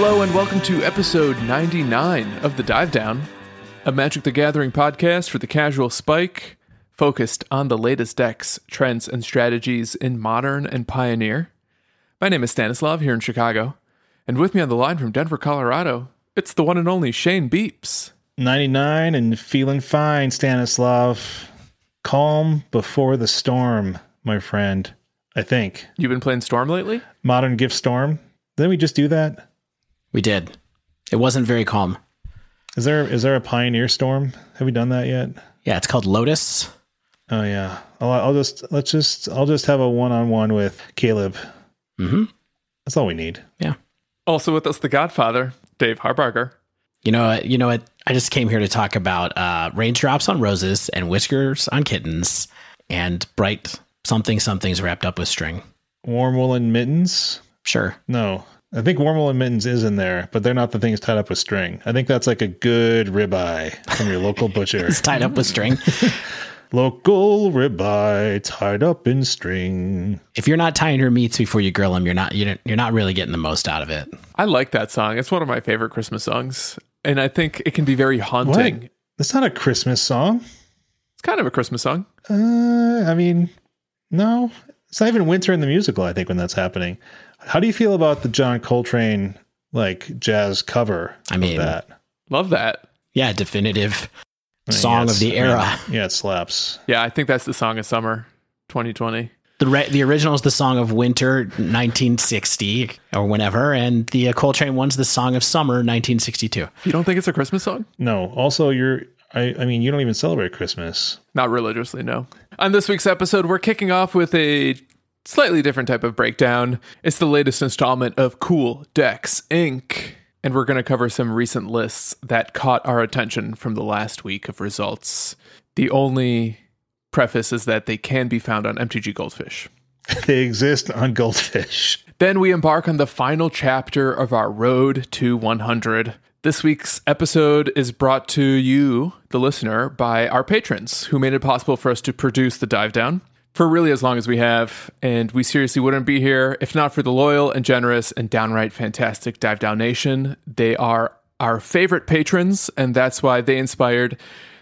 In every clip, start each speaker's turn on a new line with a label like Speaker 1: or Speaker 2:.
Speaker 1: Hello and welcome to episode 99 of The Dive Down, a Magic the Gathering podcast for the casual spike, focused on the latest decks, trends, and strategies in Modern and Pioneer. My name is Stanislav here in Chicago, and with me on the line from Denver, Colorado, it's the one and only Shane Beeps.
Speaker 2: 99 and feeling fine, Stanislav. Calm before the storm, my friend. I think.
Speaker 1: You've been playing Storm lately?
Speaker 2: Modern Gift Storm. Didn't we just do that?
Speaker 3: We did. It wasn't very calm.
Speaker 2: Is there is there a Pioneer Storm? Have we done that yet?
Speaker 3: Yeah, it's called Lotus.
Speaker 2: Oh yeah. I'll, I'll just let's just I'll just have a one on one with Caleb.
Speaker 3: Mm-hmm.
Speaker 2: That's all we need.
Speaker 3: Yeah.
Speaker 1: Also with us, the Godfather, Dave Harbarger.
Speaker 3: You know what? You know what? I just came here to talk about uh, raindrops on roses and whiskers on kittens and bright something somethings wrapped up with string.
Speaker 2: Warm woolen mittens?
Speaker 3: Sure.
Speaker 2: No. I think warm woolen mittens is in there, but they're not the things tied up with string. I think that's like a good ribeye from your local butcher.
Speaker 3: It's tied up with string.
Speaker 2: Local ribeye tied up in string.
Speaker 3: if you're not tying your meats before you grill them, you're not you're, you're not really getting the most out of it.
Speaker 1: I like that song. It's one of my favorite Christmas songs, and I think it can be very haunting.
Speaker 2: What? That's not a Christmas song.
Speaker 1: It's kind of a Christmas song.
Speaker 2: Uh, I mean, no, it's not even winter in the musical. I think when that's happening. How do you feel about the John Coltrane like jazz cover?
Speaker 3: I mean,
Speaker 2: of that
Speaker 1: Love that.
Speaker 3: Yeah, definitive
Speaker 2: I mean,
Speaker 3: song
Speaker 2: yeah,
Speaker 3: of the
Speaker 2: it's- I mean,
Speaker 3: era.
Speaker 2: yeah, it slaps.
Speaker 1: Yeah, I think that's the song of summer 2020.
Speaker 3: The re- the original is the song of winter 1960 or whenever, and the uh, Coltrane one's the song of summer 1962.
Speaker 1: You don't think it's a Christmas song?
Speaker 2: No, also you're. I, I mean, you don't even celebrate Christmas.
Speaker 1: Not religiously, no. On this week's episode, we're kicking off with a slightly different type of breakdown. It's the latest installment of Cool Decks Inc. And we're going to cover some recent lists that caught our attention from the last week of results. The only preface is that they can be found on MTG Goldfish.
Speaker 2: they exist on Goldfish.
Speaker 1: Then we embark on the final chapter of our road to 100. This week's episode is brought to you, the listener, by our patrons who made it possible for us to produce the dive down for really as long as we have. And we seriously wouldn't be here if not for the loyal and generous and downright fantastic Dive Down Nation. They are our favorite patrons, and that's why they inspired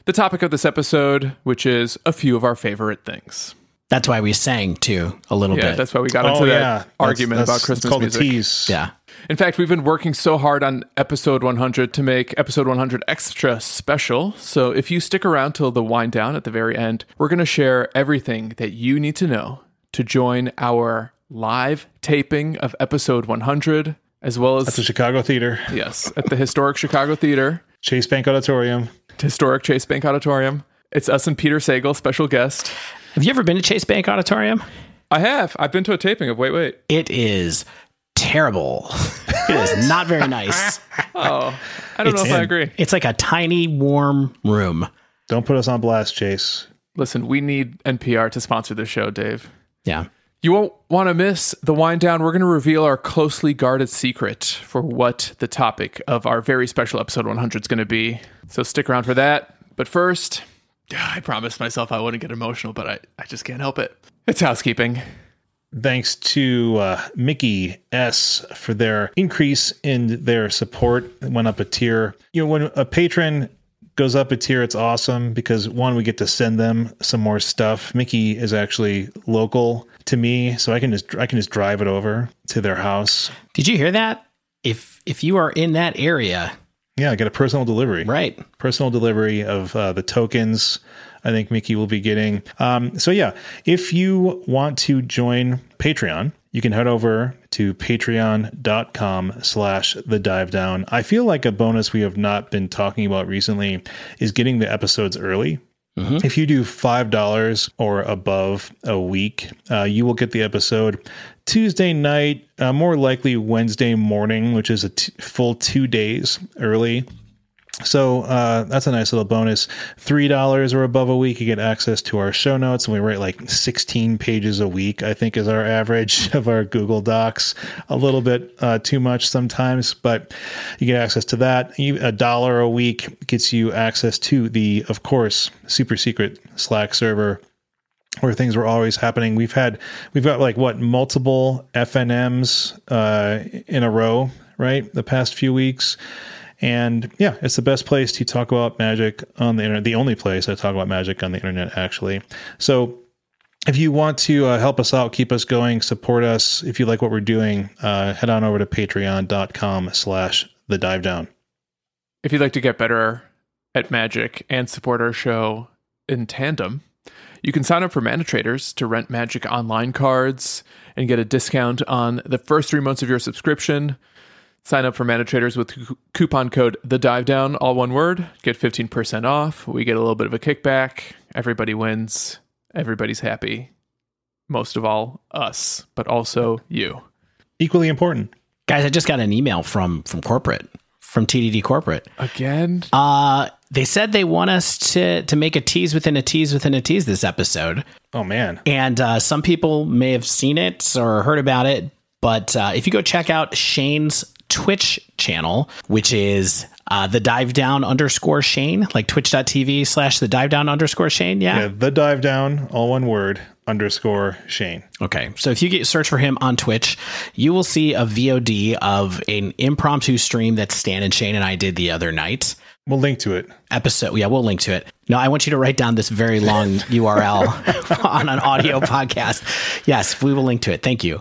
Speaker 1: the topic of this episode, which is a few of our favorite things.
Speaker 3: That's why we sang too a little
Speaker 1: Yeah,
Speaker 3: bit.
Speaker 1: that's why we got oh, into that argument
Speaker 2: That's-
Speaker 1: about
Speaker 2: it's
Speaker 1: Christmas
Speaker 2: called
Speaker 1: music.
Speaker 2: a tease.
Speaker 3: yeah.
Speaker 1: In fact, we've been working so hard on episode 100 to make episode 100 extra special. So if you stick around till the wind down at the very end, we're going to share everything that you need to know to join our live taping of episode 100, as well as
Speaker 2: At the Chicago Theater,
Speaker 1: yes, at the historic Chicago Theater,
Speaker 2: Chase Bank Auditorium.
Speaker 1: historic Chase Bank Auditorium. It's us and Peter Sagal, special guest.
Speaker 3: Have you ever been to Chase Bank Auditorium?
Speaker 1: I have. I've been to a taping of Wait, Wait.
Speaker 3: It is terrible. it is not very nice.
Speaker 1: Oh, I don't know if I agree.
Speaker 3: It's like a tiny, warm room.
Speaker 2: Don't put us on blast, Chase.
Speaker 1: Listen, we need NPR to sponsor the show, Dave.
Speaker 3: Yeah.
Speaker 1: You won't want to miss the wind down. We're going to reveal our closely guarded secret for what the topic of our very special episode 100 is going to be. So stick around for that. But first, I promised myself I wouldn't get emotional, but I, I just can't help it. It's housekeeping.
Speaker 2: Thanks to uh, Mickey S for their increase in their support. It went up a tier. You know, when a patron goes up a tier, it's awesome because one, we get to send them some more stuff. Mickey is actually local to me, so I can just I can just drive it over to their house.
Speaker 3: Did you hear that? If if you are in that area,
Speaker 2: Yeah, I get a personal delivery.
Speaker 3: right?
Speaker 2: personal delivery of uh, the tokens I think Mickey will be getting. Um, so, yeah, if you want to join Patreon, you can head over to patreon.com slash the dive down. I feel like a bonus we have not been talking about recently is getting the episodes early. If you do $5 or above a week, uh, you will get the episode Tuesday night, uh, more likely Wednesday morning, which is a t- full two days early. So uh, that's a nice little bonus. Three dollars or above a week, you get access to our show notes, and we write like sixteen pages a week. I think is our average of our Google Docs. A little bit uh, too much sometimes, but you get access to that. A dollar a week gets you access to the, of course, super secret Slack server where things were always happening. We've had we've got like what multiple FNMs uh, in a row right? The past few weeks. And yeah, it's the best place to talk about magic on the internet, the only place I talk about magic on the internet, actually. So if you want to uh, help us out, keep us going, support us, if you like what we're doing, uh, head on over to patreon.com slash the dive down.
Speaker 1: If you'd like to get better at magic and support our show in tandem, you can sign up for Mana Traders to rent Magic Online cards and get a discount on the first three months of your subscription. Sign up for Mana Traders with cu- coupon code The Dive Down, all one word. Get 15% off. We get a little bit of a kickback. Everybody wins. Everybody's happy. Most of all, us, but also you.
Speaker 2: Equally important.
Speaker 3: Guys, I just got an email from from corporate, from TDD corporate.
Speaker 1: Again?
Speaker 3: Uh they said they want us to to make a tease within a tease within a tease this episode.
Speaker 2: Oh, man.
Speaker 3: And uh, some people may have seen it or heard about it, but uh, if you go check out Shane's Twitch channel, which is uh, the dive down underscore Shane, like twitch.tv slash the dive down underscore Shane. Yeah.
Speaker 2: Yeah, the dive down, all one word, underscore Shane.
Speaker 3: Okay. So if you get search for him on Twitch, you will see a VOD of an impromptu stream that Stan and Shane and I did the other night.
Speaker 2: We'll link to it.
Speaker 3: episode. Yeah, we'll link to it. No, I want you to write down this very long URL on an audio podcast. Yes, we will link to it. Thank you.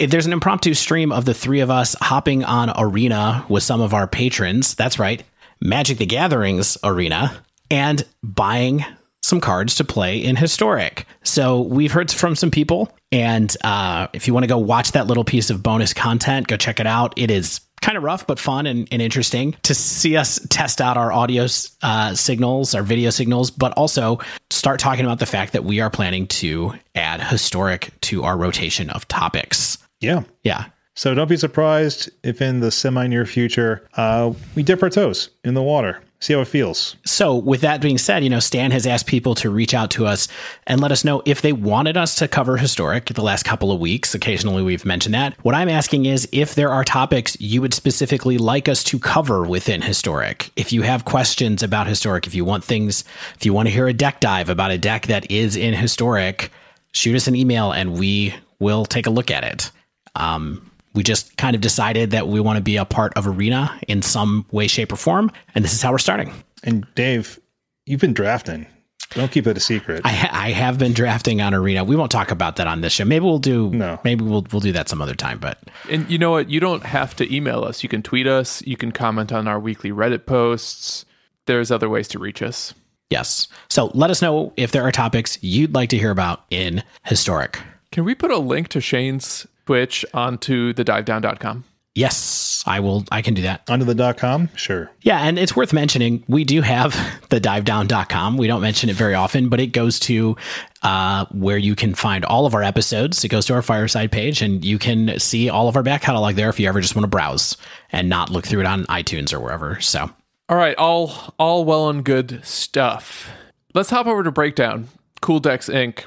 Speaker 3: There's an impromptu stream of the three of us hopping on Arena with some of our patrons. That's right, Magic the Gatherings Arena, and buying some cards to play in Historic. So we've heard from some people, and uh, if you want to go watch that little piece of bonus content, go check it out. It is kind of rough but fun and, and interesting to see us test out our audio uh, signals our video signals but also start talking about the fact that we are planning to add historic to our rotation of topics
Speaker 2: Yeah.
Speaker 3: yeah.
Speaker 2: So don't be surprised if in the semi near future uh, we dip our toes in the water, see how it feels.
Speaker 3: so with that being said you know stan has asked people to reach out to us and let us know if they wanted us to cover historic the last couple of weeks. Occasionally we've mentioned that. What i'm asking is if there are topics you would specifically like us to cover within historic. If you have questions about historic if you want things if you want to hear a deck dive about a deck that is in historic shoot us an email and we will take a look at it um, we just kind of decided that we want to be a part of arena in some way shape or form and this is how we're starting
Speaker 2: And Dave, you've been drafting. Don't keep it a secret.
Speaker 3: I, ha- I have been drafting on Arena. We won't talk about that on this show. Maybe we'll do.
Speaker 2: No.
Speaker 3: Maybe we'll we'll do that some other time. But
Speaker 1: And you know what? You don't have to email us. You can tweet us. You can comment on our weekly Reddit posts. There's other ways to reach us.
Speaker 3: yes. So let us know if there are topics you'd like to hear about in historic.
Speaker 1: Can we put a link to Shane's Twitch onto the divedown.com?
Speaker 3: Yes, I will. I can do that.
Speaker 2: Onto the dot com? Sure.
Speaker 3: Yeah, and it's worth mentioning we do have the divedown.com. We don't mention it very often, but it goes to uh, where you can find all of our episodes. It goes to our fireside page, and you can see all of our back catalog there if you ever just want to browse and not look through it on iTunes or wherever. So
Speaker 1: All right, all all well and good stuff. Let's hop over to breakdown. Cool Decks Inc.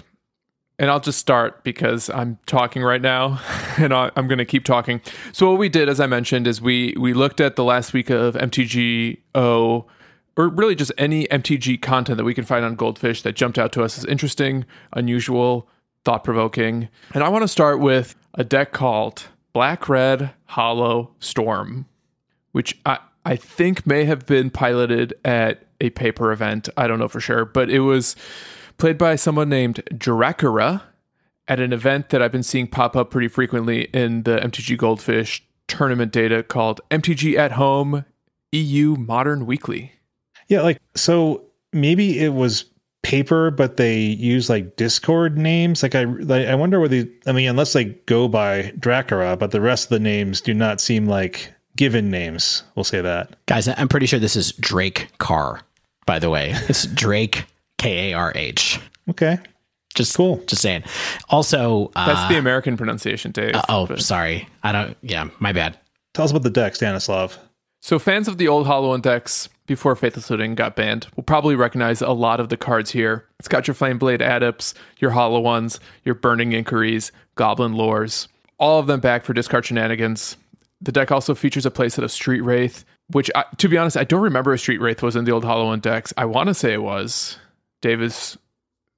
Speaker 1: And I'll just start because I'm talking right now, and I'm going to keep talking. So what we did, as I mentioned, is we we looked at the last week of MTGO, or really just any MTG content that we can find on Goldfish that jumped out to us as interesting, unusual, thought provoking. And I want to start with a deck called Black Red Hollow Storm which I, I think may have been piloted at a paper event. I don't know for sure, but it was played by someone named Dracula at an event that I've been seeing pop up pretty frequently in the MTG Goldfish tournament data called MTG at Home EU Modern Weekly.
Speaker 2: Yeah, like so maybe it was paper, but they use like Discord names. Like I, like, I wonder whether I mean, unless they go by Dracula, but the rest of the names do not seem like given names. We'll say that.
Speaker 3: Guys, I'm pretty sure this is Drake Carr, by the way. It's Drake K A R H.
Speaker 2: Okay,
Speaker 3: Just
Speaker 2: Cool.
Speaker 3: Just saying. Also, uh,
Speaker 1: That's the American pronunciation, Dave.
Speaker 3: oh,
Speaker 1: but-
Speaker 3: sorry. I don't. Yeah, my bad.
Speaker 2: tell us about the deck, Stanislav.
Speaker 1: So fans of the old Hollow decks before Faithless Looting got banned will probably recognize a lot of the cards here. It's got your Flameblade Adepts, your Hollow ones, your Burning Inquiries, Goblin Lores, all of them back for discard shenanigans. The deck also features a playset of Street Wraith, which, I, to be honest, I don't remember if Street Wraith was in the old Hollow One decks. I want to say it was. Dave is,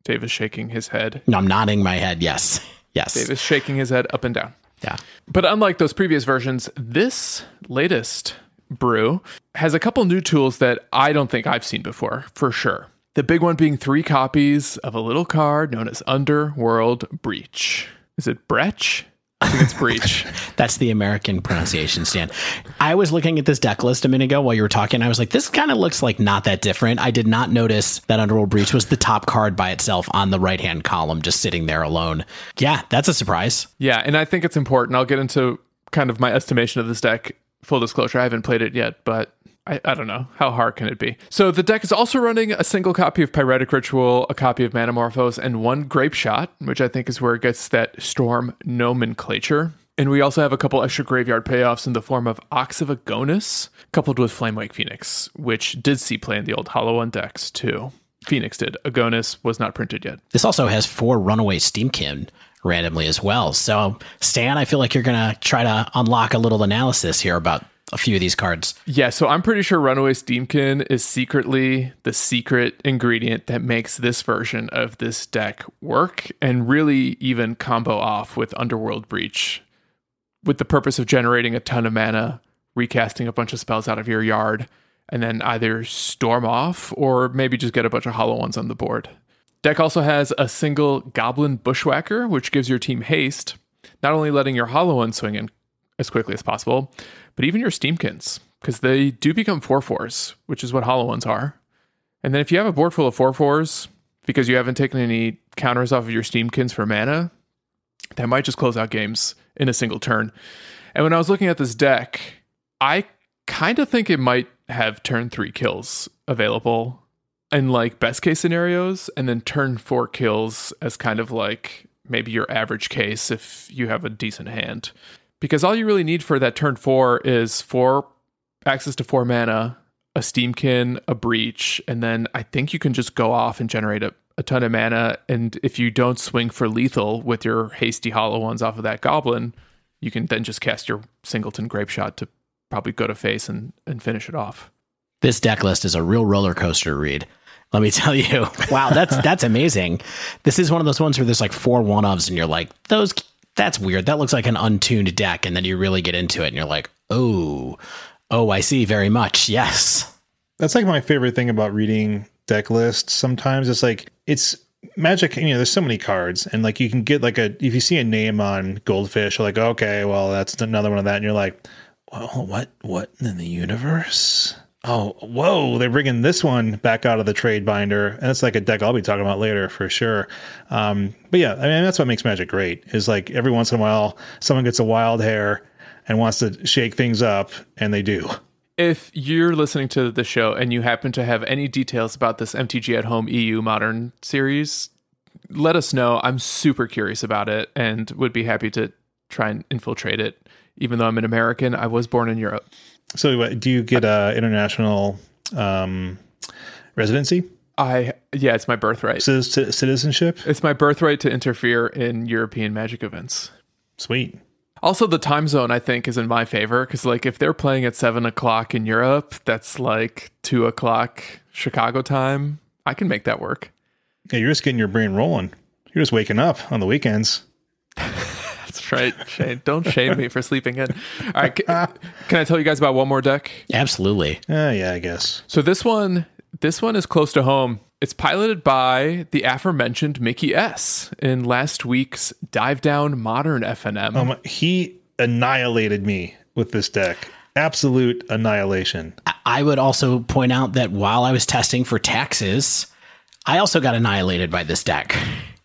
Speaker 1: Dave is shaking his head.
Speaker 3: No, I'm nodding my head. Yes. Yes.
Speaker 1: Dave is shaking his head up and down.
Speaker 3: Yeah.
Speaker 1: But unlike those previous versions, this latest brew has a couple new tools that I don't think I've seen before, for sure. The big one being three copies of a little card known as Underworld Breach. Is it Breach? It's Breach.
Speaker 3: That's the American pronunciation, Stan. I was looking at this deck list a minute ago while you were talking. I was like, this kind of looks like not that different. I did not notice that Underworld Breach was the top card by itself on the right hand column, just sitting there alone. Yeah, that's a surprise.
Speaker 1: yeah, and I think it's important. I'll get into kind of my estimation of this deck. Full disclosure, I haven't played it yet, but I, I don't know. How hard can it be? So the deck is also running a single copy of Pyretic Ritual, a copy of Manamorphose, and one Grapeshot, which I think is where it gets that Storm nomenclature. And we also have a couple extra graveyard payoffs in the form of Ox of Agonas, coupled with Flamewake Phoenix, which did see play in the old Hollow One decks too. Phoenix did. Agonas was not printed yet.
Speaker 3: This also has four runaway Steamkin randomly as well. So, Stan, I feel like you're going to try to unlock a little analysis here about a few of these cards.
Speaker 1: Yeah, so I'm pretty sure Runaway Steamkin is secretly the secret ingredient that makes this version of this deck work and really even combo off with Underworld Breach with the purpose of generating a ton of mana, recasting a bunch of spells out of your yard, and then either storm off or maybe just get a bunch of hollow ones on the board. Deck also has a single Goblin Bushwhacker, which gives your team haste, not only letting your hollow ones swing in as quickly as possible, but even your Steamkins, because they do become 4 4s, which is what hollow ones are. And then if you have a board full of 4 4s, because you haven't taken any counters off of your Steamkins for mana, that might just close out games in a single turn. And when I was looking at this deck, I kind of think it might have turn three kills available in like best case scenarios, and then turn four kills as kind of like maybe your average case if you have a decent hand. Because all you really need for that turn four is four access to four mana, a Steamkin, a Breach, and then I think you can just go off and generate a, a ton of mana. And if you don't swing for lethal with your hasty hollow ones off of that goblin, you can then just cast your singleton Grapeshot to probably go to face and, and finish it off.
Speaker 3: This deck list is a real roller coaster read. Let me tell you. Wow, that's that's amazing. This is one of those ones where there's like four one ofs, and you're like, those that's weird. That looks like an untuned deck, and then you really get into it, and you're like, oh, oh, I see very much. Yes.
Speaker 2: That's like my favorite thing about reading deck lists. Sometimes it's like it's magic. You know, there's so many cards, and like you can get like a if you see a name on Goldfish, you're like, okay, well that's another one of that, and you're like, well, what what in the universe? Oh, whoa! They're bringing this one back out of the trade binder, and it's like a deck I'll be talking about later for sure. Um, but yeah, I mean that's what makes Magic great. Is like every once in a while someone gets a wild hair and wants to shake things up, and they do.
Speaker 1: If you're listening to the show and you happen to have any details about this MTG at Home EU Modern series, let us know. I'm super curious about it and would be happy to try and infiltrate it. Even though I'm an American, I was born in Europe.
Speaker 2: So, do you get a international um, residency,
Speaker 1: I yeah, it's my birthright.
Speaker 2: Citi- citizenship?
Speaker 1: It's my birthright to interfere in European magic events.
Speaker 2: Sweet.
Speaker 1: Also, the time zone I think is in my favor because, like, if they're playing at seven o'clock in Europe, that's like two o'clock Chicago time. I can make that work.
Speaker 2: Yeah, you're just getting your brain rolling. You're just waking up on the weekends.
Speaker 1: That's right, Shane. Don't shame me for sleeping in. All right, c- can I tell you guys about one more deck?
Speaker 3: Absolutely.
Speaker 2: Uh, yeah, I guess.
Speaker 1: So this one, this one is close to home. It's piloted by the aforementioned Mickey S. in last week's Dive Down Modern FNM.
Speaker 2: Um, he annihilated me with this deck. Absolute annihilation.
Speaker 3: I would also point out that while I was testing for taxes, I also got annihilated by this deck.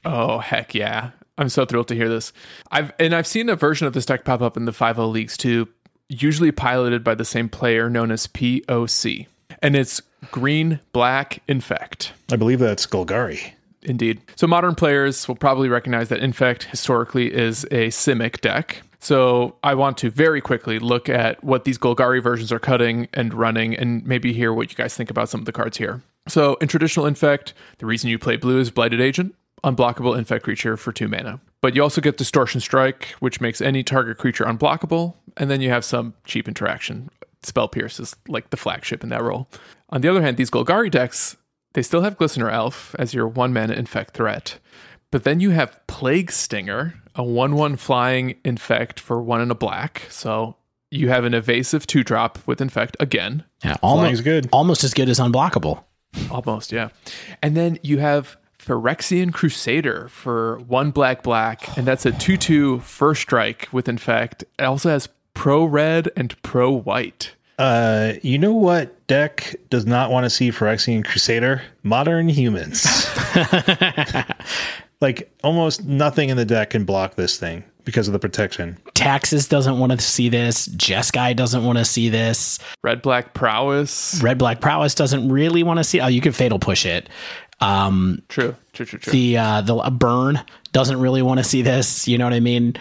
Speaker 1: Oh heck yeah! I'm so thrilled to hear this. I've and I've seen a version of this deck pop up in the 50 leagues too, usually piloted by the same player known as POC. And it's green black infect.
Speaker 2: I believe that's Golgari.
Speaker 1: Indeed. So modern players will probably recognize that infect historically is a Simic deck. So I want to very quickly look at what these Golgari versions are cutting and running and maybe hear what you guys think about some of the cards here. So in traditional infect, the reason you play blue is blighted agent unblockable infect creature for two mana. But you also get Distortion Strike, which makes any target creature unblockable, and then you have some cheap interaction. Spell Pierce is like the flagship in that role. On the other hand, these Golgari decks, they still have Glistener Elf as your one mana infect threat. But then you have Plague Stinger, a 1 1 flying infect for one and a black. So you have an evasive two drop with infect again.
Speaker 3: Yeah, almost
Speaker 2: good.
Speaker 3: Almost as good as unblockable.
Speaker 1: Almost, yeah. And then you have Phyrexian Crusader for one black black, and that's a 2 2 first strike with infect. It also has pro red and pro white.
Speaker 2: Uh, you know what deck does not want to see Phyrexian Crusader? Modern humans. like almost nothing in the deck can block this thing because of the protection.
Speaker 3: Taxes doesn't want to see this. Jeskai doesn't want to see this.
Speaker 1: Red black prowess.
Speaker 3: Red Black Prowess doesn't really want to see. Oh, you can fatal push it. Um,
Speaker 1: True, true, true, true.
Speaker 3: the uh, the uh, burn doesn't really want to see this. You know what I mean?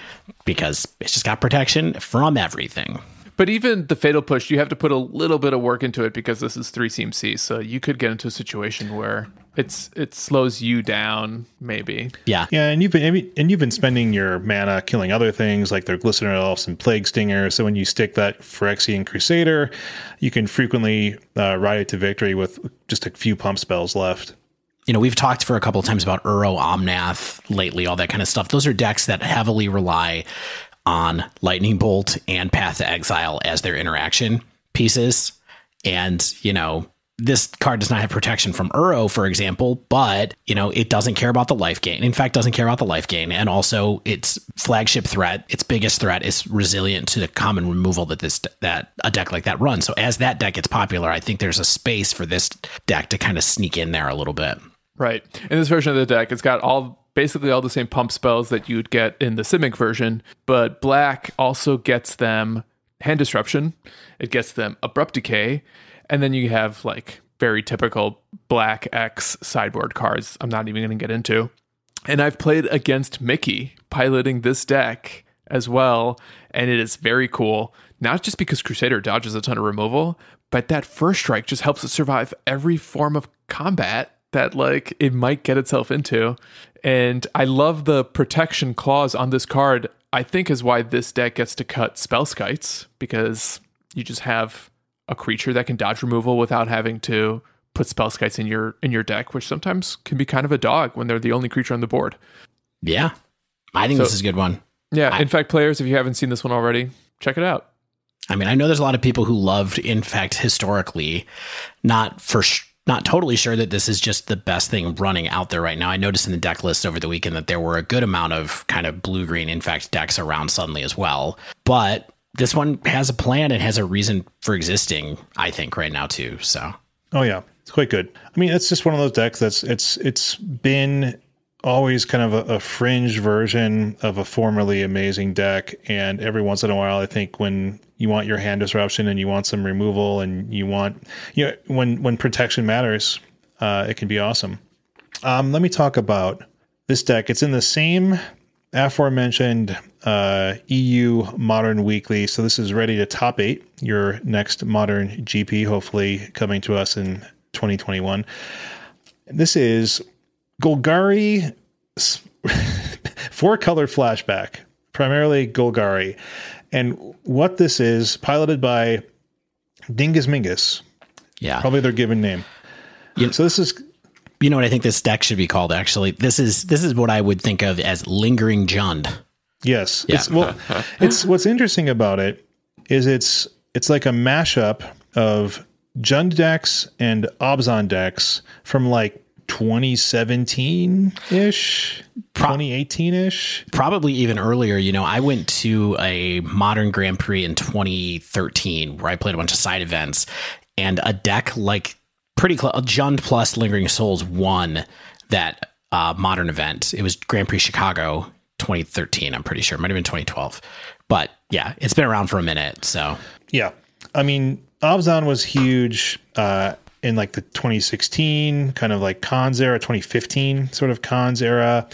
Speaker 3: Because it's just got protection from everything.
Speaker 1: But even the fatal push, you have to put a little bit of work into it because this is three CMC. So you could get into a situation where it's it slows you down, maybe.
Speaker 3: Yeah.
Speaker 2: Yeah, and you've been and you've been spending your mana killing other things like their glistener elves and plague stinger. So when you stick that Phyrexian Crusader, you can frequently uh, ride it to victory with just a few pump spells left.
Speaker 3: You know, we've talked for a couple of times about Uro, Omnath lately, all that kind of stuff. Those are decks that heavily rely on Lightning Bolt and Path to Exile as their interaction pieces. And, you know, this card does not have protection from Uro, for example, but, you know, it doesn't care about the life gain. In fact, doesn't care about the life gain. And also its flagship threat, its biggest threat is resilient to the common removal that this that a deck like that runs. So as that deck gets popular, I think there's a space for this deck to kind of sneak in there a little bit.
Speaker 1: Right. In this version of the deck, it's got all basically all the same pump spells that you'd get in the Simic version, but black also gets them hand disruption, it gets them abrupt decay, and then you have like very typical black X sideboard cards I'm not even going to get into. And I've played against Mickey piloting this deck as well, and it is very cool. Not just because Crusader dodges a ton of removal, but that first strike just helps it survive every form of combat that like it might get itself into. And I love the protection clause on this card. I think is why this deck gets to cut Spellskites because you just have a creature that can dodge removal without having to put Spellskites in your in your deck, which sometimes can be kind of a dog when they're the only creature on the board.
Speaker 3: Yeah. I think
Speaker 1: So-
Speaker 3: this is a good one.
Speaker 1: Yeah, Infect, players, if you haven't seen this one already, check it out.
Speaker 3: I mean, I know there's a lot of people who loved Infect, historically, not for sh- not totally sure that this is just the best thing running out there right now. I noticed in the deck list over the weekend that there were a good amount of kind of blue green Infect decks around suddenly as well. But this one has a plan and has a reason for existing, I think, right now too. So
Speaker 2: Oh yeah, it's quite good. I mean, it's just one of those decks that's it's it's been always kind of a, a fringe version of a formerly amazing deck, and every once in a while, I think when you want your hand disruption and you want some removal and you want you know when when protection matters, uh, it can be awesome. Um, let me talk about this deck. It's in the same aforementioned uh, EU Modern Weekly. So this is ready to top eight your next Modern GP, hopefully coming to us in 2021. This is Golgari four color flashback, primarily Golgari. And what this is, piloted by Dingus Mingus,
Speaker 3: yeah,
Speaker 2: probably their given name.
Speaker 3: You-
Speaker 2: so this is
Speaker 3: you know what I think this deck should be called. Actually, this is this is what I would think of as lingering Jund.
Speaker 2: Yes. It's well it's what's interesting about it is it's it's like a mashup of Jund decks and Abzan decks from like 2017 ish, 2018 ish.
Speaker 3: probably even earlier. You know, I went to a modern Grand Prix in 2013 where I played a bunch of side events, and a deck like pretty close, Jund plus Lingering Souls won that uh, modern event. It was Grand Prix Chicago 2013. I'm pretty sure it might have been 2012, but yeah, it's been around for a minute. So
Speaker 2: Yeah. I mean, Abzan was huge uh, in like the 2016 kind of like cons era, 2015 sort of cons era,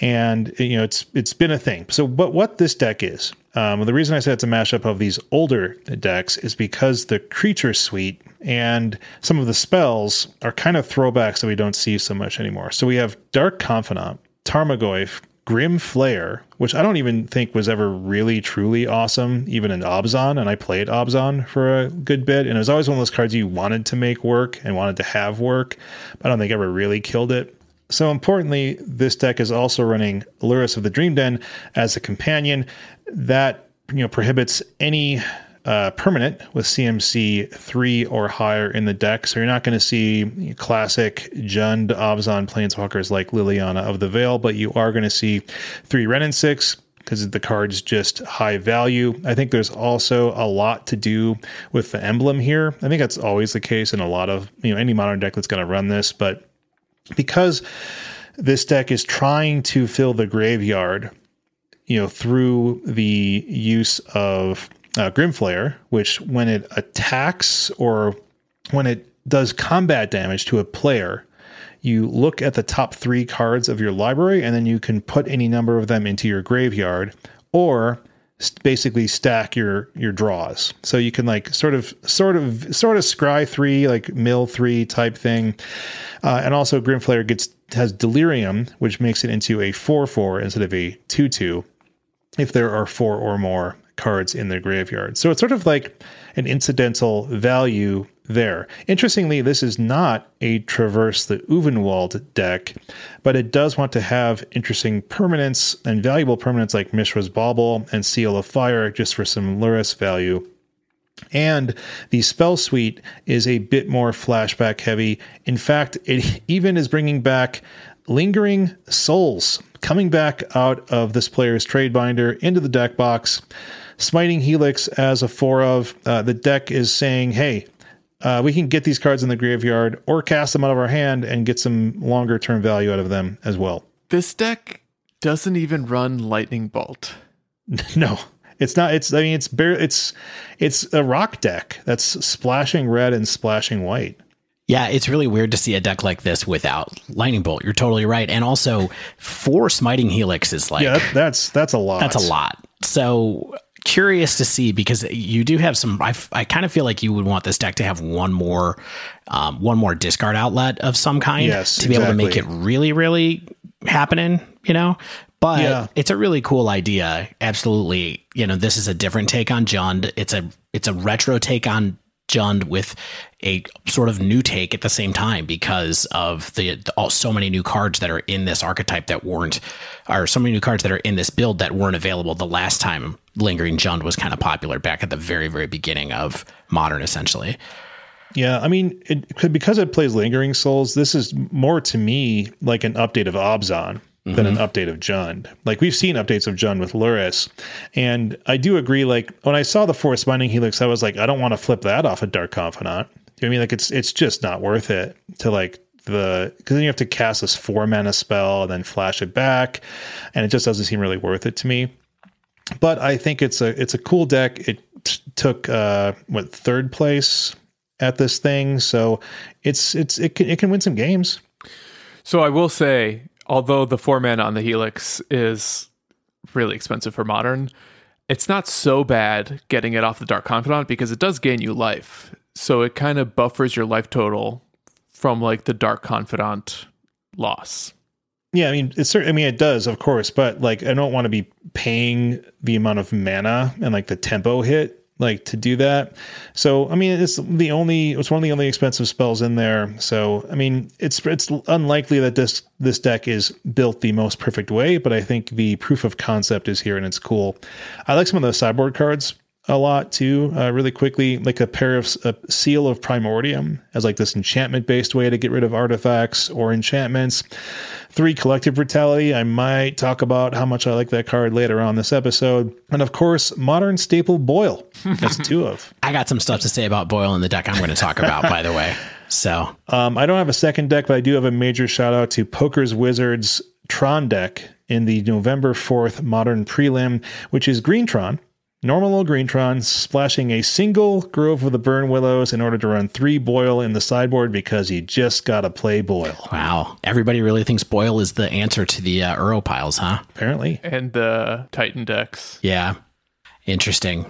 Speaker 2: and you know it's it's been a thing. So, but what this deck is, um, the reason I said it's a mashup of these older decks is because the creature suite and some of the spells are kind of throwbacks that we don't see so much anymore. So we have Dark Confidant, Tarmogoyf, Grim Flayer, which I don't even think was ever really truly awesome, even in Abzan. And I played Abzan for a good bit. And it was always one of those cards you wanted to make work and wanted to have work, but I don't think ever really killed it. So importantly, this deck is also running Lurrus of the Dream Den as a companion that you know prohibits any uh, permanent with CMC three or higher in the deck. So you're not going to see classic Jund Abzan planeswalkers like Liliana of the Veil, but you are going to see three Wrenn and six because the card's just high value. I think there's also a lot to do with the emblem here. I think that's always the case in a lot of you know any modern deck that's going to run this, but because this deck is trying to fill the graveyard, you know, through the use of uh, Grim Flayer, which when it attacks or when it does combat damage to a player, you look at the top three cards of your library and then you can put any number of them into your graveyard or basically stack your your draws. So you can like sort of sort of sort of scry three like mill three type thing. Uh, and also Grim Flayer gets has delirium which makes it into a 4-4 instead of a 2-2 if there are four or more cards in their graveyard so it's sort of like an incidental value there. Interestingly, this is not a Traverse the Ulvenwald deck, but it does want to have interesting permanents and valuable permanents like Mishra's Bauble and Seal of Fire just for some Lurrus value. And the spell suite is a bit more flashback heavy. In fact, it even is bringing back Lingering Souls, coming back out of this player's trade binder into the deck box. Smiting Helix as a four of. Uh, the deck is saying, hey, uh, we can get these cards in the graveyard or cast them out of our hand and get some longer term value out of them as well.
Speaker 1: This deck doesn't even run Lightning Bolt.
Speaker 2: no, it's not. It's I mean, it's bare. It's it's a rock deck that's splashing red and splashing white.
Speaker 3: Yeah, it's really weird to see a deck like this without Lightning Bolt. You're totally right, and also four Smiting Helix is like
Speaker 2: yeah, that's that's a lot.
Speaker 3: That's a lot. So curious to see because you do have some. I, I kind of feel like you would want this deck to have one more, um, one more discard outlet of some kind
Speaker 2: yes,
Speaker 3: to be
Speaker 2: exactly.
Speaker 3: able to make it really, really happening. You know, but
Speaker 2: Yeah.
Speaker 3: it's a really cool idea. Absolutely, you know, this is a different take on Jund. It's a it's a retro take on Jund with a sort of new take at the same time because of the, the all, so many new cards that are in this archetype that weren't, or so many new cards that are in this build that weren't available the last time Lingering Jund was kind of popular back at the very very beginning of Modern, essentially.
Speaker 2: Yeah, I mean, it because it plays Lingering Souls. This is more to me like an update of Abzan than an update of Jund. Like we've seen updates of Jund with Lurrus, and I do agree. Like when I saw the four Smiting Helix, I was like, I don't want to flip that off a Dark Confidant. I mean, like it's it's just not worth it to like the because then you have to cast this four mana spell and then flash it back, and it just doesn't seem really worth it to me. But I think it's a it's a cool deck. It t- took uh what third place at this thing, so it's it's it can it can win some games.
Speaker 1: So I will say, although the four mana on the Helix is really expensive for modern, it's not so bad getting it off the Dark Confidant because it does gain you life. So it kind of buffers your life total from like the Dark Confidant loss.
Speaker 2: Yeah, I mean, it's. I mean, it does, of course, but like, I don't want to be paying the amount of mana and like the tempo hit like to do that. So, I mean, it's the only. It's one of the only expensive spells in there. So, I mean, it's it's unlikely that this this deck is built the most perfect way, but I think the proof of concept is here and it's cool. I like some of the sideboard cards a lot too. Uh, really quickly, like a pair of a seal of primordium as like this enchantment based way to get rid of artifacts or enchantments. Three collective brutality. I might talk about how much I like that card later on this episode, and of course, modern staple boil. That's two of.
Speaker 3: I got some stuff to say about Boil in the deck I'm going to talk about, by the way. So
Speaker 2: Um, I don't have a second deck, but I do have a major shout out to Poker's Wizards Tron deck in the November 4th Modern Prelim, which is Green Tron. Normal old Greentron splashing a single Grove of the Burnwillows in order to run three Boil in the sideboard because you just gotta play Boil,
Speaker 3: wow, everybody really thinks Boil is the answer to the uh, Uro piles, huh?
Speaker 2: apparently.
Speaker 1: And the Titan decks.
Speaker 3: Yeah. Interesting.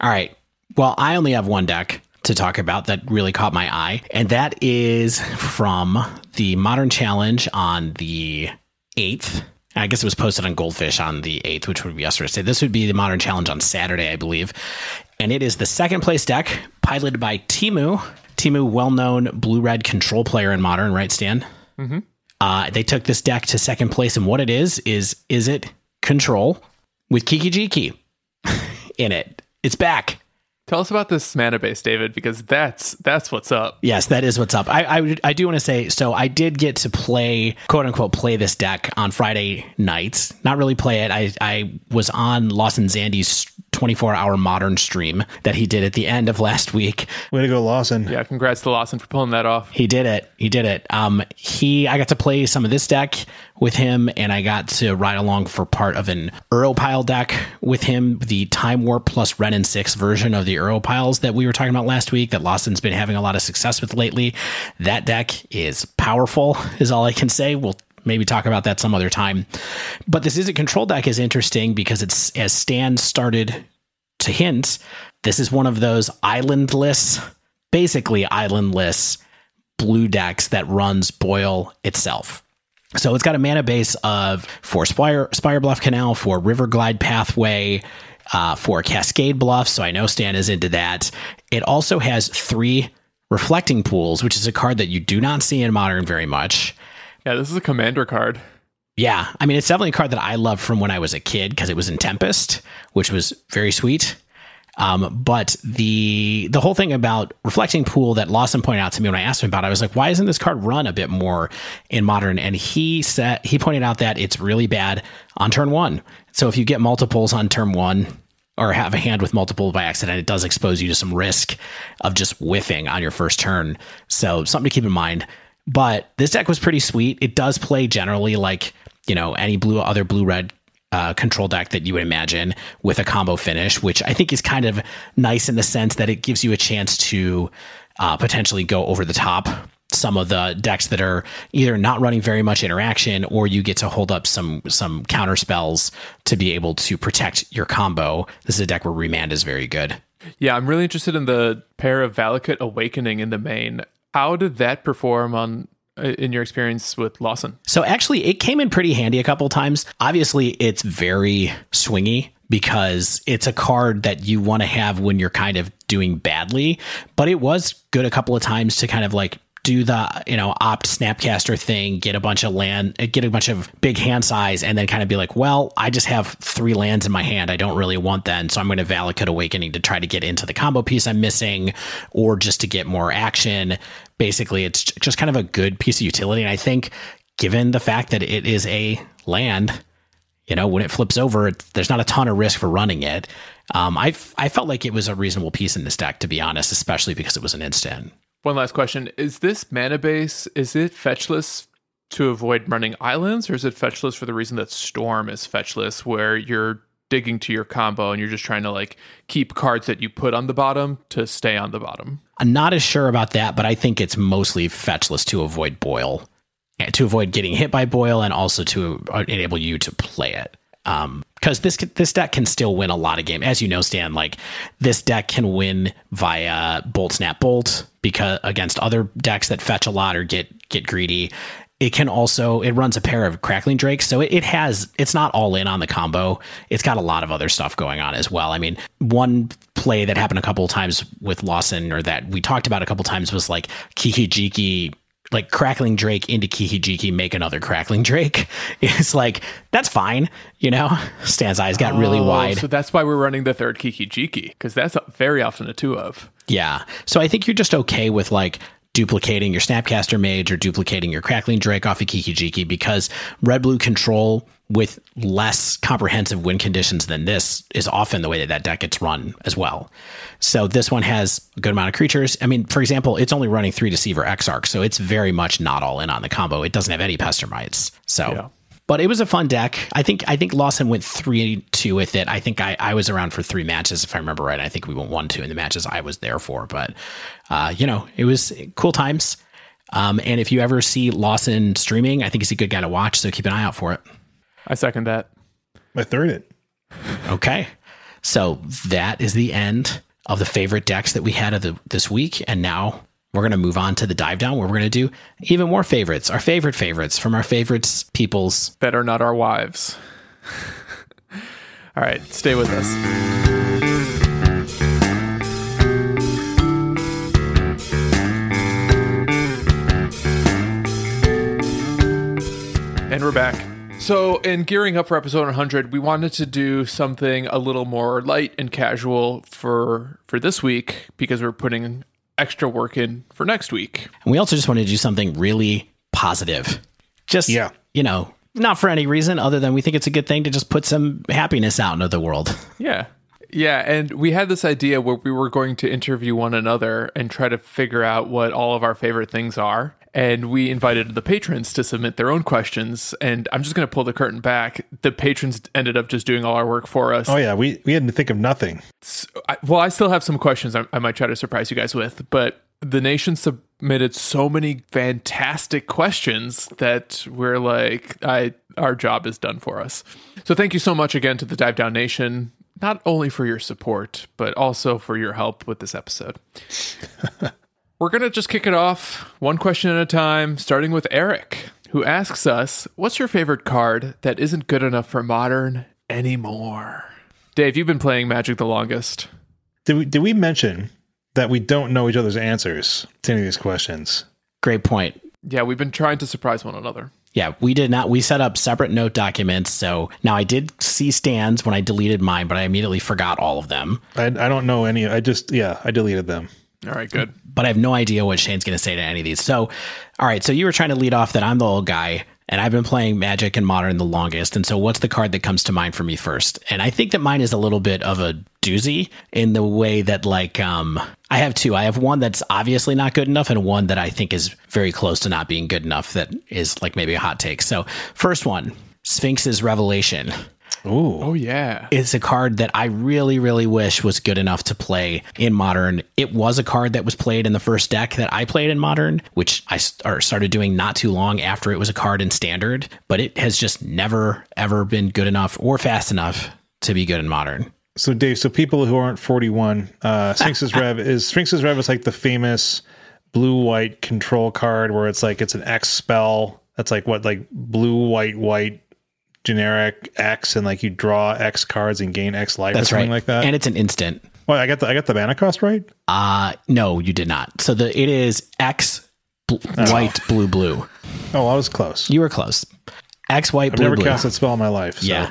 Speaker 3: All right. Well, I only have one deck to talk about that really caught my eye, and that is from the Modern Challenge on the 8th. I guess it was posted on Goldfish on the 8th, which would be yesterday. This would be the Modern Challenge on Saturday, I believe. And it is the second place deck piloted by Timu. Timu, well known blue red control player in Modern, right, Stan? Uh, they took this deck to second place, and what it is is is it control with Kiki Jiki in it. It's back.
Speaker 1: Tell us about this mana base, David, because that's that's what's up.
Speaker 3: Yes, that is what's up. I I, I do want to say so. I did get to play quote unquote play this deck on Friday nights. Not really play it. I I was on Lawson Zandy's 24 hour modern stream that he did at the end of last week.
Speaker 2: Way to go, Lawson.
Speaker 1: Yeah, congrats to Lawson for pulling that off.
Speaker 3: He did it. He did it. Um, he, I got to play some of this deck with him, and I got to ride along for part of an Pile deck with him, the Time Warp plus Wrenn and Six version of the Piles that we were talking about last week that Lawson's been having a lot of success with lately. That deck is powerful, is all I can say. We'll maybe talk about that some other time. But this is a control deck is interesting because it's as Stan started to hint, this is one of those islandless, basically islandless blue decks that runs Boil itself. So it's got a mana base of for Spire, Spirebluff Canal, for Riverglide Pathway, uh, for Cascade Bluff. So I know Stan is into that. It also has three Reflecting Pools, which is a card that you do not see in Modern very much.
Speaker 1: Yeah, this is a commander card.
Speaker 3: Yeah, I mean it's definitely a card that I loved from when I was a kid because it was in Tempest, which was very sweet. Um, but the the whole thing about reflecting pool that Lawson pointed out to me when I asked him about, it, I was like, why isn't this card run a bit more in modern? And he said he pointed out that it's really bad on turn one. So if you get multiples on turn one, or have a hand with multiple by accident, it does expose you to some risk of just whiffing on your first turn. So something to keep in mind. But this deck was pretty sweet. It does play generally like, you know, any blue other blue red uh, control deck that you would imagine with a combo finish, which I think is kind of nice in the sense that it gives you a chance to uh, potentially go over the top some of the decks that are either not running very much interaction or you get to hold up some some counter spells to be able to protect your combo. This is a deck where remand is very good.
Speaker 1: Yeah, I'm really interested in the pair of Valakut Awakening in the main. How did that perform on uh, in your experience with Lawson?
Speaker 3: So actually, it came in pretty handy a couple times. Obviously, it's very swingy because it's a card that you want to have when you're kind of doing badly. But it was good a couple of times to kind of like do the you know opt snapcaster thing get a bunch of land get a bunch of big hand size and then kind of be like well i just have three lands in my hand. I don't really want that so i'm going to valakut awakening to try to get into the combo piece i'm missing or just to get more action. Basically it's just kind of a good piece of utility. And i think given the fact that it is a land you know when it flips over there's not a ton of risk for running it. Um, I, I felt like it was a reasonable piece in this deck to be honest especially because it was an instant
Speaker 1: one last question: Is this mana base is it fetchless to avoid running islands, or is it fetchless for the reason that Storm is fetchless, where you're digging to your combo and you're just trying to like keep cards that you put on the bottom to stay on the bottom?
Speaker 3: I'm not as sure about that, but I think it's mostly fetchless to avoid boil, to avoid getting hit by boil, and also to uh, enable you to play it. Um, because this this deck can still win a lot of games. As you know, Stan, like this deck can win via Bolt Snap Bolt because against other decks that fetch a lot or get get greedy. It can also it runs a pair of Crackling Drakes, so it, it has it's not all in on the combo. It's got a lot of other stuff going on as well. I mean, one play that happened a couple times with Lawson, or that we talked about a couple times, was like Kiki Jiki like crackling Drake into Kiki-Jiki, make another crackling Drake. It's like that's fine, you know. Stan's eyes got oh, really wide,
Speaker 1: so that's why we're running the third Kiki-Jiki because that's very often a two of.
Speaker 3: Yeah, so I think you're just okay with like duplicating your Snapcaster Mage or duplicating your Crackling Drake off of Kiki-Jiki because Red Blue Control with less comprehensive win conditions than this is often the way that that deck gets run as well. So this one has a good amount of creatures. I mean, for example, it's only running three Deceiver Exarch, so it's very much not all in on the combo. It doesn't have any Pestermites. So yeah. But it was a fun deck. I think I think Lawson went three two with it. I think I, I was around for three matches if I remember right. I think we went one two in the matches I was there for. But uh, you know, it was cool times. Um, and if you ever see Lawson streaming, I think he's a good guy to watch. So keep an eye out for it.
Speaker 1: I second that.
Speaker 2: I third it.
Speaker 3: Okay. So that is the end of the favorite decks that we had of the, this week. And now we're going to move on to the dive down where we're going to do even more favorites, our favorite favorites from our favorites peoples
Speaker 1: that are not our wives. All right, stay with us. And we're back. So, in gearing up for episode 100, we wanted to do something a little more light and casual for for this week because we're putting extra work in for next week.
Speaker 3: And we also just wanted to do something really positive. Just,
Speaker 2: Yeah.
Speaker 3: you know, not for any reason other than we think it's a good thing to just put some happiness out into the world.
Speaker 1: Yeah. Yeah, and we had this idea where we were going to interview one another and try to figure out what all of our favorite things are. And we invited the patrons to submit their own questions. And I'm just going to pull the curtain back. The patrons ended up just doing all our work for us.
Speaker 2: Oh yeah, we we had to think of nothing.
Speaker 1: I, well, I still have some questions I, I might try to surprise you guys with, but the nation submitted so many fantastic questions that we're like, I our job is done for us. So thank you so much again to the Dive Down Nation, not only for your support, but also for your help with this episode. we're gonna just kick it off one question at a time, starting with Eric, who asks us, "What's your favorite card that isn't good enough for modern anymore?" Dave, you've been playing Magic the longest.
Speaker 2: Did we did we mention that we don't know each other's answers to any of these questions?
Speaker 3: Great point.
Speaker 1: Yeah, we've been trying to surprise one another.
Speaker 3: Yeah, we did not. We set up separate note documents. So now I did see stands when I deleted mine, but I immediately forgot all of them.
Speaker 2: I I don't know any. I just yeah, I deleted them.
Speaker 1: All right, good.
Speaker 3: But I have no idea what Shane's going to say to any of these. So, all right. So you were trying to lead off that I'm the old guy and I've been playing Magic and Modern the longest. And so, what's the card that comes to mind for me first? And I think that mine is a little bit of a doozy in the way that, like, um, I have two. I have one that's obviously not good enough, and one that I think is very close to not being good enough. That is like maybe a hot take. So, first one, Sphinx's Revelation
Speaker 2: Ooh,
Speaker 1: Oh yeah.
Speaker 3: It's a card that I really, really wish was good enough to play in modern. It was a card that was played in the first deck that I played in modern, which I st- started doing not too long after it was a card in standard, but it has just never, ever been good enough or fast enough to be good in modern.
Speaker 2: So Dave, so people who aren't 41, uh Sphinx's Rev is Sphinx's Rev is like the famous blue white control card where it's like it's an X spell. That's like what like blue white white generic X and like you draw X cards and gain X life
Speaker 3: That's
Speaker 2: or something
Speaker 3: right.
Speaker 2: like that.
Speaker 3: And it's an instant.
Speaker 2: well, I got the I got the mana cost right?
Speaker 3: Uh no, you did not. So the it is X bl- white blue blue.
Speaker 2: Oh, I was close.
Speaker 3: You were close. X white
Speaker 2: I've
Speaker 3: blue
Speaker 2: never
Speaker 3: blue.
Speaker 2: cast that spell in my life. So.
Speaker 3: Yeah.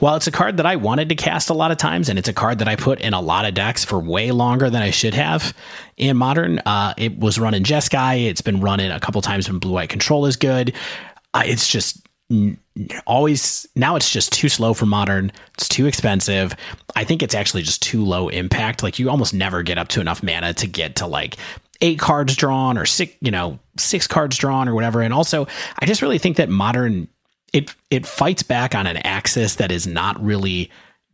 Speaker 3: Well, it's a card that I wanted to cast a lot of times, and it's a card that I put in a lot of decks for way longer than I should have in modern. Uh, it was run in Jeskai. It's been run in a couple times when blue white control is good. Uh, it's just always now it's just too slow for modern. It's too expensive. I think it's actually just too low impact. Like you almost never get up to enough mana to get to like eight cards drawn or six, you know, six cards drawn or whatever. And also, I just really think that modern it it fights back on an axis that is not really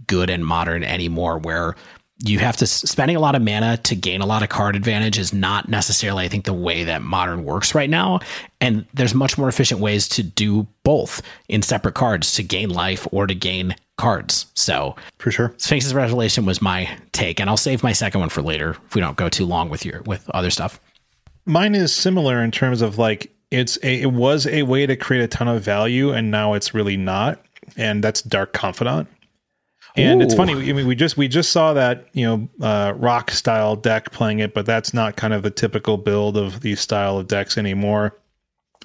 Speaker 3: good and modern anymore where you have to spending a lot of mana to gain a lot of card advantage is not necessarily i think the way that modern works right now and there's much more efficient ways to do both in separate cards to gain life or to gain cards so
Speaker 2: For sure.
Speaker 3: sphinx's revelation was my take and i'll save my second one for later if we don't go too long with your with other stuff
Speaker 2: Mine is similar in terms of like it's a it was a way to create a ton of value and now it's really not. And that's Dark Confidant. And it's funny. I mean, we just we just saw that you know uh, rock style deck playing it, but that's not kind of the typical build of these style of decks anymore.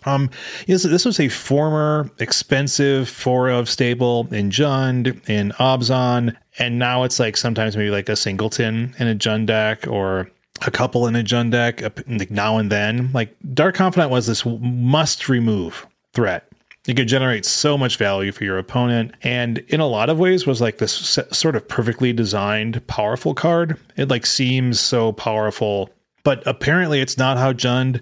Speaker 2: Um, this, this was a former expensive four of stable in Jund, in Abzan, and now it's like sometimes maybe like a singleton in a Jund deck or a couple in a Jund deck, like now and then. Like Dark Confidant was this must remove threat. It could generate so much value for your opponent, and in a lot of ways was like this sort of perfectly designed, powerful card. It like seems so powerful, but apparently it's not how Jund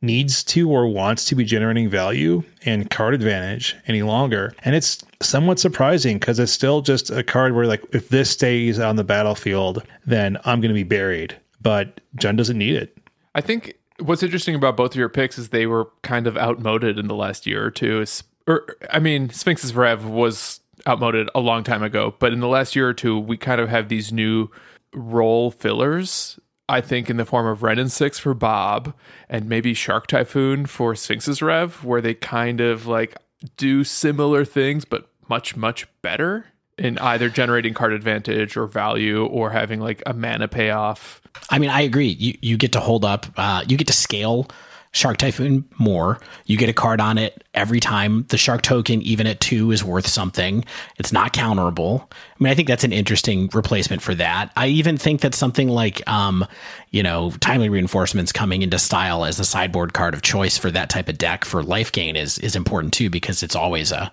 Speaker 2: needs to or wants to be generating value and card advantage any longer. And it's somewhat surprising because it's still just a card where, like, if this stays on the battlefield, then I'm going to be buried. But Jund doesn't need it.
Speaker 1: I think what's interesting about both of your picks is they were kind of outmoded in the last year or two. Or I mean, Sphinx's Rev was outmoded a long time ago, but in the last year or two, we kind of have these new role fillers. I think in the form of Wrenn and Six for Bob, and maybe Shark Typhoon for Sphinx's Rev, where they kind of like do similar things but much much better in either generating card advantage or value or having like a mana payoff.
Speaker 3: I mean, I agree. You you get to hold up. Uh, you get to scale Shark Typhoon more. You get a card on it every time. The Shark token, even at two, is worth something. It's not counterable. I mean, I think that's an interesting replacement for that. I even think that something like, um, you know, timely reinforcements coming into style as the sideboard card of choice for that type of deck for life gain is is important too because it's always a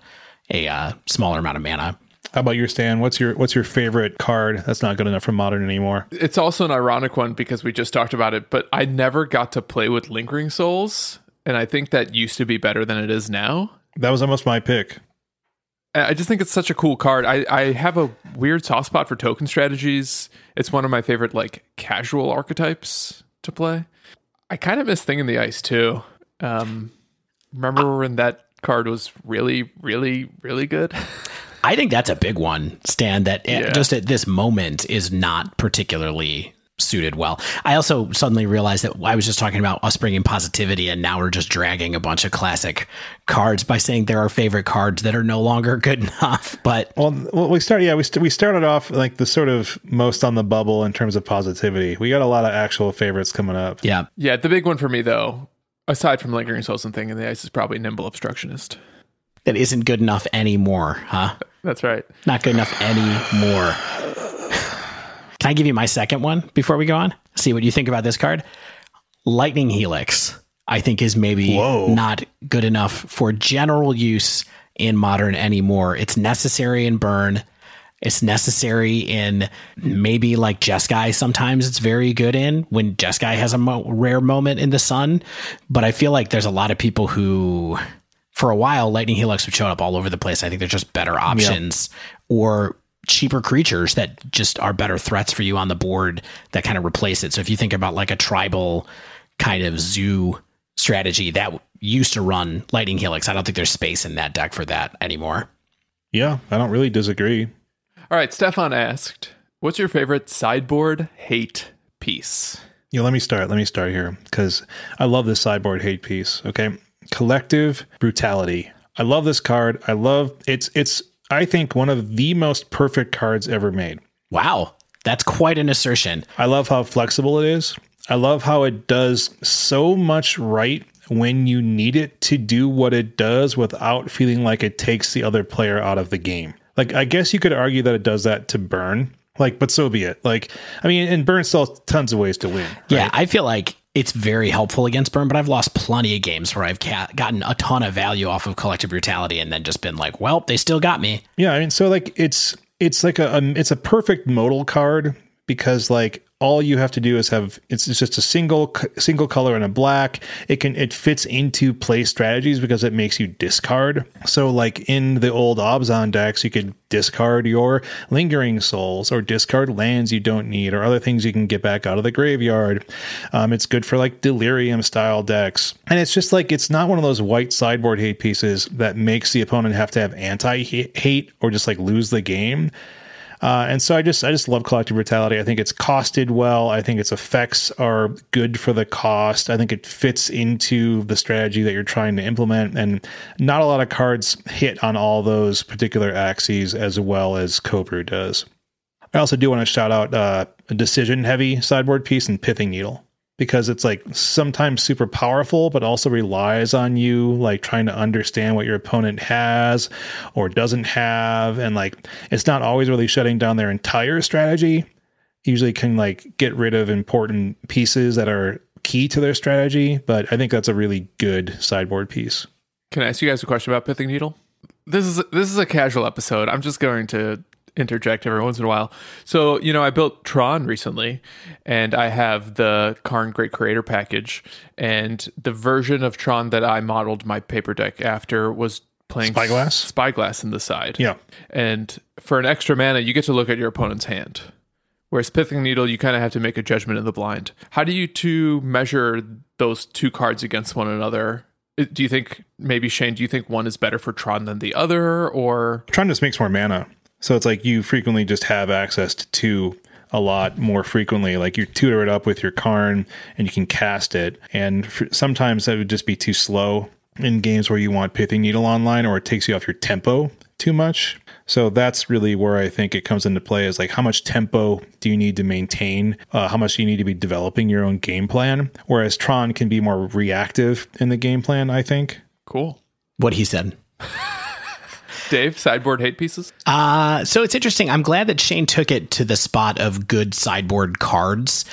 Speaker 3: a uh, smaller amount of mana.
Speaker 2: How about your Stan? What's your what's your favorite card that's not good enough for modern anymore?
Speaker 1: It's also an ironic one because we just talked about it, but I never got to play with Lingering Souls, and I think that used to be better than it is now.
Speaker 2: That was almost my pick.
Speaker 1: I just think it's such a cool card. I, I have a weird soft spot for token strategies. It's one of my favorite like casual archetypes to play. I kind of miss Thing in the Ice too. Um, remember when that card was really, really, really good?
Speaker 3: I think that's a big one, Stan, that eh, yeah. just at this moment is not particularly suited well. I also suddenly realized that I was just talking about us bringing positivity, and now we're just dragging a bunch of classic cards by saying there are favorite cards that are no longer good enough. But
Speaker 2: well, we started, yeah, we, st- we started off like the sort of most on the bubble in terms of positivity. We got a lot of actual favorites coming up.
Speaker 3: Yeah,
Speaker 1: yeah. The big one for me though, aside from lingering souls and thing in the ice, is probably nimble obstructionist.
Speaker 3: That isn't good enough anymore, huh?
Speaker 1: That's right.
Speaker 3: Not good enough anymore. Can I give you my second one before we go on? See what you think about this card. Lightning Helix, I think, is maybe Whoa. not good enough for general use in modern anymore. It's necessary in burn. It's necessary in maybe like Jeskai. Sometimes it's very good in when Jeskai has a mo- rare moment in the sun. But I feel like there's a lot of people who for a while, Lightning Helix would show up all over the place. I think they're just better options or cheaper creatures that just are better threats for you on the board that kind of replace it. So if you think about like a tribal kind of zoo strategy that used to run Lightning Helix, I don't think there's space in that deck for that anymore.
Speaker 2: Yeah, I don't really disagree.
Speaker 1: All right, Stefan asked, "What's your favorite sideboard hate piece?"
Speaker 2: Yeah, let me start. Let me start here because I love this sideboard hate piece. Okay, Collective Brutality. I love this card. I love it's it's I think one of the most perfect cards ever made.
Speaker 3: Wow. That's quite an assertion.
Speaker 2: I love how flexible it is. I love how it does so much right when you need it to do what it does without feeling like it takes the other player out of the game. Like I guess you could argue that it does that to burn, like, but so be it. Like, I mean, and burn still tons of ways to win. Right?
Speaker 3: Yeah, I feel like it's very helpful against burn, but I've lost plenty of games where I've ca- gotten a ton of value off of collective brutality and then just been like, well, they still got me.
Speaker 2: Yeah, I mean, so like it's it's like a, a it's a perfect modal card because like all you have to do is have it's, just a single single color and a black. It can it fits into play strategies because it makes you discard. So like in the old Abzan decks you could discard your lingering souls or discard lands you don't need or other things you can get back out of the graveyard. Um, it's good for like delirium style decks. And it's just like it's not one of those white sideboard hate pieces that makes the opponent have to have anti hate or just like lose the game uh, and so I just I just love collective brutality. I think it's costed well. I think its effects are good for the cost. I think it fits into the strategy that you're trying to implement, and not a lot of cards hit on all those particular axes as well as CoBru does. I also do want to shout out uh, a decision heavy sideboard piece and Pithing Needle because it's like sometimes super powerful, but also relies on you like trying to understand what your opponent has or doesn't have. And like it's not always really shutting down their entire strategy. Usually can like get rid of important pieces that are key to their strategy. But I think that's a really good sideboard piece.
Speaker 1: Can I ask you guys a question about Pithing Needle? This is this is a casual episode. I'm just going to interject every once in a while. So, you know, I built Tron recently and I have the Karn Great Creator package and the version of Tron that I modeled my paper deck after was playing
Speaker 2: Spyglass?
Speaker 1: Spyglass in the side.
Speaker 2: Yeah.
Speaker 1: And for an extra mana, you get to look at your opponent's hand. Whereas Pithing Needle, you kind of have to make a judgment in the blind. How do you two measure those two cards against one another? Do you think maybe Shane? Do you think one is better for Tron than the other, or
Speaker 2: Tron just makes more mana? So it's like you frequently just have access to two a lot more frequently. Like you tutor it up with your Karn and you can cast it. And sometimes that would just be too slow in games where you want Pithing Needle online or it takes you off your tempo too much. So that's really where I think it comes into play is like how much tempo do you need to maintain? Uh, how much do you need to be developing your own game plan? Whereas Tron can be more reactive in the game plan, I think.
Speaker 1: Cool.
Speaker 3: What he said.
Speaker 1: Dave, sideboard hate pieces?
Speaker 3: Uh, so it's interesting. I'm glad that Shane took it to the spot of good sideboard cards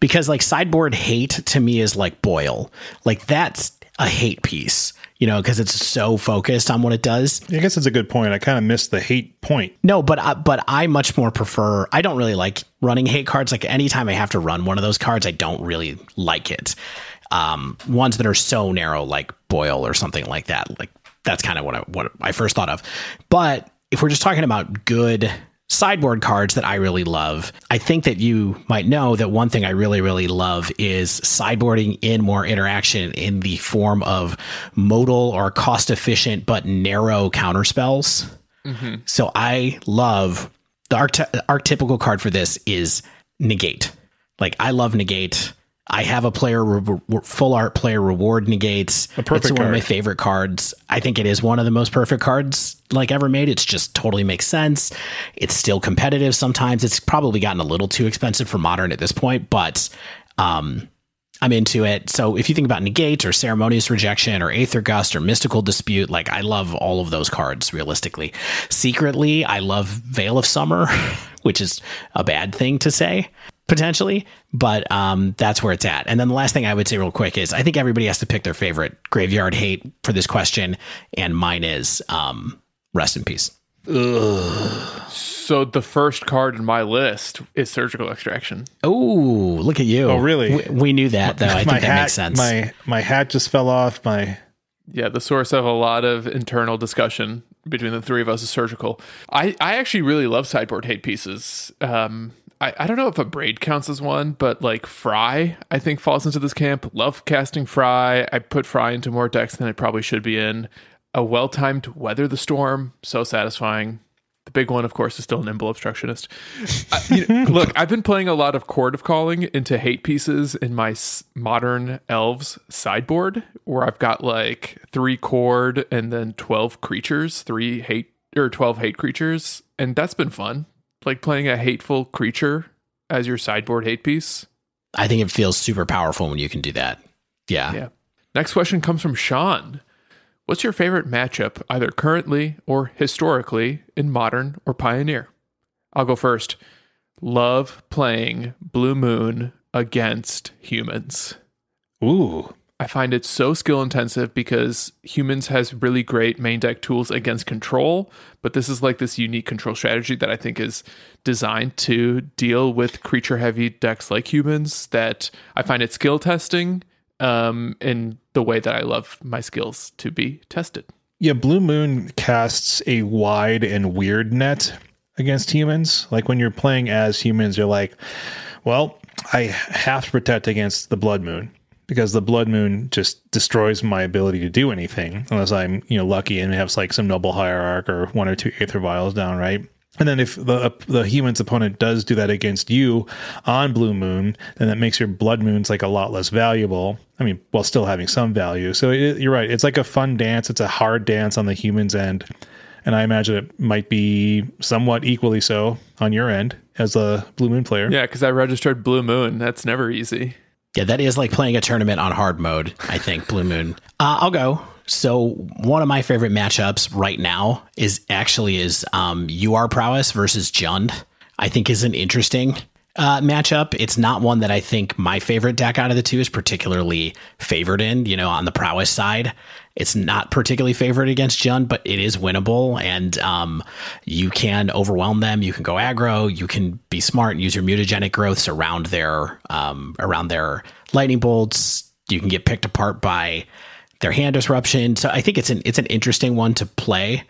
Speaker 3: because, like, sideboard hate to me is like boil. Like, that's a hate piece, you know, because it's so focused on what it does.
Speaker 2: I guess it's a good point. I kind of missed the hate point.
Speaker 3: No, but I, but I much more prefer. I don't really like running hate cards. Like anytime I have to run one of those cards, I don't really like it. Um, ones that are so narrow, like boil or something like that. Like that's kind of what I what I first thought of. But if we're just talking about good sideboard cards that I really love, I think that you might know that one thing I really really love is sideboarding in more interaction in the form of modal or cost efficient but narrow counter spells. Mm-hmm. So I love the archety- archetypical card for this is negate. Like I love negate. I have a player re- full art player reward negates.
Speaker 2: A perfect
Speaker 3: it's one
Speaker 2: card.
Speaker 3: of my favorite cards. I think it is one of the most perfect cards like ever made. It's just totally makes sense. It's still competitive sometimes. It's probably gotten a little too expensive for modern at this point, but um I'm into it. So if you think about negate or ceremonious rejection or aether gust or mystical dispute, like I love all of those cards realistically. Secretly, I love Veil of Summer, which is a bad thing to say potentially, but um, that's where it's at. And then the last thing I would say real quick is I think everybody has to pick their favorite graveyard hate for this question, and mine is um, rest in peace.
Speaker 1: So the first card in my list is surgical extraction.
Speaker 3: Oh, look at you!
Speaker 2: Oh, really?
Speaker 3: We, we knew that though. I think
Speaker 2: my
Speaker 3: that
Speaker 2: hat,
Speaker 3: makes sense.
Speaker 2: My my hat just fell off. My
Speaker 1: Yeah, the source of a lot of internal discussion between the three of us is surgical. I, I actually really love sideboard hate pieces. Um, I, I don't know if Abrade counts as one, but like Fry, I think falls into this camp. Love casting Fry. I put Fry into more decks than it probably should be in. A well timed Weather the Storm, so satisfying. The big one, of course, is still Nimble Obstructionist. Uh, you know, look, I've been playing a lot of Chord of Calling into hate pieces in my s- modern elves sideboard, where I've got like three chord and then 12 creatures, three hate or 12 hate creatures. And that's been fun. Like playing a hateful creature as your sideboard hate piece.
Speaker 3: I think it feels super powerful when you can do that. Yeah.
Speaker 1: Yeah. Next question comes from Sean. What's your favorite matchup, either currently or historically, in modern or pioneer? I'll go first. Love playing Blue Moon against humans.
Speaker 2: ooh,
Speaker 1: I find it so skill intensive because humans has really great main deck tools against control, but this is like this unique control strategy that I think is designed to deal with creature heavy decks like humans that I find it skill testing um in the way that I love my skills to be tested.
Speaker 2: yeah. Blue Moon casts a wide and weird net against humans. Like when you're playing as humans, you're like, well, I have to protect against the Blood Moon because the Blood Moon just destroys my ability to do anything unless I'm you know lucky and have like some Noble Hierarch or one or two Aether Vials down, right? And then if the uh, the human's opponent does do that against you on Blue Moon, then that makes your Blood Moons like a lot less valuable. I mean, while still having some value. So it, you're right. It's like a fun dance. It's a hard dance on the human's end, and I imagine it might be somewhat equally so on your end as a Blue Moon player.
Speaker 1: Yeah, because I registered Blue Moon. That's never easy.
Speaker 3: Yeah, that is like playing a tournament on hard mode, I think, Blue Moon. Uh, I'll go. So one of my favorite matchups right now is actually is um, UR Prowess versus Jund. I think is an interesting uh, matchup. It's not one that I think my favorite deck out of the two is particularly favored in. You know, on the Prowess side, it's not particularly favored against Jund, but it is winnable, and um, you can overwhelm them. You can go aggro. You can be smart and use your mutagenic growths around their um, around their lightning bolts. You can get picked apart by their hand disruption. So I think it's an it's an interesting one to play.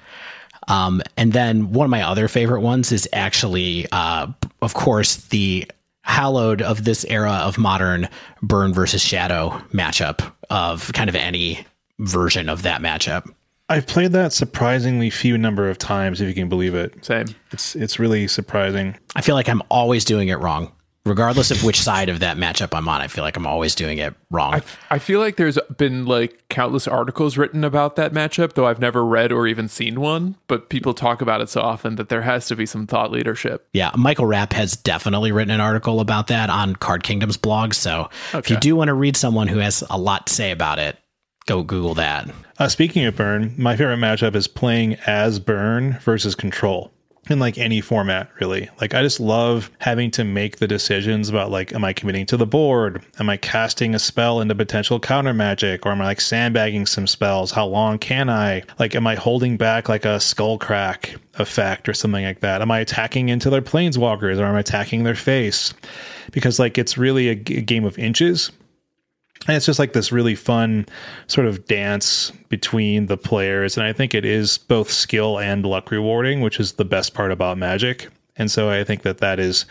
Speaker 3: Um, and then one of my other favorite ones is actually, uh, of course, the hallowed of this era of modern burn versus shadow matchup of kind of any version of that matchup.
Speaker 2: I've played that surprisingly few number of times, if you can believe it.
Speaker 1: Same.
Speaker 2: It's it's really surprising.
Speaker 3: I feel like I'm always doing it wrong. regardless of which side of that matchup I'm on. I feel like I'm always doing it wrong.
Speaker 1: I, I feel like there's been like countless articles written about that matchup, though I've never read or even seen one. But people talk about it so often that there has to be some thought leadership.
Speaker 3: yeah, Michael Rapp has definitely written an article about that on Card Kingdom's blog. So if you do want to read someone who has a lot to say about it, go Google that.
Speaker 2: Uh, speaking of burn, my favorite matchup is playing as burn versus control in like any format, really. Like, I just love having to make the decisions about like, am I committing to the board? Am I casting a spell into potential counter magic? Or am I like sandbagging some spells? How long can I? Like, am I holding back like a skull crack effect or something like that? Am I attacking into their planeswalkers or am I attacking their face? Because like, it's really a, g- a game of inches and it's just like this really fun sort of dance between the players and i think it is both skill and luck rewarding which is the best part about magic. And so i think that that is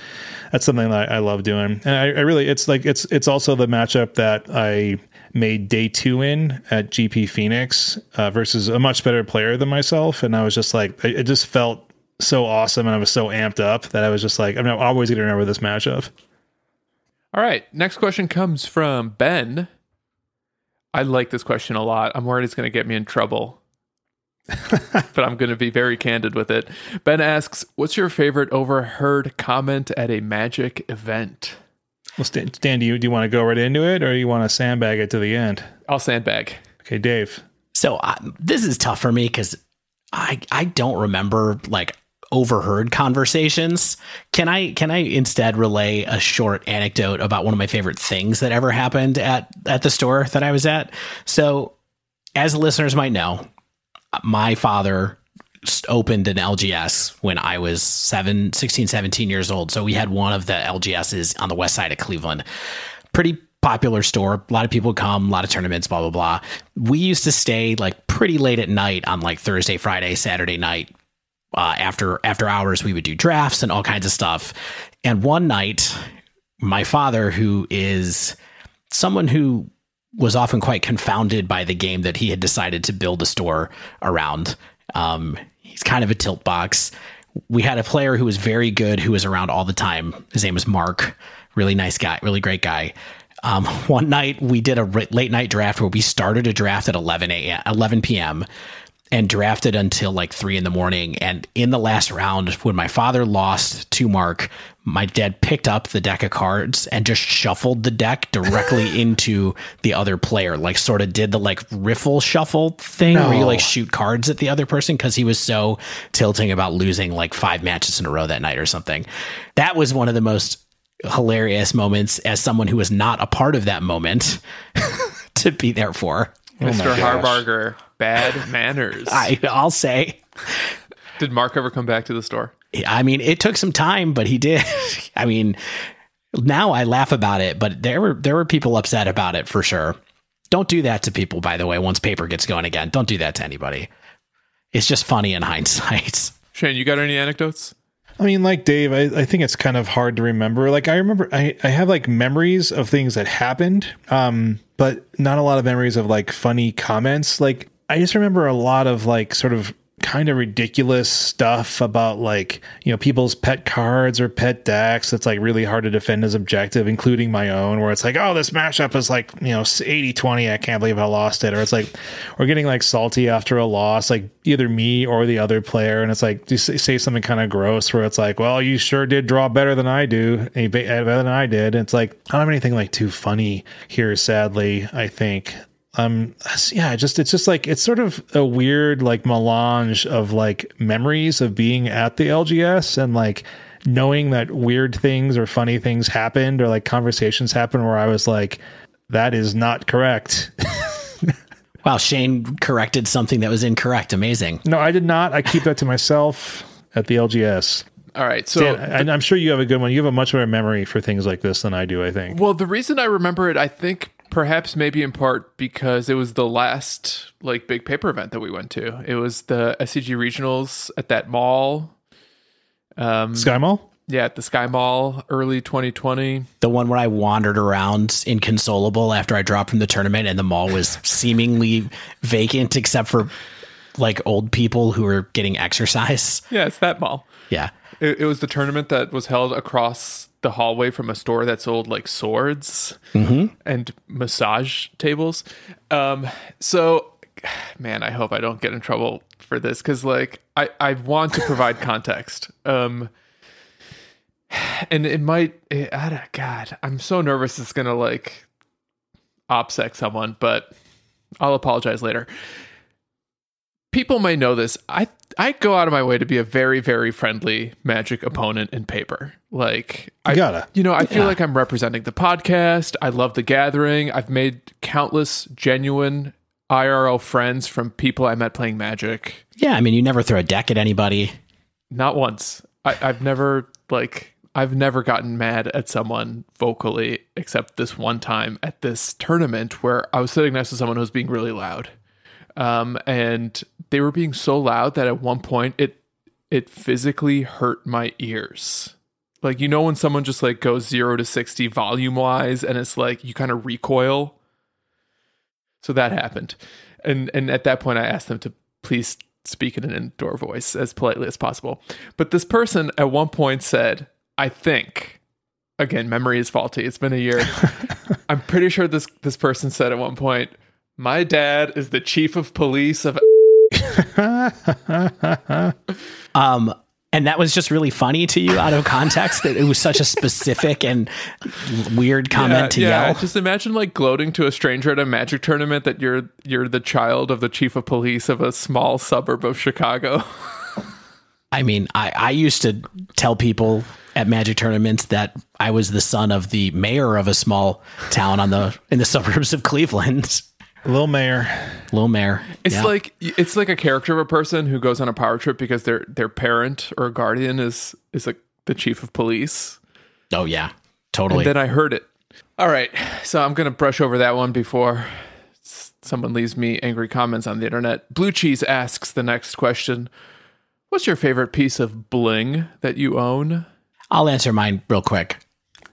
Speaker 2: that's something that i love doing. And i, I really it's like it's it's also the matchup that i made day two in at gp phoenix uh, versus a much better player than myself. And i was just like it just felt so awesome and i was so amped up that i was just like i'm always going to remember this matchup
Speaker 1: All right. Next question comes from Ben. I like this question a lot. I'm worried it's going to get me in trouble. but I'm going to be very candid with it. Ben asks, What's your favorite overheard comment at a magic event?
Speaker 2: well stan, stan do you do you want to go right into it or you want to sandbag it to the end
Speaker 1: I'll sandbag.
Speaker 2: okay dave
Speaker 3: So uh, this is tough for me because I I don't remember like overheard conversations. Can I can I instead relay a short anecdote about one of my favorite things that ever happened at at the store that I was at? So, as listeners might know, my father opened an LGS when I was 7 16 17 years old. So we had one of the LGSs on the west side of Cleveland. Pretty popular store. A lot of people come, a lot of tournaments, blah blah blah. We used to stay like pretty late at night on like Thursday, Friday, Saturday night. Uh, after after hours, we would do drafts and all kinds of stuff. And one night, my father, who is someone who was often quite confounded by the game that he had decided to build a store around. Um, he's kind of a tilt box. We had a player who was very good, who was around all the time. His name was Mark. Really nice guy, really great guy. Um, one night we did a late night draft where we started a draft at 11 a.m. 11 p.m. and drafted until like three in the morning. And in the last round, when my father lost to Mark, my dad picked up the deck of cards and just shuffled the deck directly into the other player, like sort of did the like riffle shuffle thing where you like shoot cards at the other person because he was so tilting about losing like five matches in a row that night or something. That was one of the most hilarious moments as someone who was not a part of that moment to be there for.
Speaker 1: Oh Mr.
Speaker 2: gosh.
Speaker 1: Harbarger, bad manners.
Speaker 3: I, I'll say.
Speaker 1: Did Mark ever come back to the store?
Speaker 3: I mean, it took some time, but he did. I mean, now I laugh about it, but there were there were people upset about it for sure. Don't do that to people, by the way. Once paper gets going again, don't do that to anybody. It's just funny in hindsight.
Speaker 1: Shane, you got any anecdotes?
Speaker 2: I mean, like Dave, I, I think it's kind of hard to remember. Like I remember, I, I have like memories of things that happened, um, but not a lot of memories of like funny comments. Like I just remember a lot of like sort of kind of ridiculous stuff about like you know people's pet cards or pet decks that's like really hard to defend as objective including my own where it's like oh this matchup is like you know 80-20 i can't believe i lost it. Or it's like we're getting like salty after a loss like either me or the other player and it's like you say something kind of gross where it's like well you sure did draw better than i do eh, better than i did. And it's like i don't have anything like too funny here sadly i think um yeah just it's just like it's sort of a weird like melange of like memories of being at the lgs and like knowing that weird things or funny things happened or like conversations happened where i was like that is not correct
Speaker 3: Wow, Shane corrected something that was incorrect. Amazing.
Speaker 2: no i did not i keep that to myself at the lgs
Speaker 1: All right. So,
Speaker 2: Dan, and i'm sure you have a good one you have a much better memory for things like this than i do i think
Speaker 1: well, the reason I remember it, I think perhaps maybe in part because it was the last like big paper event that we went to. It was the SCG regionals at that mall. Um,
Speaker 2: sky mall
Speaker 1: yeah, at the Sky Mall, early 2020.
Speaker 3: The one where I wandered around inconsolable after I dropped from the tournament and the mall was seemingly vacant except for like old people who were getting exercise.
Speaker 1: Yeah, it's that mall.
Speaker 3: Yeah.
Speaker 1: It, it was the tournament that was held across the hallway from a store that sold like swords and massage tables. Um, so, man, I hope I don't get in trouble for this because, like, I, I want to provide context. Um, and it might, it, I God, I'm so nervous it's gonna like opsec someone, but I'll apologize later. People may know this. I I go out of my way to be a very very friendly Magic opponent in paper. Like I
Speaker 2: gotta.
Speaker 1: you know, I feel
Speaker 3: Yeah.
Speaker 1: like I'm representing the podcast. I love the gathering. I've made countless genuine IRL friends from people I met playing Magic.
Speaker 3: Yeah. I mean, you never throw a deck at anybody.
Speaker 1: Not once. I, I've never like I've never gotten mad at someone vocally except this one time at this tournament where I was sitting next to someone who was being really loud. Um, and they were being so loud that at one point it it physically hurt my ears. Like you know when someone just like goes zero to sixty volume wise and it's like you kind of recoil. So that happened. And and at that point I asked them to please speak in an indoor voice as politely as possible. But this person at one point said, I think again, memory is faulty. It's been a year. I'm pretty sure this this person said at one point, My dad is the chief of police of
Speaker 3: Um, and that was just really funny to you out of context that it was such a specific and weird comment to yell.
Speaker 1: Just imagine like gloating to a stranger at a magic tournament that you're you're the child of the chief of police of a small suburb of Chicago.
Speaker 3: I mean, I, I used to tell people at magic tournaments that I was the son of the mayor of a small town on the in the suburbs of Cleveland.
Speaker 2: Lil Mayor.
Speaker 3: Little mayor.
Speaker 1: It's
Speaker 3: Yeah.
Speaker 1: like it's like a character of a person who goes on a power trip because their their parent or guardian is is like the chief of police.
Speaker 3: oh yeah, totally.
Speaker 1: And then I heard it. All right, so I'm gonna brush over that one before someone leaves me angry comments on the internet. Blue Cheese asks the next question: What's your favorite piece of bling that you own?
Speaker 3: I'll answer mine real quick.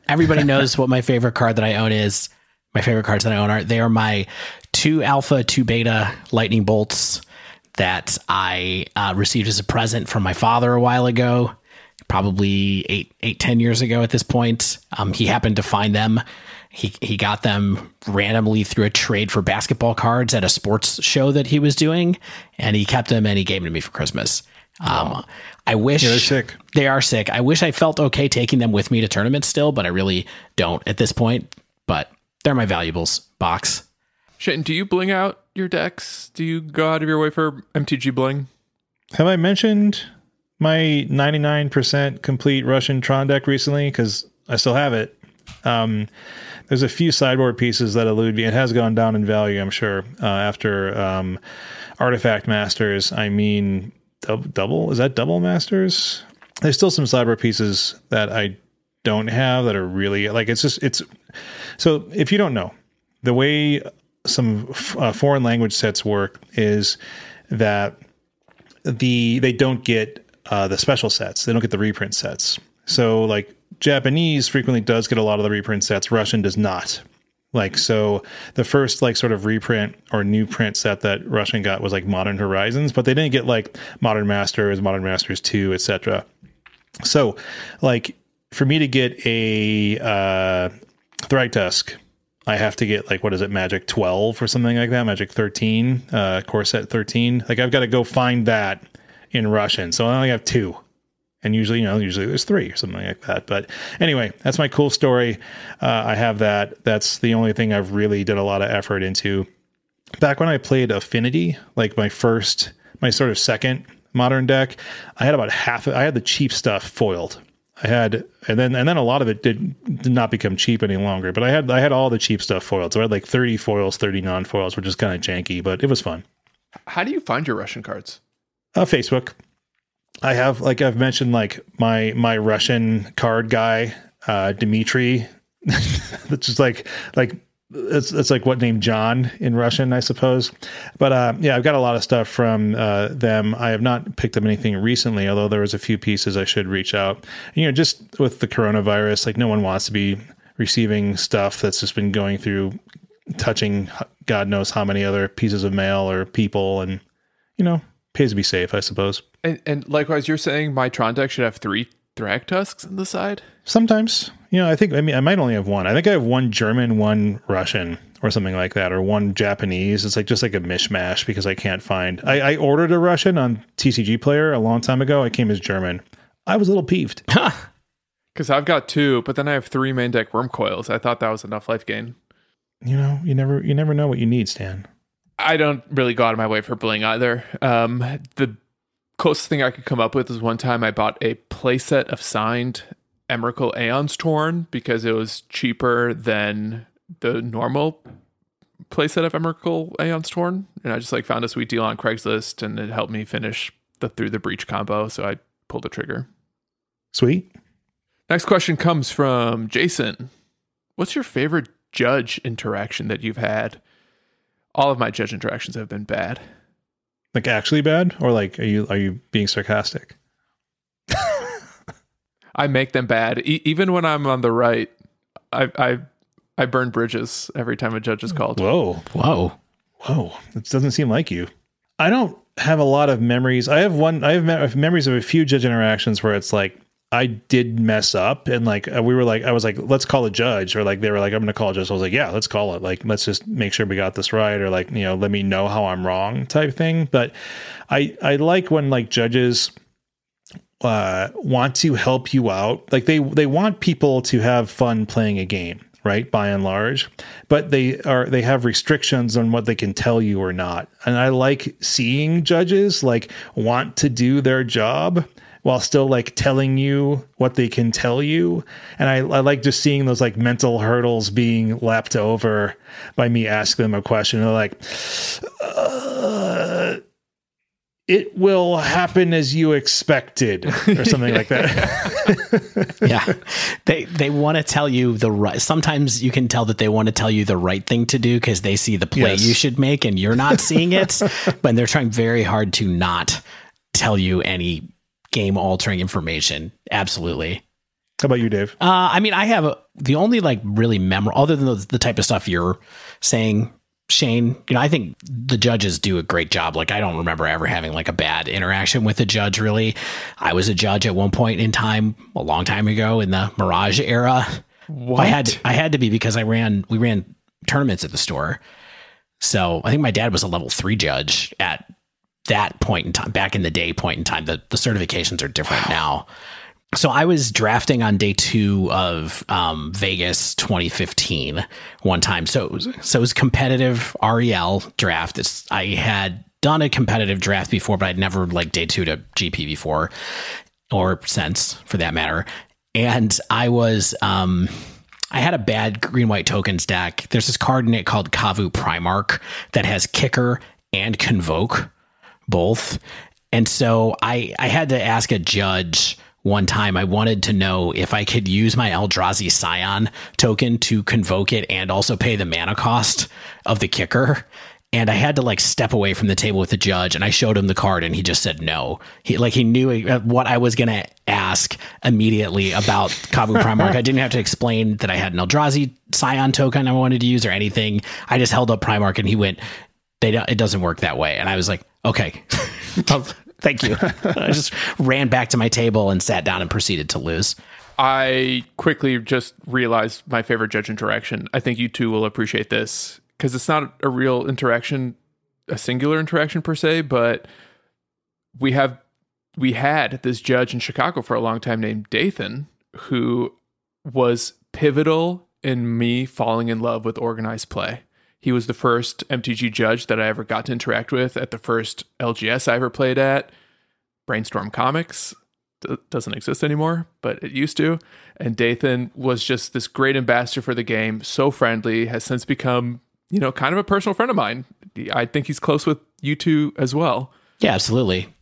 Speaker 3: Everybody knows what my favorite card that I own is. My favorite cards that I own are they are my two alpha, two beta lightning bolts that I uh, received as a present from my father a while ago, probably eight, eight, ten years ago at this point. Um, he happened to find them. He he got them randomly through a trade for basketball cards at a sports show that he was doing, and he kept them and he gave them to me for Christmas. Um, I wish
Speaker 2: they're sick.
Speaker 3: they are sick. I wish I felt okay taking them with me to tournaments still, but I really don't at this point. But they're my valuables box.
Speaker 1: Shane, do you bling out your decks? Do you go out of your way for MTG bling?
Speaker 2: Have I mentioned my 99% complete Russian Tron deck recently? Because I still have it. Um, there's a few sideboard pieces that elude me. It has gone down in value, I'm sure, uh, after um, Artifact Masters. I mean, dub- double? Is that double Masters? There's still some sideboard pieces that I don't have that are really like it's just it's so if you don't know the way some f- uh, foreign language sets work is that the they don't get uh, the special sets. They don't get the reprint sets. So like Japanese frequently does get a lot of the reprint sets. Russian does not. Like so, the first like sort of reprint or new print set that Russian got was like Modern Horizons, but they didn't get like Modern Masters, Modern Masters Two, etc. So, like for me to get a uh, Thragtusk, I have to get like what is it, Magic twelve or something like that, Magic thirteen, uh, core set thirteen. Like I've got to go find that in Russian. So I only have two. And usually, you know, usually there's three or something like that. But anyway, that's my cool story. Uh, I have that. That's the only thing I've really did a lot of effort into. Back when I played Affinity, like my first, my sort of second modern deck, I had about half. I had the cheap stuff foiled. I had, and then and then a lot of it did did not become cheap any longer. But I had I had all the cheap stuff foiled. So I had like thirty foils, thirty non foils, which is kind of janky, but it was fun.
Speaker 1: How do you find your Russian cards?
Speaker 2: Uh, Facebook. I have, like I've mentioned, like my my Russian card guy, uh, Dimitri. That's just like like it's it's like what name John in Russian, I suppose. But uh, yeah, I've got a lot of stuff from uh, them. I have not picked up anything recently, although there was a few pieces I should reach out. You know, just with the coronavirus, like no one wants to be receiving stuff that's just been going through, touching God knows how many other pieces of mail or people, and you know, pays to be safe, I suppose.
Speaker 1: And, and likewise, you're saying my Tron deck should have three Thragtusks in the side?
Speaker 2: Sometimes, you know, I think I mean I might only have one. I think I have one German, one Russian, or something like that, or one Japanese. It's like just like a mishmash because I can't find. I, I ordered a Russian on TCG Player a long time ago. It came as German. I was a little peeved.
Speaker 1: Because I've got two, but then I have three main deck worm coils. I thought that was enough life gain.
Speaker 2: you know, you never you never know what you need, Stan.
Speaker 1: I don't really go out of my way for bling either. Um, the closest thing I could come up with is one time I bought a playset of signed Emrakul Aeons Torn because it was cheaper than the normal playset of Emrakul Aeons Torn, and I just like found a sweet deal on Craigslist, and it helped me finish the through the breach combo. So I pulled the trigger.
Speaker 2: Sweet.
Speaker 1: Next question comes from Jason. What's your favorite judge interaction that you've had? All of my judge interactions have been bad.
Speaker 2: Like actually bad, or like are you are you being sarcastic?
Speaker 1: I make them bad. E- even when I'm on the right, I I I burn bridges every time a judge is called.
Speaker 2: Whoa,
Speaker 3: Whoa.
Speaker 2: whoa! It doesn't seem like you. I don't have a lot of memories. I have one. I have me- I have memories of a few judge interactions where it's like I did mess up, and like uh, we were like, I was like, let's call a judge, or like they were like, I'm going to call a judge. I was like, yeah, let's call it. Like, let's just make sure we got this right, or like, you know, let me know how I'm wrong, type thing. But I I like when like judges uh, want to help you out. Like they they want people to have fun playing a game, right? By and large, but they are they have restrictions on what they can tell you or not. And I like seeing judges like want to do their job while still like telling you what they can tell you. And I, I like just seeing those like mental hurdles being lapped over by me asking them a question. They're like, uh, it will happen as you expected or something like that.
Speaker 3: yeah they they want to tell you the right sometimes you can tell that they want to tell you the right thing to do because they see the play
Speaker 2: Yes.
Speaker 3: you should make and you're not seeing it but they're trying very hard to not tell you any game altering information absolutely
Speaker 2: How about you, Dave?
Speaker 3: uh, I mean, I have a, the only like really memorable, other than the, the type of stuff you're saying, Shane. You know, I think the judges do a great job. Like, I don't remember ever having like a bad interaction with a judge. Really, I was a judge at one point in time, a long time ago in the Mirage era.
Speaker 1: What?
Speaker 3: I had to, I had to be because I ran we ran tournaments at the store. So I think my dad was a level three judge at that point in time, back in the day point in time. The the certifications are different now. So I was drafting on day two of um, Vegas 2015 one time. So it was, so it was competitive REL draft. It's, I had done a competitive draft before, but I'd never like day two to GP before or since for that matter. And I was, um, I had a bad green white tokens deck. There's this card in it called Kavu Primarch that has kicker and convoke both. And so I I had to ask a judge one time. I wanted to know if I could use my Eldrazi Scion token to convoke it and also pay the mana cost of the kicker. And I had to like step away from the table with the judge, and I showed him the card, and he just said no. He like he knew uh, what I was gonna ask immediately about Kavu Primarch. I didn't have to explain that I had an Eldrazi Scion token I wanted to use or anything. I just held up Primarch, and he went, "They don't, it doesn't work that way." And I was like, "Okay, thank you." I just ran back to my table and sat down and proceeded to lose.
Speaker 1: I quickly just realized my favorite judge interaction. I think you two will appreciate this because it's not a real interaction, a singular interaction per se, but we have we had this judge in Chicago for a long time named Dathan who was pivotal in me falling in love with organized play. He was the first MTG judge that I ever got to interact with at the first LGS I ever played at, Brainstorm Comics d- doesn't exist anymore, but it used to. And Dathan was just this great ambassador for the game, so friendly, has since become, you know, kind of a personal friend of mine. I think he's close with you two as well.
Speaker 3: Yeah, absolutely.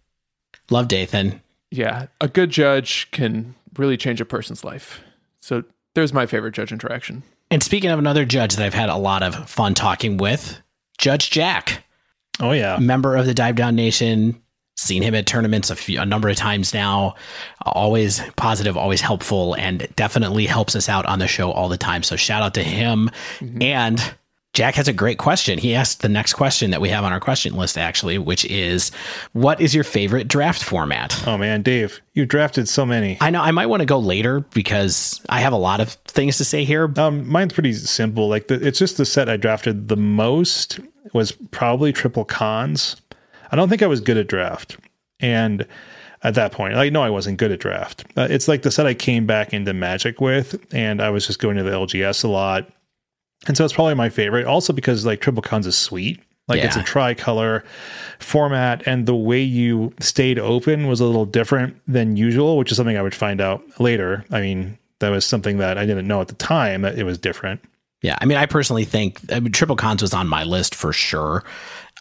Speaker 3: Love Dathan.
Speaker 1: Yeah, a good judge can really change a person's life. So there's my favorite judge interaction.
Speaker 3: And speaking of another judge that I've had a lot of fun talking with, Judge Jack.
Speaker 2: Oh yeah,
Speaker 3: member of the Dive Down Nation. Seen him at tournaments a, few, a number of times now. Always positive, always helpful, and definitely helps us out on the show all the time. So shout out to him mm-hmm. and Jack has a great question. He asked the next question that we have on our question list, actually, which is What is your favorite draft format?
Speaker 2: Oh, man, Dave, you've drafted so many.
Speaker 3: I know I might want to go later because I have a lot of things to say here.
Speaker 2: Um, mine's pretty simple. Like, the, it's just the set I drafted the most was probably Triple Khans. I don't think I was good at draft. And at that point. Like, no, I wasn't good at draft. Uh, it's like the set I came back into Magic with, and I was just going to the LGS a lot. And so it's probably my favorite. Also because like Triple Khans is sweet. Like yeah. it's a tricolor format, and the way you stayed open was a little different than usual, which is something I would find out later. I mean, that was something that I didn't know at the time that it was different.
Speaker 3: Yeah, I mean, I personally think I mean, Triple Khans was on my list for sure.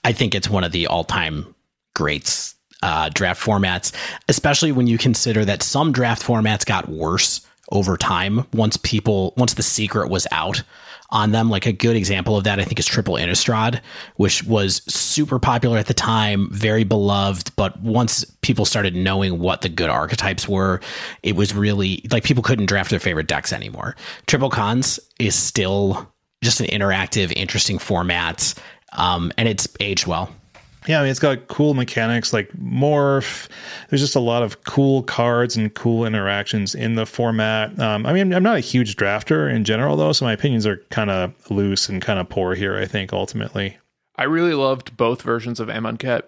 Speaker 3: I think it's one of the all-time greats uh, draft formats, especially when you consider that some draft formats got worse over time once people once the secret was out on them. Like a good example of that, I think, is Triple Innistrad, which was super popular at the time, very beloved. But once people started knowing what the good archetypes were, it was really like people couldn't draft their favorite decks anymore. Triple Khans is still just an interactive, interesting format, um, and it's aged well.
Speaker 2: Yeah, I mean, it's got cool mechanics like morph. There's just a lot of cool cards and cool interactions in the format. Um, I mean, I'm not a huge drafter in general, though, so my opinions are kind of loose and kind of poor here, I think, ultimately.
Speaker 1: I really loved both versions of Amonkhet.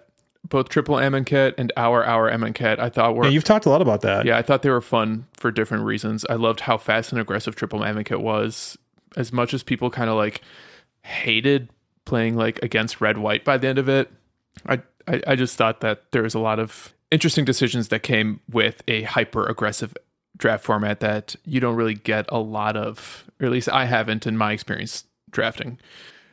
Speaker 1: Both Triple Amonkhet and Our Our Amonkhet, I thought were.
Speaker 2: Yeah, you've talked a lot about that.
Speaker 1: Yeah, I thought they were fun for different reasons. I loved how fast and aggressive Triple Amonkhet was. As much as people kind of like hated playing like against red white by the end of it, I, I, I just thought that there was a lot of interesting decisions that came with a hyper aggressive draft format that you don't really get a lot of, or at least I haven't in my experience drafting.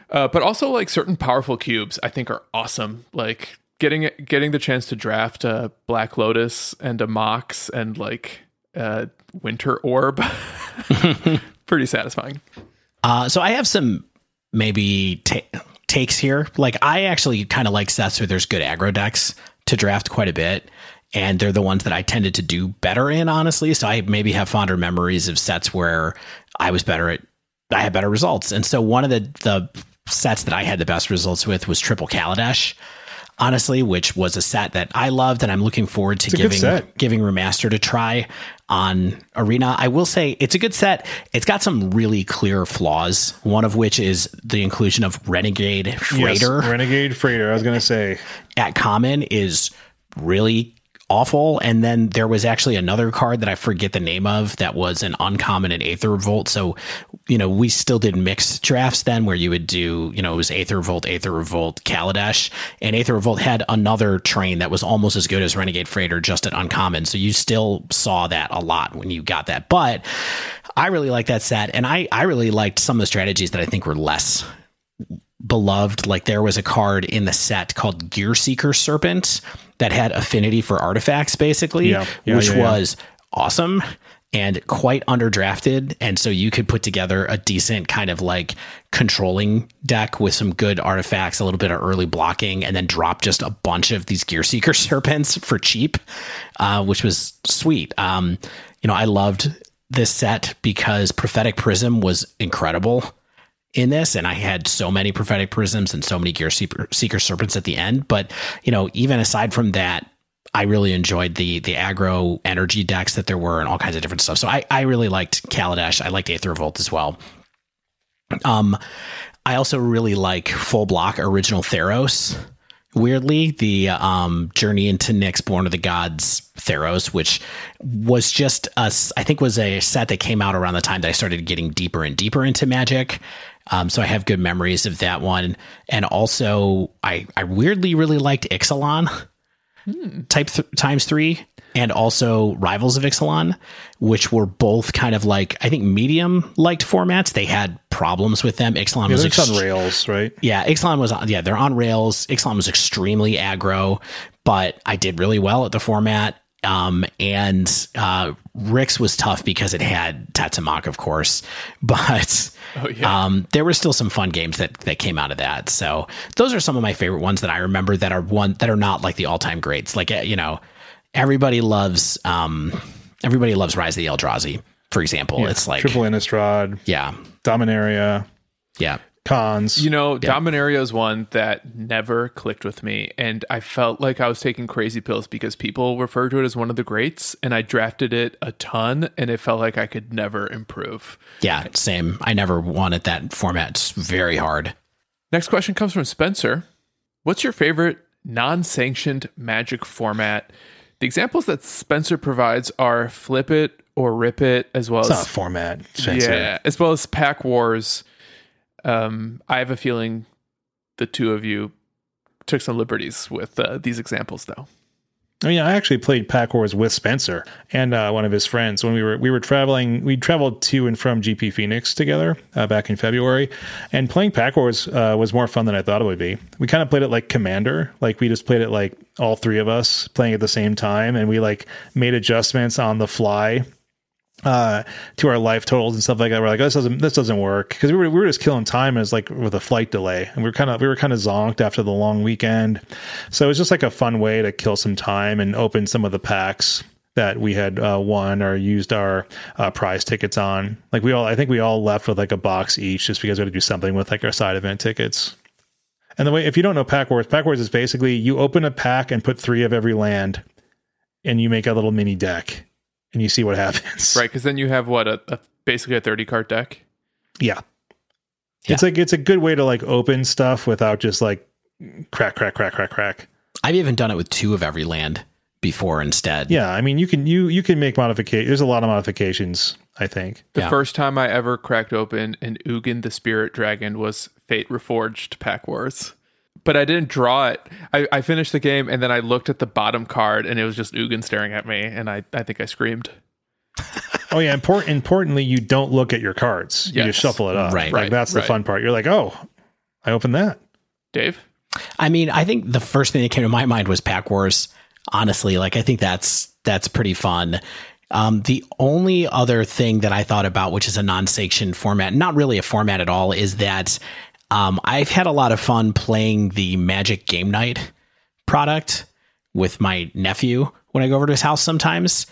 Speaker 1: Uh, but also like certain powerful cubes, I think are awesome. Like getting getting the chance to draft a Black Lotus and a Mox and like a Winter Orb, pretty satisfying.
Speaker 3: Uh, so I have some maybe takes here. Like I actually kind of like sets where there's good aggro decks to draft quite a bit. And they're the ones that I tended to do better in, honestly. So I maybe have fonder memories of sets where I was better at I had better results. And so one of the the sets that I had the best results with was Triple Kaladesh honestly, which was a set that I loved and I'm looking forward to giving giving Remaster to try on Arena. I will say it's a good set. It's got some really clear flaws, one of which is the inclusion of Renegade Freighter.
Speaker 2: Yes, Renegade Freighter, I was going to say.
Speaker 3: At common is really awful. And then there was actually another card that I forget the name of that was an uncommon in Aether Revolt. So, you know, we still did mixed drafts then where you would do, you know, it was Aether Revolt, Aether Revolt, Kaladesh. And Aether Revolt had another train that was almost as good as Renegade Freighter, just at uncommon. So you still saw that a lot when you got that. But I really like that set. And I, I really liked some of the strategies that I think were less beloved. Like there was a card in the set called Gearseeker Serpent that had affinity for artifacts, basically, yeah, yeah, which yeah, was awesome and quite underdrafted. And so you could put together a decent kind of like controlling deck with some good artifacts, a little bit of early blocking, and then drop just a bunch of these Gearseeker Serpents for cheap, uh, which was sweet. Um, you know, I loved this set because Prophetic Prism was incredible in this and I had so many prophetic prisms and so many gear seeker, seeker serpents at the end. But you know even aside from that I really enjoyed the the aggro energy decks that there were and all kinds of different stuff. So I I really liked Kaladesh. I liked Aether Revolt as well. Um I also really like full block original Theros. Weirdly the um, journey into Nyx born of the gods theros which was just us i think was a set that came out around the time that i started getting deeper and deeper into magic um, so I have good memories of that one. And also, I, I weirdly really liked Ixalan hmm. type th- times three and also Rivals of Ixalan, which were both kind of like, I think, medium liked formats. They had problems with them. Ixalan
Speaker 2: yeah,
Speaker 3: was
Speaker 2: ext- on rails, right?
Speaker 3: Yeah, Ixalan was on, yeah, they're on rails. Ixalan was extremely aggro, but I did really well at the format. Um, and uh, Rix was tough because it had Tatsumak, of course, but oh, yeah. um, there were still some fun games that that came out of that. So those are some of my favorite ones that I remember that are one that are not like the all time greats. Like eh, you know, everybody loves um, everybody loves Rise of the Eldrazi, for example. Yeah. It's like
Speaker 2: Triple Innistrad,
Speaker 3: yeah,
Speaker 2: Dominaria,
Speaker 3: yeah.
Speaker 2: Cons.
Speaker 1: You know, Dominaria is one that never clicked with me, and I felt like I was taking crazy pills because people refer to it as one of the greats, and I drafted it a ton, and it felt like I could never improve.
Speaker 3: Yeah, same. I never wanted that format. It's very hard.
Speaker 1: Next question comes from Spencer. What's your favorite non-sanctioned Magic format? The examples that Spencer provides are Flip It or Rip It, as well
Speaker 2: it's
Speaker 1: as
Speaker 2: format. Spencer.
Speaker 1: yeah, as well as Pack Wars. Um, I have a feeling the two of you took some liberties with uh, these examples, though.
Speaker 2: I mean, I actually played Pack Wars with Spencer and uh, one of his friends when we were we were traveling. We traveled to and from GP Phoenix together uh, back in February, and playing Pack Wars uh, was more fun than I thought it would be. We kind of played it like Commander, like we just played it like all three of us playing at the same time, and we like made adjustments on the fly uh to our life totals and stuff like that. We're like this doesn't this doesn't work. Because we were, we were just killing time as like with a flight delay. And we were kind of we were kind of zonked after the long weekend. So it was just like a fun way to kill some time and open some of the packs that we had uh, won or used our uh, prize tickets on. Like we all i think we all left with like a box each just because we had to do something with like our side event tickets. And the way if you don't know pack wars pack wars is basically you open a pack and put three of every land and you make a little mini deck and you see what happens
Speaker 1: Right, because then you have what a, a basically a thirty card deck.
Speaker 2: Yeah. It's like it's a good way to like open stuff without just like crack, crack, crack, crack, crack.
Speaker 3: I've even done it with two of every land before instead.
Speaker 2: Yeah, I mean you can you you can make modification. There's a lot of modifications. I think.
Speaker 1: The
Speaker 3: Yeah.
Speaker 1: first time I ever cracked open an Ugin the Spirit Dragon was Fate Reforged Pack Wars. But I didn't draw it. I, I finished the game and then I looked at the bottom card and it was just Ugin staring at me and I, I think I screamed.
Speaker 2: Oh yeah, important. Importantly, you don't look at your cards. You just shuffle it up.
Speaker 3: Right.
Speaker 2: Like
Speaker 1: Right,
Speaker 2: that's the
Speaker 1: right.
Speaker 2: fun part. You're like, oh, I opened that.
Speaker 1: Dave?
Speaker 3: I mean, I think the first thing that came to my mind was Pack Wars. Honestly, like I think that's that's pretty fun. Um, the only other thing that I thought about, which is a non-sanctioned format, not really a format at all, is that um, I've had a lot of fun playing the Magic Game Night product with my nephew when I go over to his house sometimes.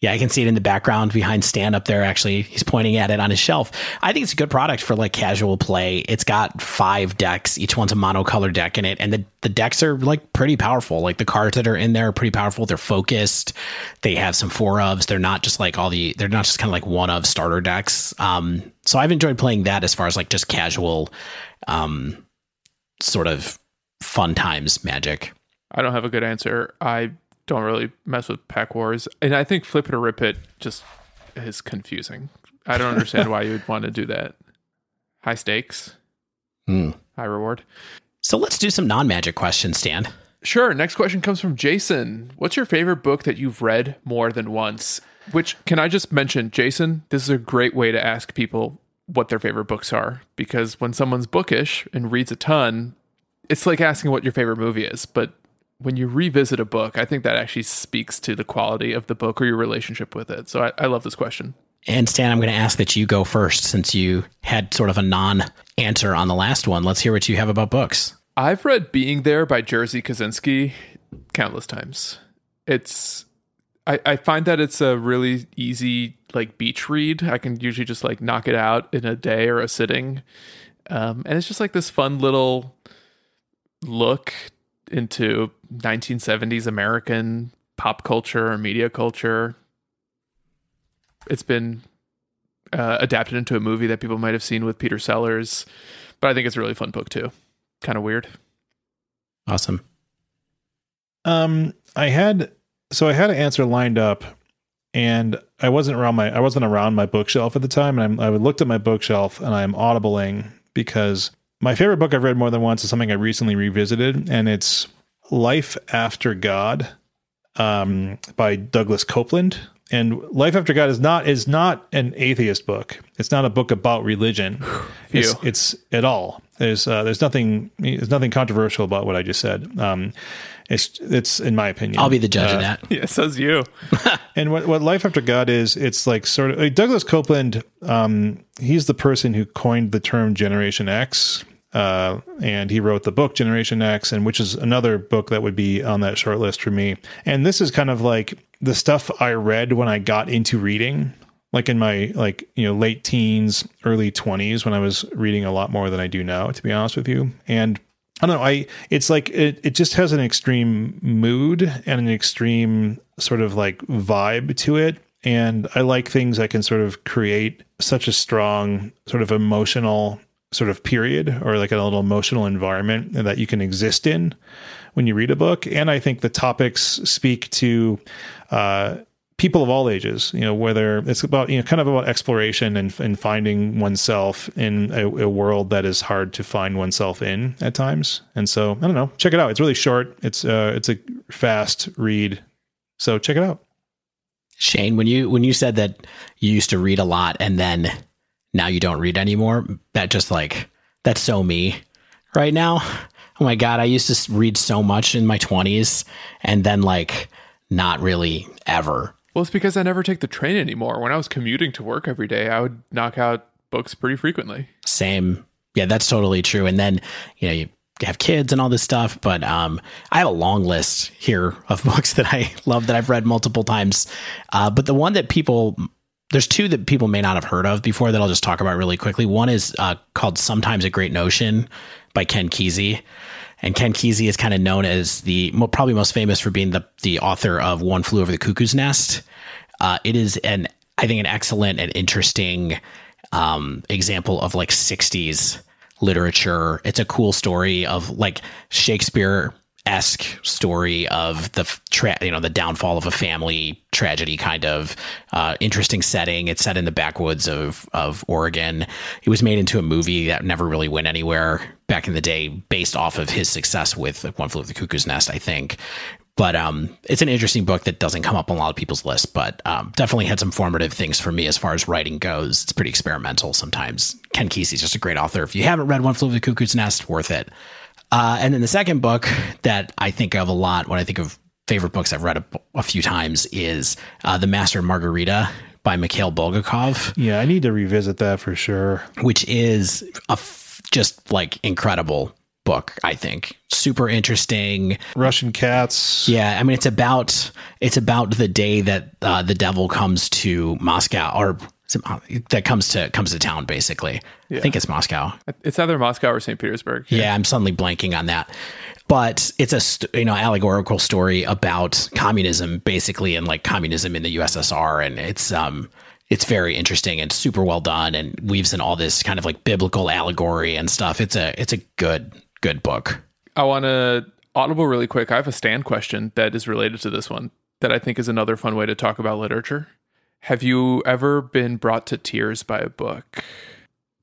Speaker 3: Yeah, I can see it in the background behind Stan up there. Actually, he's pointing at it on his shelf. I think it's a good product for like casual play. It's got five decks. Each one's a monocolor deck in it, and the the decks are like pretty powerful. Like the cards that are in there are pretty powerful. They're focused. They have some four ofs. They're not just like all the. They're not just kind of like one of starter decks. Um, so I've enjoyed playing that as far as like just casual, um, sort of fun times magic.
Speaker 1: I don't have a good answer. I don't really mess with Pack Wars. And I think Flip It or Rip It just is confusing. I don't understand why you would want to do that. High stakes,
Speaker 3: Hmm.
Speaker 1: high reward.
Speaker 3: So let's do some non-magic questions, Stan.
Speaker 1: Sure. Next question comes from Jason. What's your favorite book that you've read more than once? Which can I just mention, Jason? This is a great way to ask people what their favorite books are because when someone's bookish and reads a ton, it's like asking what your favorite movie is. But when you revisit a book, I think that actually speaks to the quality of the book or your relationship with it. So I, I love this question.
Speaker 3: And Stan, I'm going to ask that you go first since you had sort of a non answer on the last one. Let's hear what you have about books.
Speaker 1: I've read Being There by Jerzy Kosinski countless times. It's I, I find that it's a really easy like beach read. I can usually just like knock it out in a day or a sitting. Um, and it's just like this fun little look into 1970s American pop culture or media culture. It's been uh, adapted into a movie that people might have seen with Peter Sellers, but I think it's a really fun book too. Kind of weird.
Speaker 3: Awesome.
Speaker 2: Um, I had so I had an answer lined up, and I wasn't around my I wasn't around my bookshelf at the time, and I'm, I looked at my bookshelf and I'm audibling because my favorite book I've read more than once is something I recently revisited, and it's Life After God, um, by Douglas Coupland. And Life After God is not is not an atheist book. It's not a book about religion. It's, it's at all. There's uh, there's nothing there's nothing controversial about what I just said. Um, it's it's in my opinion.
Speaker 3: I'll be the judge
Speaker 2: Uh,
Speaker 3: of that.
Speaker 1: Yeah, says you.
Speaker 2: and what, what Life After God is, it's like sort of like Douglas Coupland. Um, he's the person who coined the term Generation X, uh, and he wrote the book Generation X, and which is another book that would be on that short list for me. And this is kind of like the stuff I read when I got into reading. like in my like you know late teens, early twenties when I was reading a lot more than I do now. To be honest with you, and I don't know. I it's like it it just has an extreme mood and an extreme sort of like vibe to it. And I like things that can sort of create such a strong sort of emotional sort of period or like a little emotional environment that you can exist in when you read a book. And I think the topics speak to uh, people of all ages, you know, whether it's about, you know, kind of about exploration and, and finding oneself in a, a, world that is hard to find oneself in at times. And so, I don't know, check it out. It's really short. It's, uh, it's a fast read. So check it out.
Speaker 3: Shane, when you, when you said that you used to read a lot and then now you don't read anymore, that just like, that's so me right now. Oh my God. I used to read so much in my twenties and then like not really ever
Speaker 1: well, it's because I never take the train anymore. When I was commuting to work every day, I would knock out books pretty frequently.
Speaker 3: Same. Yeah, that's totally true. And then, you know, you have kids and all this stuff, but um, I have a long list here of books that I love that I've read multiple times. Uh, but the one that people there's two that people may not have heard of before that I'll just talk about really quickly. One is uh, called Sometimes a Great Notion by Ken Kesey. And Ken Kesey is kind of known as the probably most famous for being the the author of One Flew Over the Cuckoo's Nest. Uh, it is an I think an excellent and interesting um, example of like '60s literature. It's a cool story of like Shakespeare esque story of the tra- you know the downfall of a family tragedy kind of uh, interesting setting. It's set in the backwoods of of Oregon. It was made into a movie that never really went anywhere back in the day, based off of his success with One Flew Over the Cuckoo's Nest, I think. But um, it's an interesting book that doesn't come up on a lot of people's lists, but um, definitely had some formative things for me as far as writing goes. It's pretty experimental sometimes. Ken Kesey's just a great author. If you haven't read One Flew Over the Cuckoo's Nest, worth it. Uh, and then the second book that I think of a lot when I think of favorite books I've read a, a few times is uh, The Master Margarita by Mikhail Bulgakov.
Speaker 2: Yeah, I need to revisit that for sure.
Speaker 3: Which is a f- just like incredible book i think super interesting
Speaker 2: russian cats
Speaker 3: yeah i mean it's about it's about the day that uh, the devil comes to moscow or that comes to comes to town basically yeah. i think it's moscow
Speaker 1: it's either moscow or st petersburg
Speaker 3: yeah. yeah i'm suddenly blanking on that but it's a you know allegorical story about communism basically and like communism in the ussr and it's um it's very interesting and super well done and weaves in all this kind of like biblical allegory and stuff it's a it's a good good book.
Speaker 1: I want to audible really quick. I have a stand question that is related to this one that I think is another fun way to talk about literature. Have you ever been brought to tears by a book?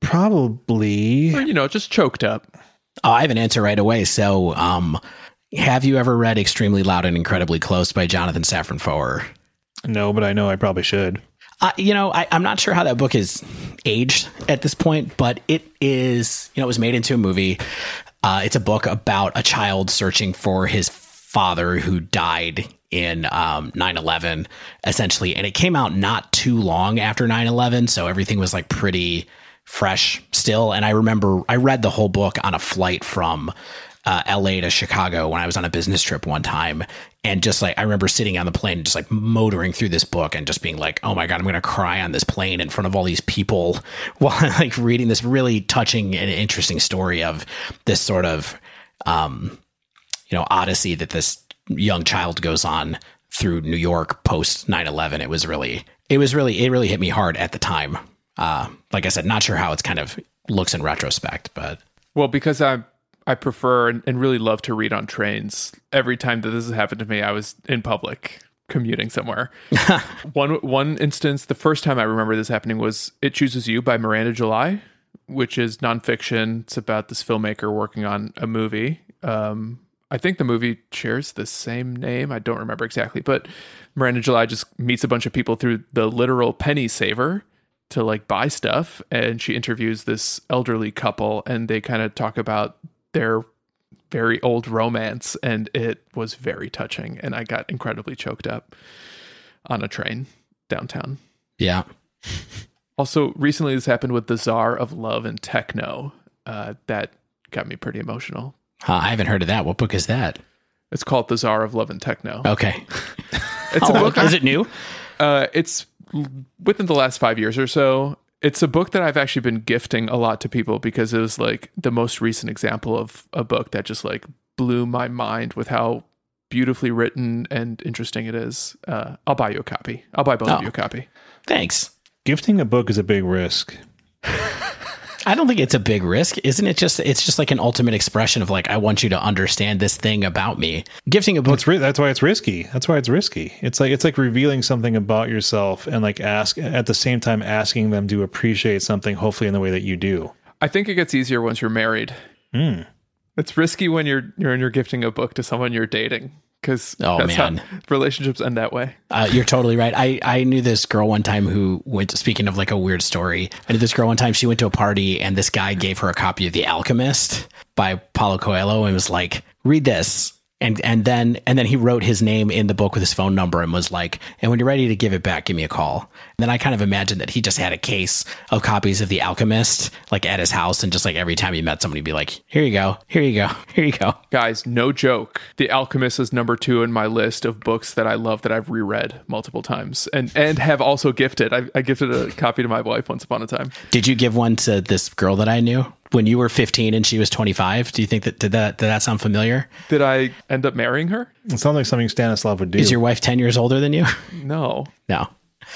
Speaker 2: Probably.
Speaker 1: Or, you know, just choked up.
Speaker 3: Oh, I have an answer right away. So, um, have you ever read Extremely Loud and Incredibly Close by Jonathan Safran Foer?
Speaker 2: No, but I know I probably should.
Speaker 3: Uh, you know, I, am not sure how that book is aged at this point, but it is, you know, it was made into a movie. Uh, it's a book about a child searching for his father who died in um, 9-11 essentially and it came out not too long after 9-11 so everything was like pretty fresh still and i remember i read the whole book on a flight from uh, LA to Chicago when I was on a business trip one time. And just like, I remember sitting on the plane, just like motoring through this book and just being like, oh my God, I'm going to cry on this plane in front of all these people while like reading this really touching and interesting story of this sort of, um, you know, odyssey that this young child goes on through New York post 9 11. It was really, it was really, it really hit me hard at the time. Uh, like I said, not sure how it's kind of looks in retrospect, but.
Speaker 1: Well, because I'm I prefer and really love to read on trains. Every time that this has happened to me, I was in public commuting somewhere. one one instance, the first time I remember this happening was "It Chooses You" by Miranda July, which is nonfiction. It's about this filmmaker working on a movie. Um, I think the movie shares the same name. I don't remember exactly, but Miranda July just meets a bunch of people through the literal penny saver to like buy stuff and she interviews this elderly couple and they kind of talk about their very old romance and it was very touching and I got incredibly choked up on a train downtown.
Speaker 3: Yeah.
Speaker 1: Also, recently this happened with the Tsar of Love and Techno. Uh, that got me pretty emotional.
Speaker 3: Huh, I haven't heard of that. What book is that?
Speaker 1: It's called The Tsar of Love and Techno.
Speaker 3: Okay.
Speaker 1: it's a book.
Speaker 3: Is it new?
Speaker 1: Uh, it's within the last five years or so. It's a book that I've actually been gifting a lot to people because it was like the most recent example of a book that just like blew my mind with how beautifully written and interesting it is. Uh, I'll buy you a copy. I'll buy both
Speaker 3: Oh.
Speaker 1: of you a copy.
Speaker 3: Thanks.
Speaker 2: Gifting a book is a big risk.
Speaker 3: I don't think it's a big risk, isn't it? Just it's just like an ultimate expression of like I want you to understand this thing about me. Gifting a book,
Speaker 2: It's ri- that's why it's risky. That's why it's risky. It's like it's like revealing something about yourself and like ask at the same time asking them to appreciate something, hopefully in the way that you do.
Speaker 1: I think it gets easier once you're married.
Speaker 3: Hmm.
Speaker 1: It's risky when you're you're you're gifting a book to someone you're dating because
Speaker 3: Oh, man.
Speaker 1: relationships end that way.
Speaker 3: uh, you're totally right. I I knew this girl one time who went. Speaking of like a weird story, I knew this girl one time. She went to a party and this guy gave her a copy of The Alchemist by Paulo Coelho and was like, "Read this." And and then and then he wrote his name in the book with his phone number and was like, "And when you're ready to give it back, give me a call." And then I kind of imagined that he just had a case of copies of The Alchemist like at his house, and just like every time he met somebody, he'd be like, "Here you go, here you go, here you go."
Speaker 1: Guys, no joke. The Alchemist is number two in my list of books that I love that I've reread multiple times and and have also gifted. I, I gifted a copy to my wife once upon a time.
Speaker 3: Did you give one to this girl that I knew when you were 15 and she was 25? Do you think that did that did that sound familiar?
Speaker 1: Did I end up marrying her?
Speaker 2: It sounds like something Stanislav would do.
Speaker 3: Is your wife 10 years older than you?
Speaker 1: No,
Speaker 3: No.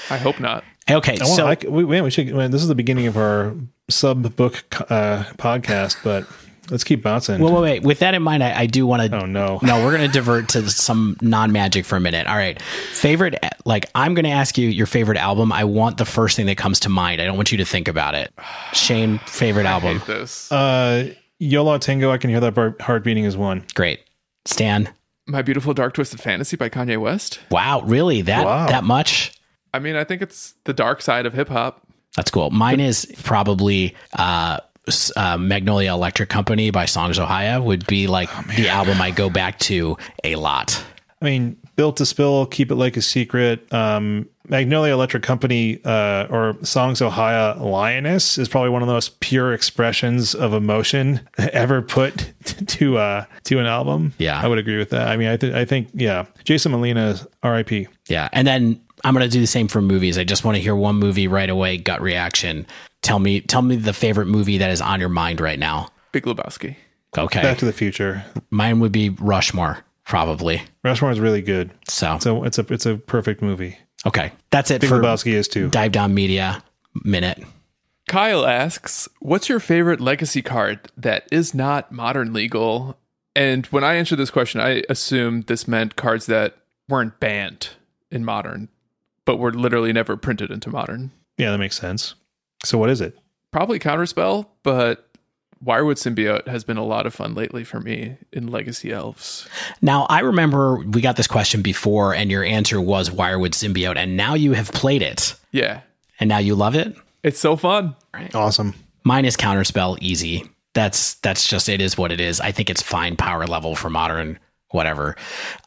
Speaker 1: I hope not.
Speaker 3: Okay,
Speaker 2: I
Speaker 3: so
Speaker 2: I, we, we should. well, This is the beginning of our sub book uh, podcast, but let's keep bouncing.
Speaker 3: Well, wait, wait. With that in mind, I, I do want to.
Speaker 2: oh no,
Speaker 3: No, we're going to divert to some non magic for a minute. All right. Favorite, like, I'm going to ask you your favorite album. I want the first thing that comes to mind. I don't want you to think about it. Shane, favorite
Speaker 1: I
Speaker 3: album.
Speaker 1: hate this.
Speaker 2: uh, Yo La Tengo. I can hear that bar- heart beating is one.
Speaker 3: Great. Stan.
Speaker 1: My Beautiful Dark Twisted Fantasy by Kanye West.
Speaker 3: Wow, really? That
Speaker 2: Wow.
Speaker 3: that much?
Speaker 1: I mean, I think it's the dark side of hip hop.
Speaker 3: That's cool. Mine is probably uh, uh, Magnolia Electric Company by Songs: Ohia would be like the album I go back to a lot.
Speaker 2: I mean, built to spill, keep it like a secret. Um, Magnolia Electric Company uh, or Songs: Ohia Lioness is probably one of the most pure expressions of emotion ever put to uh, to an album.
Speaker 3: Yeah.
Speaker 2: I would agree with that. I mean, I, th- I think yeah, Jason Molina, R.I.P.
Speaker 3: Yeah. And then I'm going to do the same for movies. I just want to hear one movie right away, gut reaction. Tell me tell me the favorite movie that is on your mind right now.
Speaker 1: Big Lebowski.
Speaker 3: Okay.
Speaker 2: Back to the Future.
Speaker 3: Mine would be Rushmore, probably.
Speaker 2: Rushmore is really good.
Speaker 3: So,
Speaker 2: So it's a it's a perfect movie.
Speaker 3: okay. That's it
Speaker 2: Big
Speaker 3: for
Speaker 2: Lebowski is too.
Speaker 3: Dive Down Media Minute.
Speaker 1: Kyle asks, "What's your favorite legacy card that is not modern legal?" And when I answered this question, I assumed this meant cards that weren't banned in modern, but were literally never printed into modern.
Speaker 2: Yeah, that makes sense. So what is it?
Speaker 1: Probably Counterspell, but Wirewood Symbiote has been a lot of fun lately for me in Legacy Elves.
Speaker 3: Now, I remember we got this question before, and your answer was Wirewood Symbiote, and now you have played it,
Speaker 1: Yeah,
Speaker 3: and now you love it.
Speaker 1: it's so fun.
Speaker 2: Awesome.
Speaker 3: Mine is Counterspell, easy. That's that's just it is what it is. I think it's fine power level for modern, whatever.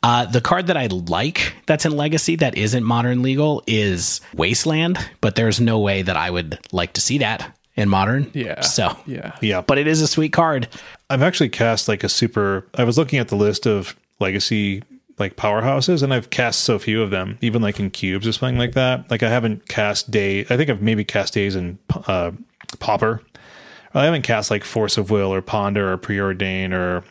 Speaker 3: Uh, the card that I like that's in Legacy that isn't modern legal is Wasteland, but there's no way that I would like to see that in modern.
Speaker 1: Yeah.
Speaker 3: So,
Speaker 1: Yeah.
Speaker 2: Yeah,
Speaker 3: but it is a sweet card.
Speaker 2: I've actually cast like a super. I was looking at the list of legacy like powerhouses, and I've cast so few of them, even like in cubes or something like that. Like I haven't cast day. I think I've maybe cast Daze in uh, Pauper. I haven't cast like Force of Will or Ponder or Preordain or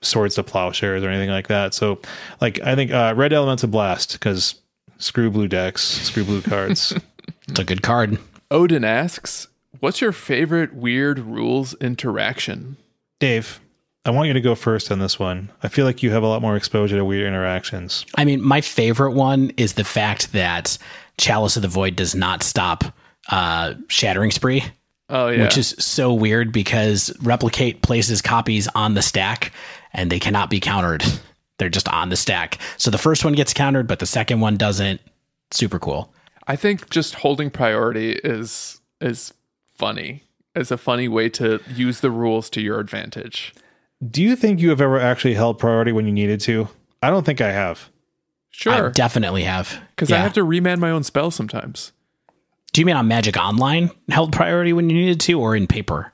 Speaker 2: Swords to Plowshares or anything like that. So, like I think uh, Red Elemental Blast because screw blue decks, screw blue cards.
Speaker 3: It's a good card.
Speaker 1: Odin asks, "What's your favorite weird rules interaction?"
Speaker 2: Dave, I want you to go first on this one. I feel like you have a lot more exposure to weird interactions.
Speaker 3: I mean, my favorite one is the fact that Chalice of the Void does not stop uh, Shattering Spree.
Speaker 1: Oh yeah,
Speaker 3: which is so weird because replicate places copies on the stack and they cannot be countered. They're just on the stack. So the first one gets countered, but the second one doesn't. Super cool.
Speaker 1: I think just holding priority is is funny. Is a funny way to use the rules to your advantage.
Speaker 2: Do you think you have ever actually held priority when you needed to? I don't think I have.
Speaker 3: I
Speaker 1: Sure,
Speaker 3: definitely have.
Speaker 1: because I have to remand my own spell sometimes.
Speaker 3: Do you mean on Magic Online held priority when you needed to, or in paper?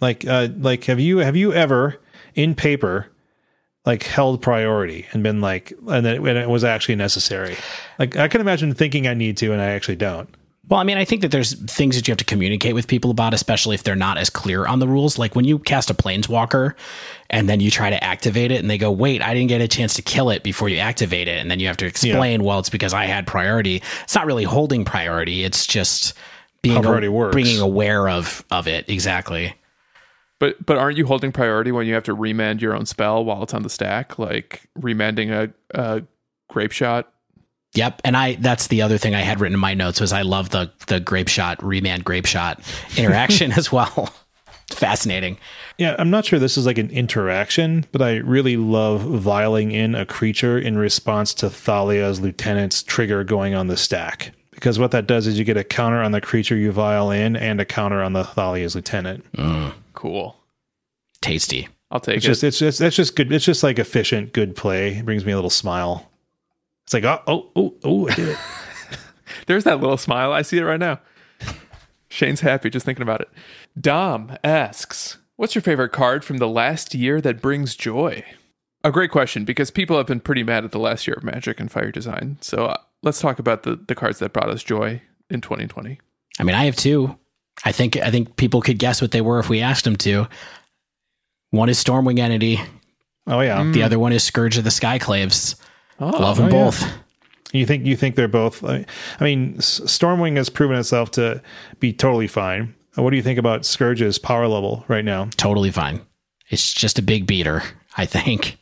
Speaker 2: Like uh, like have you have you ever in paper like held priority and been like, and then when it was actually necessary. Like I can imagine thinking I need to, and I actually don't.
Speaker 3: Well, I mean, I think that there's things that you have to communicate with people about, especially if they're not as clear on the rules. Like when you cast a planeswalker and then you try to activate it and they go, wait, I didn't get a chance to kill it before you activate it. And then you have to explain, well, it's because I had priority. It's not really holding priority. It's just being,
Speaker 2: How priority works.
Speaker 3: being aware of, of it. Exactly.
Speaker 1: But but aren't you holding priority when you have to remand your own spell while it's on the stack, like remanding a, a Grapeshot?
Speaker 3: Yep, and I that's the other thing I had written in my notes was I love the the Grapeshot remand Grapeshot interaction as well. Fascinating.
Speaker 2: Yeah, I'm not sure this is like an interaction, but I really love vialing in a creature in response to Thalia's lieutenant's trigger going on the stack. Because what that does is you get a counter on the creature you vial in and a counter on the Thalia's lieutenant.
Speaker 1: Cool.
Speaker 3: Tasty.
Speaker 1: I'll take
Speaker 2: It's
Speaker 1: it.
Speaker 2: just it's just that's just good. It's just like efficient, good play. It brings me a little smile. It's like oh oh oh oh I did it.
Speaker 1: There's that little smile. I see it right now. Shane's happy just thinking about it. Dom asks, What's your favorite card from the last year that brings joy? A great question because people have been pretty mad at the last year of Magic and Fire Design. So uh, let's talk about the, the cards that brought us joy in 2020.
Speaker 3: I mean, I have two. I think I think people could guess what they were if we asked them to. One is Stormwing Entity.
Speaker 2: Oh yeah.
Speaker 3: The other one is Scourge of the Skyclaves.
Speaker 1: Oh,
Speaker 3: Love them
Speaker 2: oh, yeah.
Speaker 3: both.
Speaker 2: You think you think they're both? I mean, Stormwing has proven itself to be totally fine. What do you think about Scourge's power level right now?
Speaker 3: Totally fine. It's just a big beater, I think.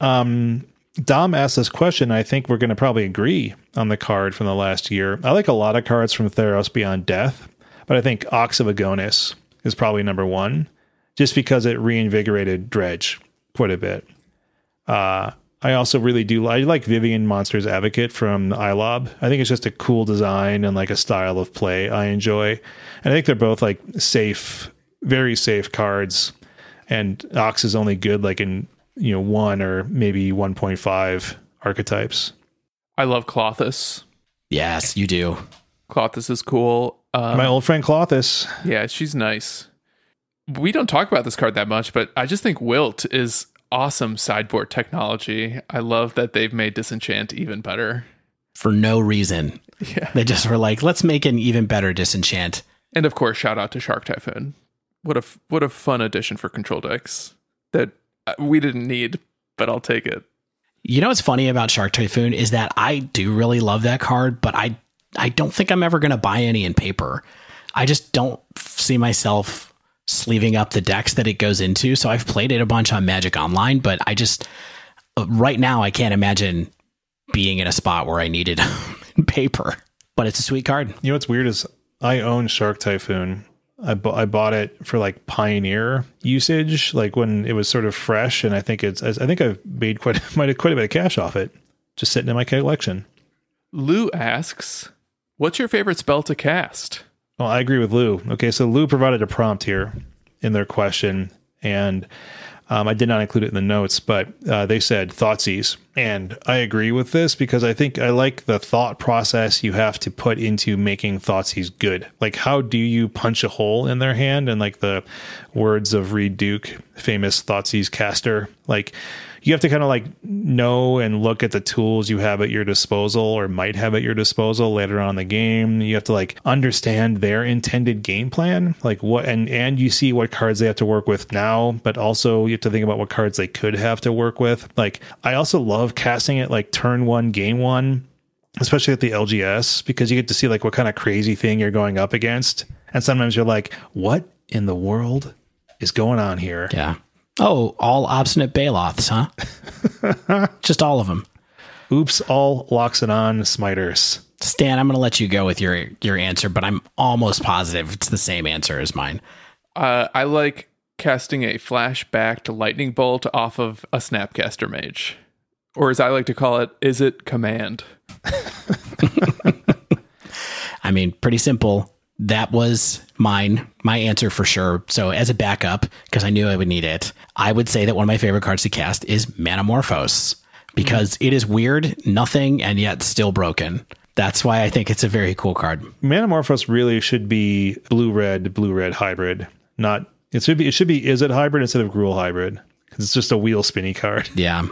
Speaker 2: Um, Dom asked this question. I think we're going to probably agree on the card from the last year. I like a lot of cards from Theros Beyond Death, but I think Ox of Agonas is probably number one, just because it reinvigorated Dredge quite a bit. Uh, I also really do I like Vivien Monsters Advocate from iLob. I think it's just a cool design and like a style of play I enjoy. And I think they're both like safe, very safe cards. And Ox is only good like in you know one or maybe 1.5 archetypes.
Speaker 1: I love Klothys.
Speaker 3: Yes, you do.
Speaker 1: Klothys is cool. Um,
Speaker 2: My old friend Klothys.
Speaker 1: Yeah, she's nice. We don't talk about this card that much, but I just think Wilt is awesome sideboard technology. I love that they've made Disenchant even better.
Speaker 3: For no reason.
Speaker 1: Yeah.
Speaker 3: They just were like, let's make an even better disenchant.
Speaker 1: And of course, shout out to Shark Typhoon. What a f- what a fun addition for control decks that we didn't need, but I'll take it.
Speaker 3: You know what's funny about Shark Typhoon is that I do really love that card, but I I don't think I'm ever going to buy any in paper. I just don't see myself sleeving up the decks that it goes into. So I've played it a bunch on Magic Online, but I just uh, right now I can't imagine being in a spot where I needed paper. But it's a sweet card.
Speaker 2: You know what's weird is I own Shark Typhoon. I, bu- I bought it for like pioneer usage, like when it was sort of fresh, and I think it's I think I've made quite might have quite a bit of cash off it, just sitting in my collection.
Speaker 1: Lou asks, "What's your favorite spell to cast?"
Speaker 2: Well, I agree with Lou. Okay, so Lou provided a prompt here in their question, and um, I did not include it in the notes, but uh, they said Thoughtseize. And I agree with this because I think I like the thought process you have to put into making Thoughtseize good. Like, how do you punch a hole in their hand? And like the words of Reid Duke, famous Thoughtseize caster, like, you have to kind of like know and look at the tools you have at your disposal or might have at your disposal later on in the game. You have to like understand their intended game plan, like what and and you see what cards they have to work with now, but also you have to think about what cards they could have to work with. Like I also love casting it like turn 1 game 1 especially at the LGS because you get to see like what kind of crazy thing you're going up against. And sometimes you're like, what in the world is going on here?
Speaker 3: Yeah. Oh, all obstinate Baloths, huh? just all of them.
Speaker 2: Oops, all Loxodon smiters.
Speaker 3: Stan, I'm going to let you go with your your answer, but I'm almost positive it's the same answer as mine.
Speaker 1: Uh, I like casting a flashback to lightning bolt off of a snapcaster mage, or as I like to call it, Izzet command?
Speaker 3: I mean, pretty simple. That was mine, my answer for sure. So, as a backup, because I knew I would need it, I would say that one of my favorite cards to cast is Manamorphose because it is weird, nothing, and yet still broken. That's why I think it's a very cool card.
Speaker 2: Manamorphose really should be blue red, blue red hybrid. Not it should be it should be Izzet hybrid instead of Gruul hybrid 'Cause It's just a wheel spinny card.
Speaker 3: Yeah,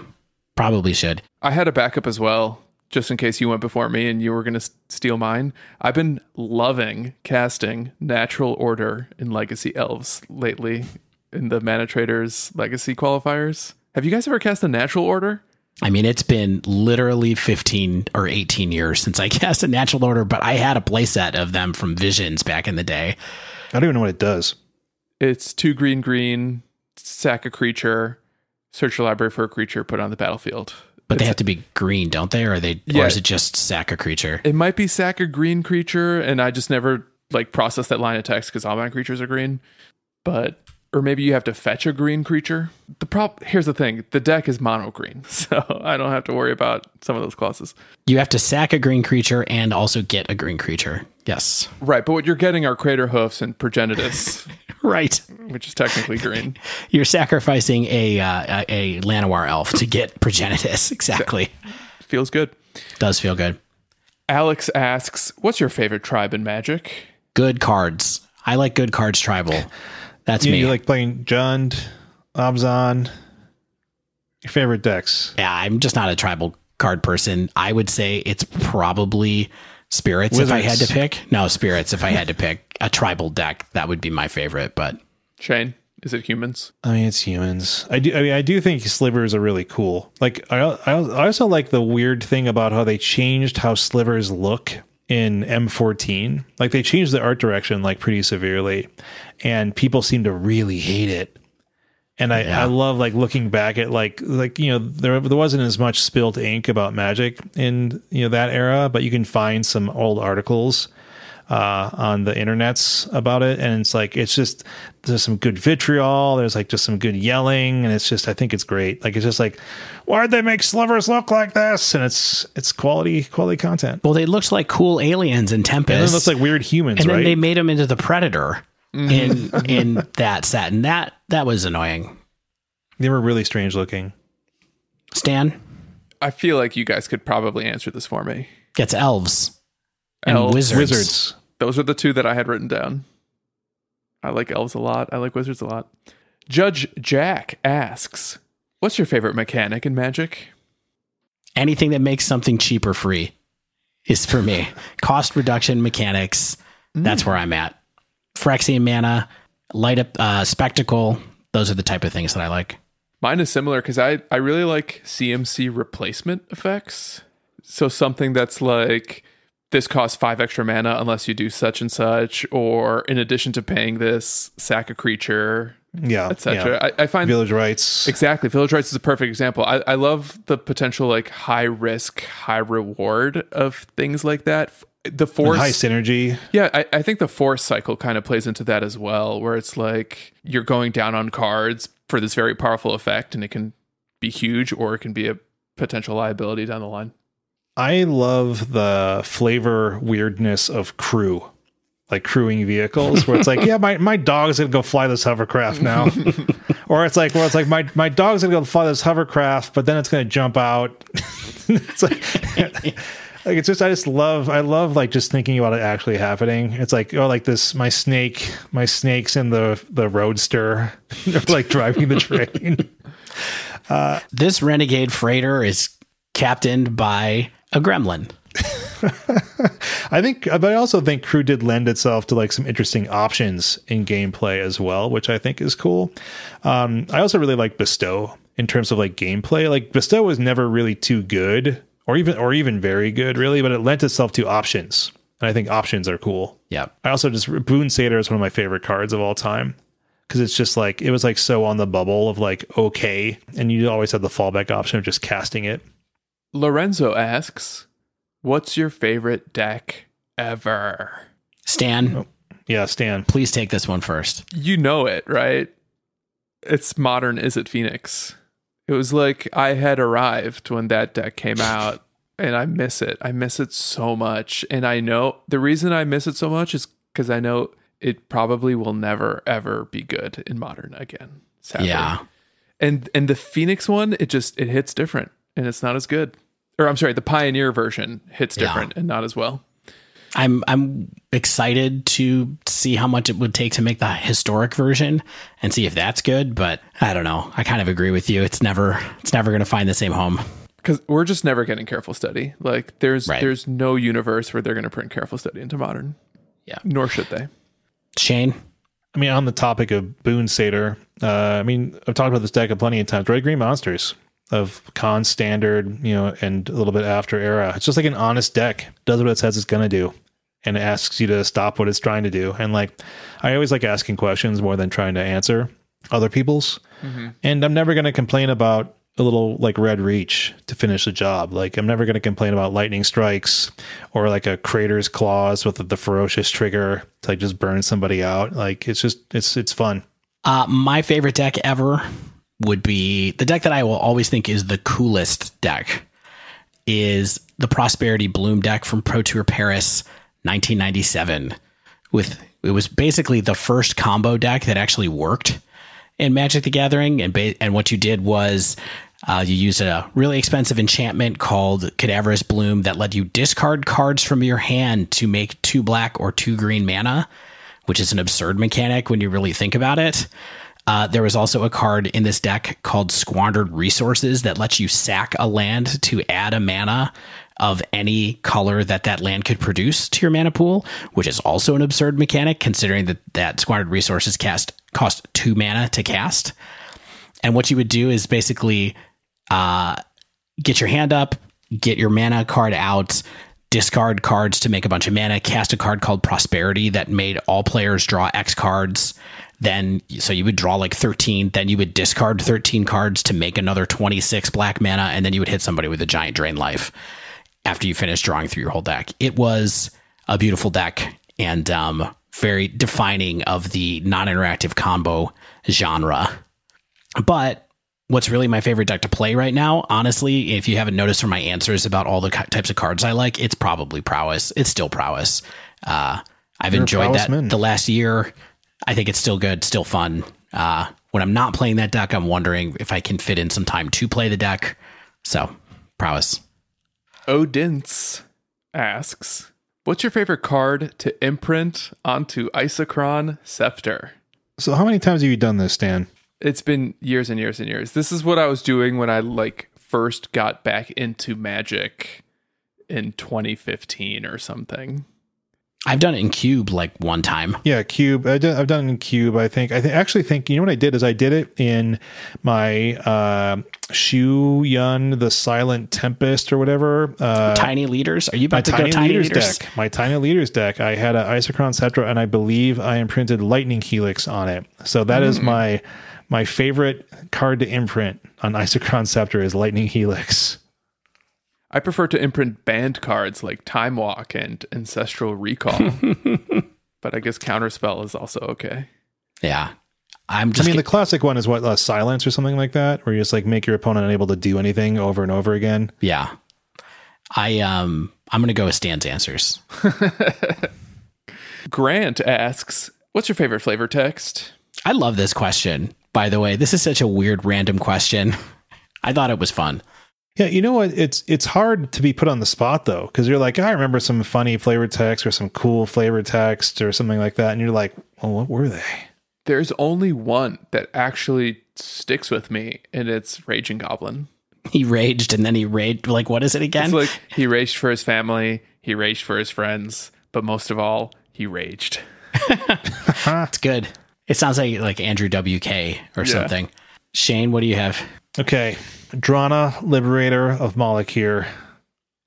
Speaker 3: probably should.
Speaker 1: I had a backup as well, just in case you went before me and you were going to steal mine. I've been loving casting Natural Order in Legacy Elves lately in the ManaTraders Legacy qualifiers. Have you guys ever cast a Natural Order?
Speaker 3: I mean, it's been literally 15 or 18 years since I cast a natural order, but I had a playset of them from Visions back in the day.
Speaker 2: I don't even know what it does.
Speaker 1: It's two green, green, sack a creature, search your library for a creature, put it on the battlefield.
Speaker 3: But they have to be green, don't they? Or are they
Speaker 1: Yeah.
Speaker 3: or is it just sack a creature?
Speaker 1: It might be sack a green creature, and I just never like process that line of text because all my creatures are green. But or maybe you have to fetch a green creature. The prop here's the thing: the deck is mono green, so I don't have to worry about some of those clauses.
Speaker 3: You have to sack a green creature and also get a green creature. Yes.
Speaker 1: Right, but what you're getting are Craterhoofs and Progenitus,
Speaker 3: Right.
Speaker 1: which is technically green.
Speaker 3: You're sacrificing a uh, a, a Llanowar elf to get progenitus. Exactly.
Speaker 1: Feels good.
Speaker 3: Does feel good.
Speaker 1: Alex asks, "What's your favorite tribe in Magic?"
Speaker 3: Good cards. I like good cards tribal. That's
Speaker 2: You,
Speaker 3: me.
Speaker 2: you like playing Jund, Abzan, your favorite decks.
Speaker 3: yeah, I'm just not a tribal card person. I would say it's probably spirits if I had to pick. No, spirits if I had to pick a tribal deck. That would be my favorite, but
Speaker 1: Shane, is it humans?
Speaker 2: I mean, it's humans. I do. I mean, I do think slivers are really cool. Like, I, I, I also like the weird thing about how they changed how slivers look in M14. Like, they changed the art direction like pretty severely, and people seem to really hate it. And I,
Speaker 3: Yeah.
Speaker 2: I love like looking back at like like you know there there wasn't as much spilt ink about magic in you know that era, but you can find some old articles uh, on the internets about it, and it's like it's just there's some good vitriol. There's like just some good yelling, and it's just I think it's great. Like it's just like why'd they make slivers look like this? And it's it's quality quality content.
Speaker 3: well, they looked like cool aliens in Tempest.
Speaker 2: And it looks like weird humans,
Speaker 3: and
Speaker 2: right?
Speaker 3: then they made them into the predator in in mm-hmm. that set, and that that was annoying.
Speaker 2: they were really strange looking.
Speaker 3: Stan
Speaker 1: I feel like you guys could probably answer this for me.
Speaker 3: gets elves and
Speaker 1: Elves.
Speaker 3: wizards.
Speaker 2: Wizards.
Speaker 1: Those are the two that I had written down. I like elves a lot. I like wizards a lot. Judge Jack asks, "What's your favorite mechanic in Magic?"
Speaker 3: Anything that makes something cheap or free is for me. Cost reduction mechanics. That's mm. where I'm at. Phyrexian mana, light up uh, spectacle. Those are the type of things that I like.
Speaker 1: Mine is similar because I I really like CMC replacement effects. So something that's like this costs five extra mana unless you do such and such, or in addition to paying this, sack a creature,
Speaker 2: Yeah,
Speaker 1: etc.
Speaker 2: yeah.
Speaker 1: I, I find
Speaker 2: Village Rites.
Speaker 1: Exactly. Village Rites is a perfect example. I, I love the potential like high risk, high reward of things like that. The force
Speaker 2: high synergy.
Speaker 1: Yeah, I, I think the force cycle kind of plays into that as well, where it's like you're going down on cards for this very powerful effect and it can be huge or it can be a potential liability down the line.
Speaker 2: I love the flavor weirdness of crew, like crewing vehicles, where it's like, yeah, my, my dog's gonna go fly this hovercraft now, or it's like, well, it's like my my dog's gonna go fly this hovercraft, but then it's gonna jump out. it's like, like it's just I just love I love like just thinking about it actually happening. It's like oh, like this my snake my snake's in the the roadster, like driving the train.
Speaker 3: This renegade freighter is captained by a gremlin.
Speaker 2: I think, but I also think Crew did lend itself to like some interesting options in gameplay as well, which I think is cool. Um, I also really like Bestow in terms of like gameplay. Like Bestow was never really too good, or even or even very good, really, but it lent itself to options, and I think options are cool.
Speaker 3: Yeah.
Speaker 2: I also just Boon Satyr is one of my favorite cards of all time because it's just like it was like so on the bubble of like okay, and you always had the fallback option of just casting it.
Speaker 1: Lorenzo asks, What's your favorite deck ever?
Speaker 3: Stan, oh,
Speaker 2: Yeah, Stan.
Speaker 3: please take this one first.
Speaker 1: You know it, right? It's modern Izzet Phoenix. It was like I had arrived when that deck came out, and I miss it. I miss it so much. And I know the reason I miss it so much is because I know it probably will never, ever be good in modern again. Sadly.
Speaker 3: Yeah.
Speaker 1: And and the Phoenix one, it just it hits different and it's not as good. Or I'm sorry, the Pioneer version hits
Speaker 3: Yeah.
Speaker 1: different and not as well.
Speaker 3: I'm I'm excited to see how much it would take to make the historic version and see if that's good. But I don't know. I kind of agree with you. It's never it's never going to find the same home.
Speaker 1: because we're just never getting careful study. Like there's
Speaker 3: Right.
Speaker 1: there's no universe where they're going to print careful study into modern.
Speaker 3: Yeah.
Speaker 1: Nor should they.
Speaker 3: Shane,
Speaker 2: I mean, on the topic of Boon Satyr, uh, I mean, I've talked about this deck a plenty of times. Red Green Monsters of con standard, you know, and a little bit after era. It's just like an honest deck. Does what it says it's going to do and it asks you to stop what it's trying to do. And like, I always like asking questions more than trying to answer other people's. And I'm never going to complain about a little like red reach to finish the job. Like I'm never going to complain about lightning strikes or like a crater's claws with the, the ferocious trigger to like just burn somebody out. Like it's just it's it's fun.
Speaker 3: uh, my favorite deck ever would be the deck that I will always think is the coolest deck is the Prosperity Bloom deck from Pro Tour Paris 1997 with it was basically the first combo deck that actually worked in Magic the Gathering and ba- and what you did was uh, you used a really expensive enchantment called Cadaverous Bloom that let you discard cards from your hand to make two black or two green mana, which is an absurd mechanic when you really think about it. Uh, there was also a card in this deck called Squandered Resources that lets you sack a land to add a mana of any color that that land could produce to your mana pool, which is also an absurd mechanic considering that that Squandered Resources cast cost two mana to cast. And what you would do is basically uh, get your hand up, get your mana card out, discard cards to make a bunch of mana, cast a card called Prosperity that made all players draw X cards. Then, so you would draw like 13, then you would discard 13 cards to make another 26 black mana, and then you would hit somebody with a giant drain life after you finish drawing through your whole deck. It was a beautiful deck and um, very defining of the non interactive combo genre. But what's really my favorite deck to play right now, honestly, if you haven't noticed from my answers about all the types of cards I like, it's probably prowess. It's still prowess. Uh, I've
Speaker 2: You're
Speaker 3: enjoyed that
Speaker 2: prowess-man.
Speaker 3: the last year. I think it's still good, still fun. Uh, when I'm not playing that deck, I'm wondering if I can fit in some time to play the deck. So, prowess.
Speaker 1: Odince asks, "What's your favorite card to imprint onto Isochron Scepter?"
Speaker 2: So how many times have you done this, Stan?
Speaker 1: It's been years and years and years. This is what I was doing when I like first got back into Magic in 2015 or something.
Speaker 3: I've done it in Cube like one time.
Speaker 2: Yeah, Cube. I I've done it in Cube. I think. I th- actually think you know what I did is I did it in my uh, Shu Yun the Silent Tempest or whatever. Uh,
Speaker 3: tiny leaders? Are you about to
Speaker 2: tiny,
Speaker 3: go tiny
Speaker 2: leaders,
Speaker 3: leaders?
Speaker 2: deck. My tiny leaders deck. I had an Isochron Scepter, and I believe I imprinted Lightning Helix on it. So that is my my favorite card to imprint on Isochron Scepter is Lightning Helix.
Speaker 1: I prefer to imprint banned cards like Time Walk and Ancestral Recall. but I guess Counterspell is also okay.
Speaker 3: Yeah. I'm just I
Speaker 2: mean,
Speaker 3: get-
Speaker 2: the classic one is what uh, silence or something like that, where you just like make your opponent unable to do anything over and over again.
Speaker 3: yeah. I um I'm gonna go with Stan's answers.
Speaker 1: Grant asks, "What's your favorite flavor text?"
Speaker 3: I love this question. By the way, this is such a weird random question. I thought it was fun.
Speaker 2: Yeah, you know what? It's it's hard to be put on the spot though, because you're like, I remember some funny flavor text or some cool flavor text or something like that, and you're like, well, what were they?
Speaker 1: There's only one that actually sticks with me, and it's Raging Goblin.
Speaker 3: He raged and then he raged like what is it again?
Speaker 1: It's like he raged for his family, he raged for his friends, but most of all, he raged.
Speaker 3: It's good. It sounds like like Andrew WK or something. Shane, what do you have?
Speaker 2: Okay, Drana, liberator of Malakir here.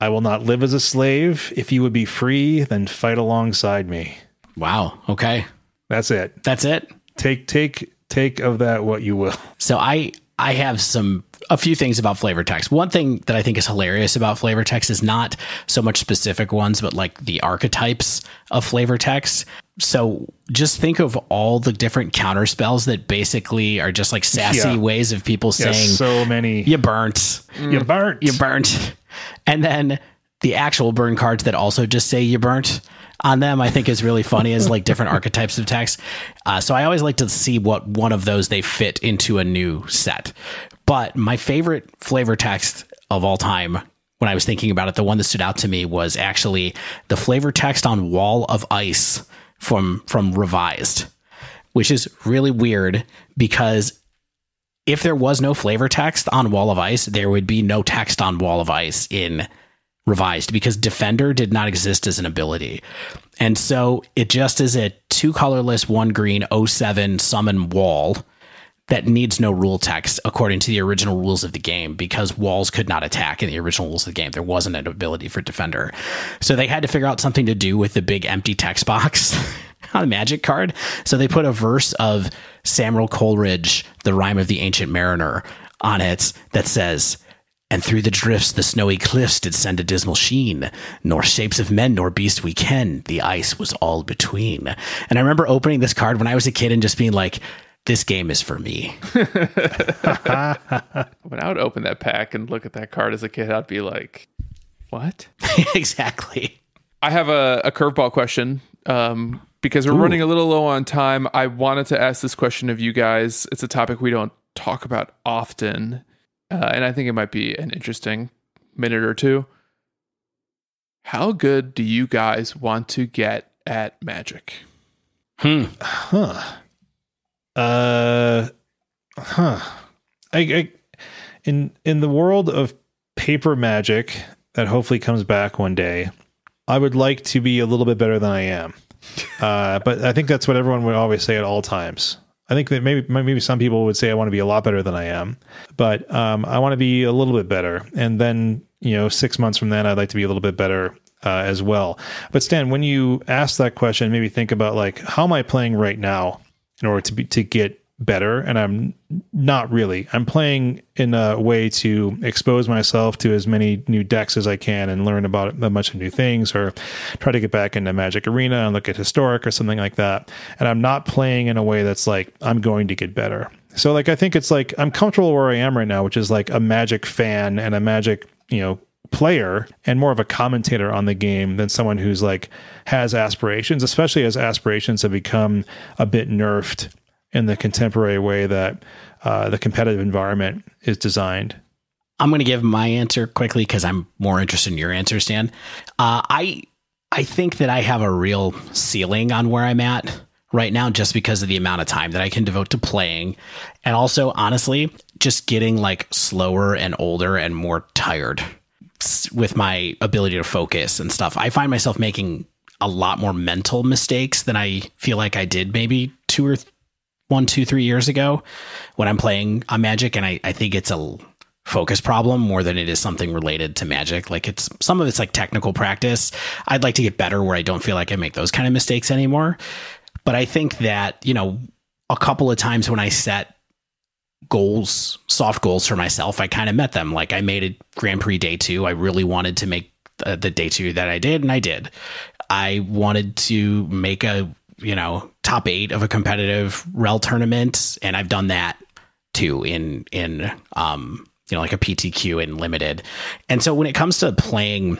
Speaker 2: I will not live as a slave. If you would be free, then fight alongside me.
Speaker 3: Wow. Okay.
Speaker 2: That's it.
Speaker 3: That's it.
Speaker 2: Take take take of that what you will.
Speaker 3: So I I have some a few things about flavor text. One thing that I think is hilarious about flavor text is not so much specific ones, but like the archetypes of flavor text. So just think of all the different counter spells that basically are just like sassy
Speaker 2: Yeah.
Speaker 3: ways of people
Speaker 2: Yes,
Speaker 3: saying
Speaker 2: so many.
Speaker 3: you burnt,
Speaker 2: You burnt.
Speaker 3: you burnt, and then the actual burn cards that also just say you burnt on them. I think is really funny as like different archetypes of text. Uh, so I always like to see what one of those they fit into a new set. But my favorite flavor text of all time when I was thinking about it, the one that stood out to me was actually the flavor text on Wall of Ice from from Revised, which is really weird because if there was no flavor text on Wall of Ice, there would be no text on Wall of Ice in Revised because Defender did not exist as an ability. And so it just is a two colorless, one green 07 summon wall that needs no rule text according to the original rules of the game because walls could not attack in the original rules of the game. There wasn't an ability for defender. So they had to figure out something to do with the big empty text box on a magic card. So they put a verse of Samuel Coleridge, the rhyme of the ancient mariner, on it that says, and through the drifts the snowy cliffs did send a dismal sheen, nor shapes of men nor beast we ken, the ice was all between. And I remember opening this card when I was a kid and just being like, this game is for me.
Speaker 1: when I would open that pack and look at that card as a kid, I'd be like, what?
Speaker 3: exactly.
Speaker 1: I have a, a curveball question. Um, because we're Ooh. running a little low on time, I wanted to ask this question of you guys. It's a topic we don't talk about often, uh, and I think it might be an interesting minute or two. How good do you guys want to get at Magic?
Speaker 3: Hmm.
Speaker 2: Huh. Uh. Huh. I, I in in the world of paper magic that hopefully comes back one day, I would like to be a little bit better than I am. Uh, but I think that's what everyone would always say at all times. I think that maybe maybe some people would say I want to be a lot better than I am, but um, I want to be a little bit better. And then you know, six months from then, I'd like to be a little bit better uh, as well. But Stan, when you ask that question, maybe think about like how am I playing right now in order to be to get better. And i'm not really i'm playing in a way to expose myself to as many new decks as i can and learn about a bunch of new things or try to get back into magic arena and look at historic or something like that. And i'm not playing in a way that's like i'm going to get better. So like i think it's like i'm comfortable where i am right now which is like a magic fan and a magic you know player and more of a commentator on the game than someone who's like has aspirations especially as aspirations have become a bit nerfed in the contemporary way that uh, the competitive environment is designed?
Speaker 3: I'm going to give my answer quickly because I'm more interested in your answer, Stan. Uh, I I think that I have a real ceiling on where I'm at right now, just because of the amount of time that I can devote to playing, and also honestly, just getting like slower and older and more tired with my ability to focus and stuff. I find myself making a lot more mental mistakes than I feel like I did maybe two or one, two, three years ago when I'm playing on Magic, and I, I think it's a focus problem more than it is something related to Magic. Like it's some of it's like technical practice. I'd like to get better where I don't feel like I make those kind of mistakes anymore. But I think that, you know, a couple of times when I set goals, soft goals for myself, I kind of met them. Like I made a Grand Prix day two. I really wanted to make the, the day two that I did, and I did. I wanted to make a you know top eight of a competitive rel tournament and i've done that too in in um you know like a ptq and limited and so when it comes to playing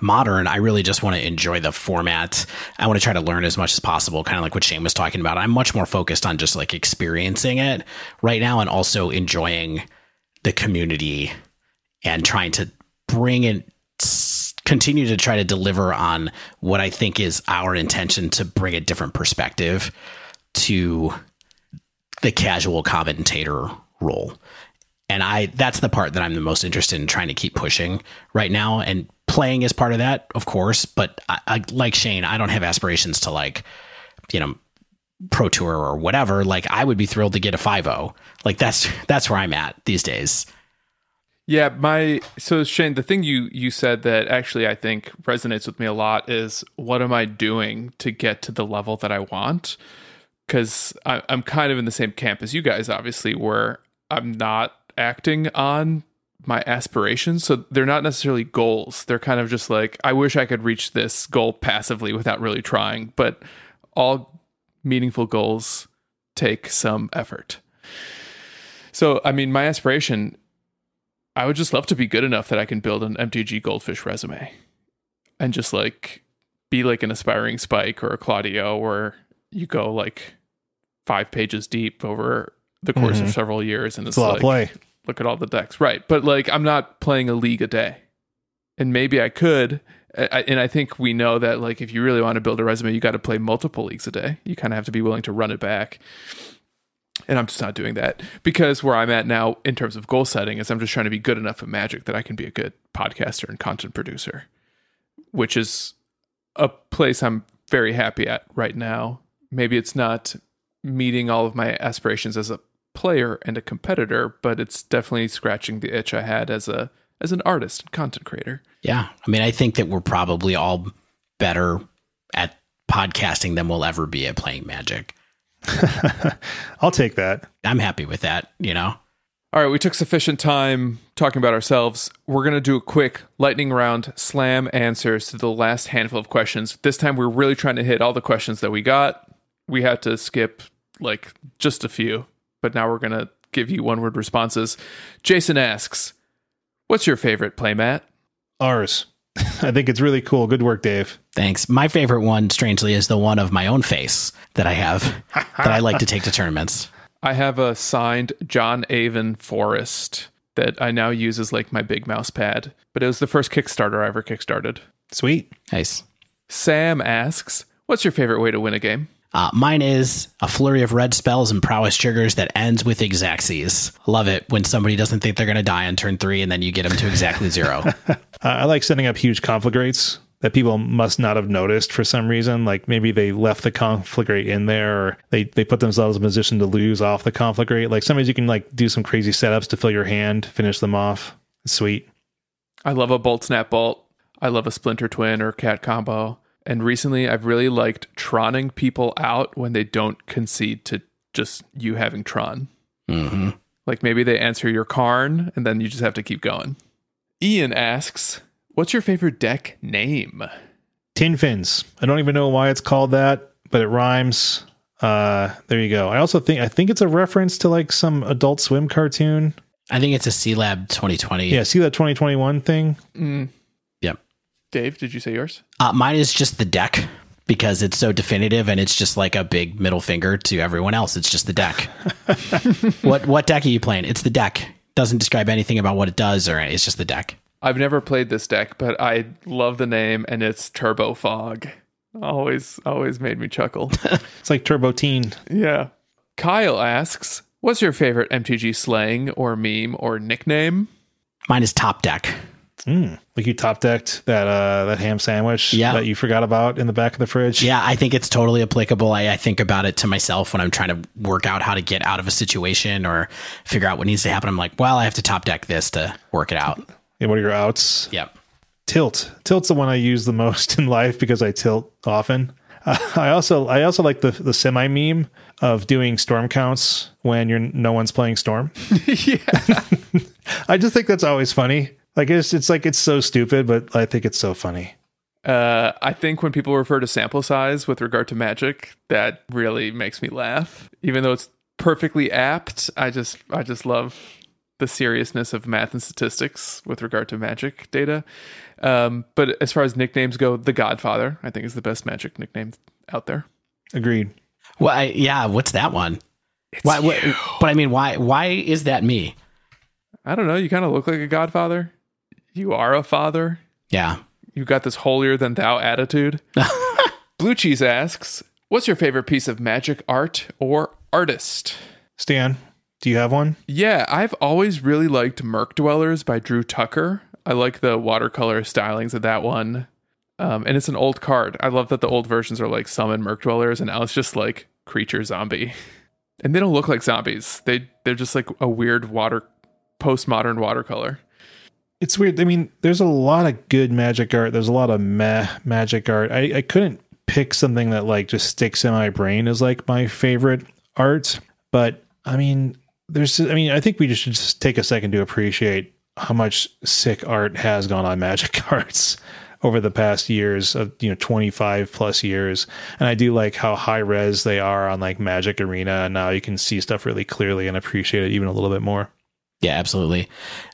Speaker 3: modern i really just want to enjoy the format i want to try to learn as much as possible kind of like what shane was talking about i'm much more focused on just like experiencing it right now and also enjoying the community and trying to bring it continue to try to deliver on what I think is our intention to bring a different perspective to the casual commentator role. And I that's the part that I'm the most interested in trying to keep pushing right now and playing is part of that, of course, but I, I like Shane, I don't have aspirations to like, you know, pro tour or whatever. Like I would be thrilled to get a 5-0. Like that's that's where I'm at these days.
Speaker 1: Yeah, my so Shane, the thing you you said that actually I think resonates with me a lot is what am I doing to get to the level that I want? Because I'm kind of in the same camp as you guys, obviously, where I'm not acting on my aspirations. So they're not necessarily goals. They're kind of just like I wish I could reach this goal passively without really trying. But all meaningful goals take some effort. So, I mean, my aspiration I would just love to be good enough that I can build an MTG Goldfish resume and just like be like an aspiring Spike or a Claudio where you go like five pages deep over the course mm-hmm. of several years and it's,
Speaker 2: it's a lot
Speaker 1: like,
Speaker 2: of play.
Speaker 1: Look at all the decks. Right. But like, I'm not playing a league a day. And maybe I could. I, and I think we know that like if you really want to build a resume, you got to play multiple leagues a day. You kind of have to be willing to run it back. And I'm just not doing that because where I'm at now in terms of goal setting is I'm just trying to be good enough at Magic that I can be a good podcaster and content producer, which is a place I'm very happy at right now. Maybe it's not meeting all of my aspirations as a player and a competitor, but it's definitely scratching the itch I had as a as an artist and content creator.
Speaker 3: Yeah. I mean, I think that we're probably all better at podcasting than we'll ever be at playing Magic.
Speaker 2: I'll take that.
Speaker 3: I'm happy with that, you know?
Speaker 1: All right, we took sufficient time talking about ourselves. We're going to do a quick lightning round slam answers to the last handful of questions. This time we're really trying to hit all the questions that we got. We had to skip like just a few, but now we're going to give you one word responses. Jason asks, What's your favorite playmat?
Speaker 2: Ours. I think it's really cool. Good work, Dave.
Speaker 3: Thanks. My favorite one, strangely, is the one of my own face that I have that I like to take to tournaments.
Speaker 1: I have a signed John Avon Forest that I now use as like my big mouse pad, but it was the first Kickstarter I ever kickstarted.
Speaker 2: Sweet.
Speaker 3: Nice.
Speaker 1: Sam asks, What's your favorite way to win a game?
Speaker 3: Uh, mine is a flurry of red spells and prowess triggers that ends with Xaxes. Love it when somebody doesn't think they're going to die on turn three and then you get them to exactly zero.
Speaker 2: Uh, I like setting up huge conflagrates that people must not have noticed for some reason. Like maybe they left the conflagrate in there or they, they put themselves in a position to lose off the conflagrate. Like sometimes you can like do some crazy setups to fill your hand, finish them off. It's sweet.
Speaker 1: I love a bolt snap bolt. I love a splinter twin or cat combo. And recently I've really liked troning people out when they don't concede to just you having Tron.
Speaker 3: hmm
Speaker 1: Like maybe they answer your Karn and then you just have to keep going. Ian asks, What's your favorite deck name?
Speaker 2: Tin fins. I don't even know why it's called that, but it rhymes. Uh, there you go. I also think I think it's a reference to like some Adult Swim cartoon.
Speaker 3: I think it's a Sealab 2020.
Speaker 2: Yeah, see that 2021 thing?
Speaker 1: Mm.
Speaker 3: Yep.
Speaker 1: Dave, did you say yours?
Speaker 3: Uh, mine is just the deck because it's so definitive and it's just like a big middle finger to everyone else. It's just the deck. what what deck are you playing? It's the deck. Doesn't describe anything about what it does or it's just the deck.
Speaker 1: I've never played this deck, but I love the name and it's Turbo Fog. Always, always made me chuckle.
Speaker 2: It's like Turbo Teen.
Speaker 1: yeah. Kyle asks, What's your favorite MTG slang or meme or nickname?
Speaker 3: Mine is top deck.
Speaker 2: Mm, like you top decked that uh that ham sandwich
Speaker 3: Yeah.
Speaker 2: that you forgot about in the back of the fridge.
Speaker 3: Yeah, I think it's totally applicable. I, I think about it to myself when I'm trying to work out how to get out of a situation or figure out what needs to happen. I'm like, well, I have to top deck this to work it out.
Speaker 2: And what are your outs?
Speaker 3: Yep.
Speaker 2: Tilt. Tilt's the one I use the most in life because I tilt often. Uh, I also I also like the the semi meme of doing storm counts when you're no one's playing storm.
Speaker 1: yeah.
Speaker 2: I just think that's always funny. Like it's it's like it's so stupid, but I think it's so funny.
Speaker 1: Uh, I think when people refer to sample size with regard to magic, that really makes me laugh. Even though it's perfectly apt, I just I just love the seriousness of math and statistics with regard to magic data. Um, but as far as nicknames go, the Godfather I think is the best magic nickname out there.
Speaker 2: Agreed.
Speaker 3: Well, I, yeah. What's that one? why? What, but I mean, why? Why is that me?
Speaker 1: I don't know. You kind of look like a Godfather. You are a father.
Speaker 3: Yeah.
Speaker 1: You got this holier than thou attitude. Blue Cheese asks, "What's your favorite piece of magic art or artist?"
Speaker 2: Stan, do you have one?
Speaker 1: Yeah, I've always really liked Murk Dwellers by Drew Tucker. I like the watercolor stylings of that one. Um, and it's an old card. I love that the old versions are like summon Murk Dwellers, and now it's just like creature zombie. And they don't look like zombies. They they're just like a weird water postmodern watercolor.
Speaker 2: It's weird. I mean, there's a lot of good magic art. There's a lot of meh magic art. I, I couldn't pick something that like just sticks in my brain as like my favorite art. But I mean, there's I mean, I think we just should just take a second to appreciate how much sick art has gone on magic cards over the past years of you know 25 plus years and i do like how high res they are on like magic arena and now you can see stuff really clearly and appreciate it even a little bit more
Speaker 3: Yeah, absolutely.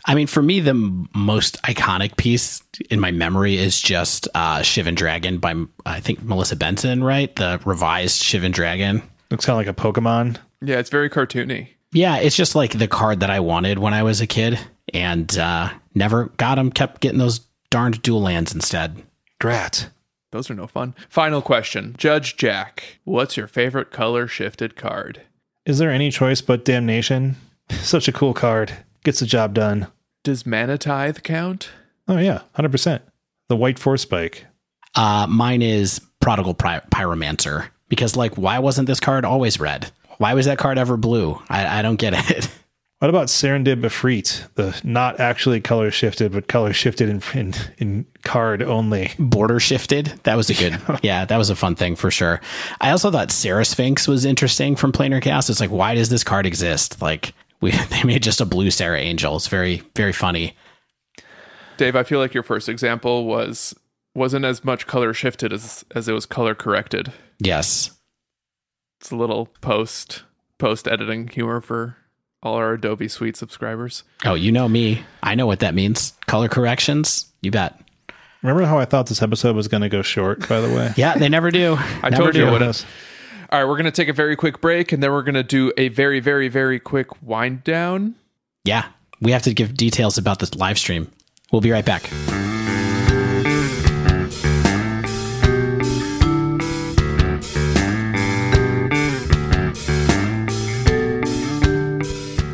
Speaker 3: I mean, for me, the m- most iconic piece in my memory is just uh, Shivan Dragon by, I think, Melissa Benson, right? The revised Shivan Dragon.
Speaker 2: looks kind of like a pokemon
Speaker 1: Yeah, it's very cartoony.
Speaker 3: Yeah, it's just like the card that I wanted when I was a kid and uh, never got them, kept getting those darned dual lands instead.
Speaker 2: Drat.
Speaker 1: Those are no fun. Final question. Judge Jack, what's your favorite color shifted card?
Speaker 2: Is there any choice but Damnation? Such a cool card. Gets the job done.
Speaker 1: Does Mana Tithe count?
Speaker 2: Oh, yeah, 100%. The white force spike.
Speaker 3: Uh, mine is Prodigal Py- Pyromancer because, like, why wasn't this card always red? Why was that card ever blue? I, I don't get it.
Speaker 2: What about Serendib Efreet? The not actually color shifted, but color shifted in, in, in card only.
Speaker 3: Border shifted. That was a good, yeah, that was a fun thing for sure. I also thought Serra Sphinx was interesting from Planar Chaos. It's like, why does this card exist? Like, we they made just a blue Serra Angel. It's very, very funny.
Speaker 1: Dave, I feel like your first example was wasn't as much color shifted as as it was color corrected.
Speaker 3: Yes.
Speaker 1: It's a little post post editing humor for all our Adobe Suite subscribers.
Speaker 3: Oh, you know me. I know what that means. Color corrections. You bet.
Speaker 2: Remember how I thought this episode was going to go short, by the way?
Speaker 3: Yeah, they never do.
Speaker 1: I
Speaker 3: Never
Speaker 1: told you
Speaker 3: do.
Speaker 1: it would have. All right, we're going to take a very quick break and then we're going to do a very, very, very quick wind down.
Speaker 3: Yeah, we have to give details about this live stream. We'll be right back.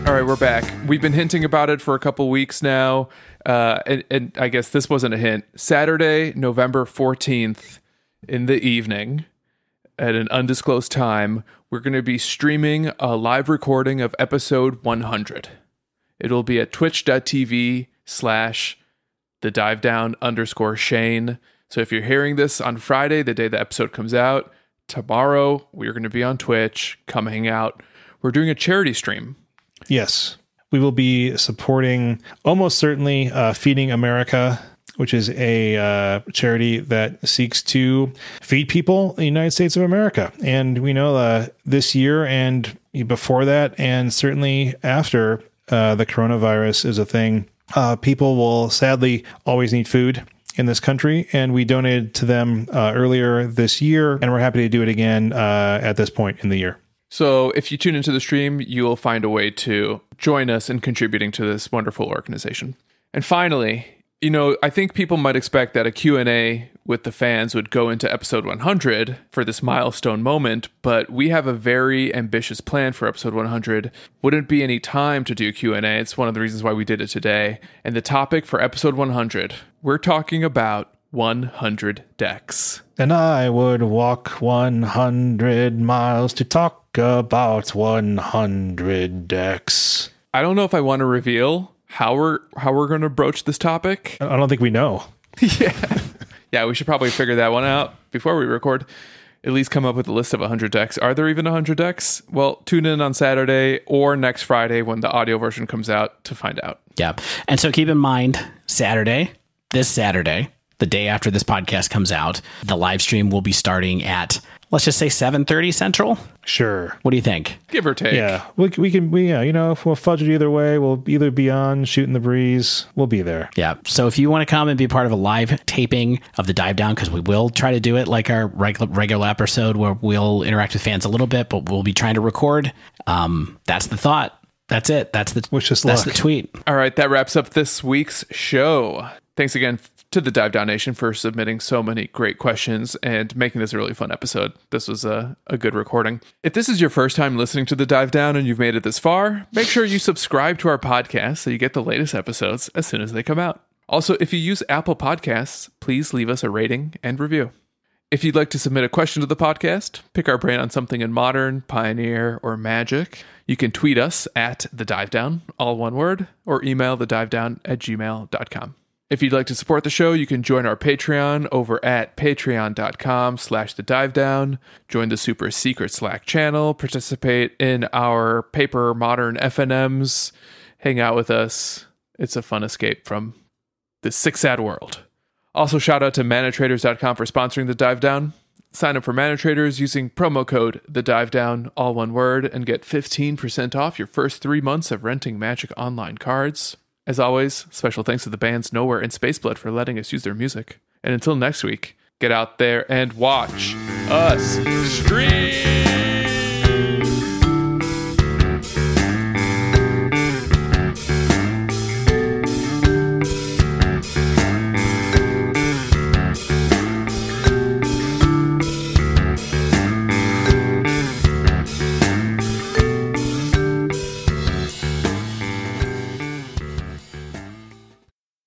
Speaker 1: All right, we're back. We've been hinting about it for a couple weeks now. Uh, and, and I guess this wasn't a hint. Saturday, November 14th in the evening at an undisclosed time, we're going to be streaming a live recording of episode 100. It'll be at twitch.tv slash the dive down underscore Shane. So if you're hearing this on Friday, the day the episode comes out, tomorrow we're going to be on Twitch. Come hang out. We're doing a charity stream.
Speaker 2: Yes. We will be supporting almost certainly uh, Feeding America, which is a uh, charity that seeks to feed people in the United States of America. And we know uh, this year and before that, and certainly after uh, the coronavirus is a thing, uh, people will sadly always need food in this country. And we donated to them uh, earlier this year, and we're happy to do it again uh, at this point in the year.
Speaker 1: So if you tune into the stream, you will find a way to join us in contributing to this wonderful organization. And finally, you know, I think people might expect that a Q&A with the fans would go into episode 100 for this milestone moment, but we have a very ambitious plan for episode 100. Wouldn't be any time to do Q&A. It's one of the reasons why we did it today. And the topic for episode 100, we're talking about 100 decks.
Speaker 2: And I would walk 100 miles to talk about 100 decks.
Speaker 1: I don't know if I want to reveal how we're how we're going to broach this topic.
Speaker 2: I don't think we know.
Speaker 1: Yeah, yeah, we should probably figure that one out before we record. At least come up with a list of 100 decks. Are there even 100 decks? Well, tune in on Saturday or next Friday when the audio version comes out to find out.
Speaker 3: Yeah. And so keep in mind, Saturday, this Saturday, the day after this podcast comes out, the live stream will be starting at let's just say 7:30 Central.
Speaker 2: Sure.
Speaker 3: What do you think?
Speaker 1: Give or take.
Speaker 2: Yeah, we, we can, we, yeah, you know, if we'll fudge it either way, we'll either be on shooting the breeze, we'll be there.
Speaker 3: Yeah. So if you want to come and be part of a live taping of the dive down, because we will try to do it like our regular regular episode where we'll interact with fans a little bit, but we'll be trying to record. Um, that's the thought. That's it. That's the
Speaker 2: Wish us
Speaker 3: that's
Speaker 2: luck.
Speaker 3: the tweet.
Speaker 1: All right, that wraps up this week's show. Thanks again to the Dive Down Nation for submitting so many great questions and making this a really fun episode. This was a, a good recording. If this is your first time listening to the Dive Down and you've made it this far, make sure you subscribe to our podcast so you get the latest episodes as soon as they come out. Also, if you use Apple Podcasts, please leave us a rating and review. If you'd like to submit a question to the podcast, pick our brain on something in modern, pioneer, or magic, you can tweet us at the dive down, all one word, or email the dive down at gmail.com. If you'd like to support the show, you can join our Patreon over at patreon.com slash the dive down, join the super secret Slack channel, participate in our paper modern FNMs, hang out with us. It's a fun escape from this sick sad world. Also, shout out to manatraders.com for sponsoring the dive down. Sign up for ManaTraders using promo code the dive down, all one word, and get 15% off your first three months of renting Magic Online cards. As always, special thanks to the bands Nowhere and Spaceblood for letting us use their music. And until next week, get out there and watch us stream.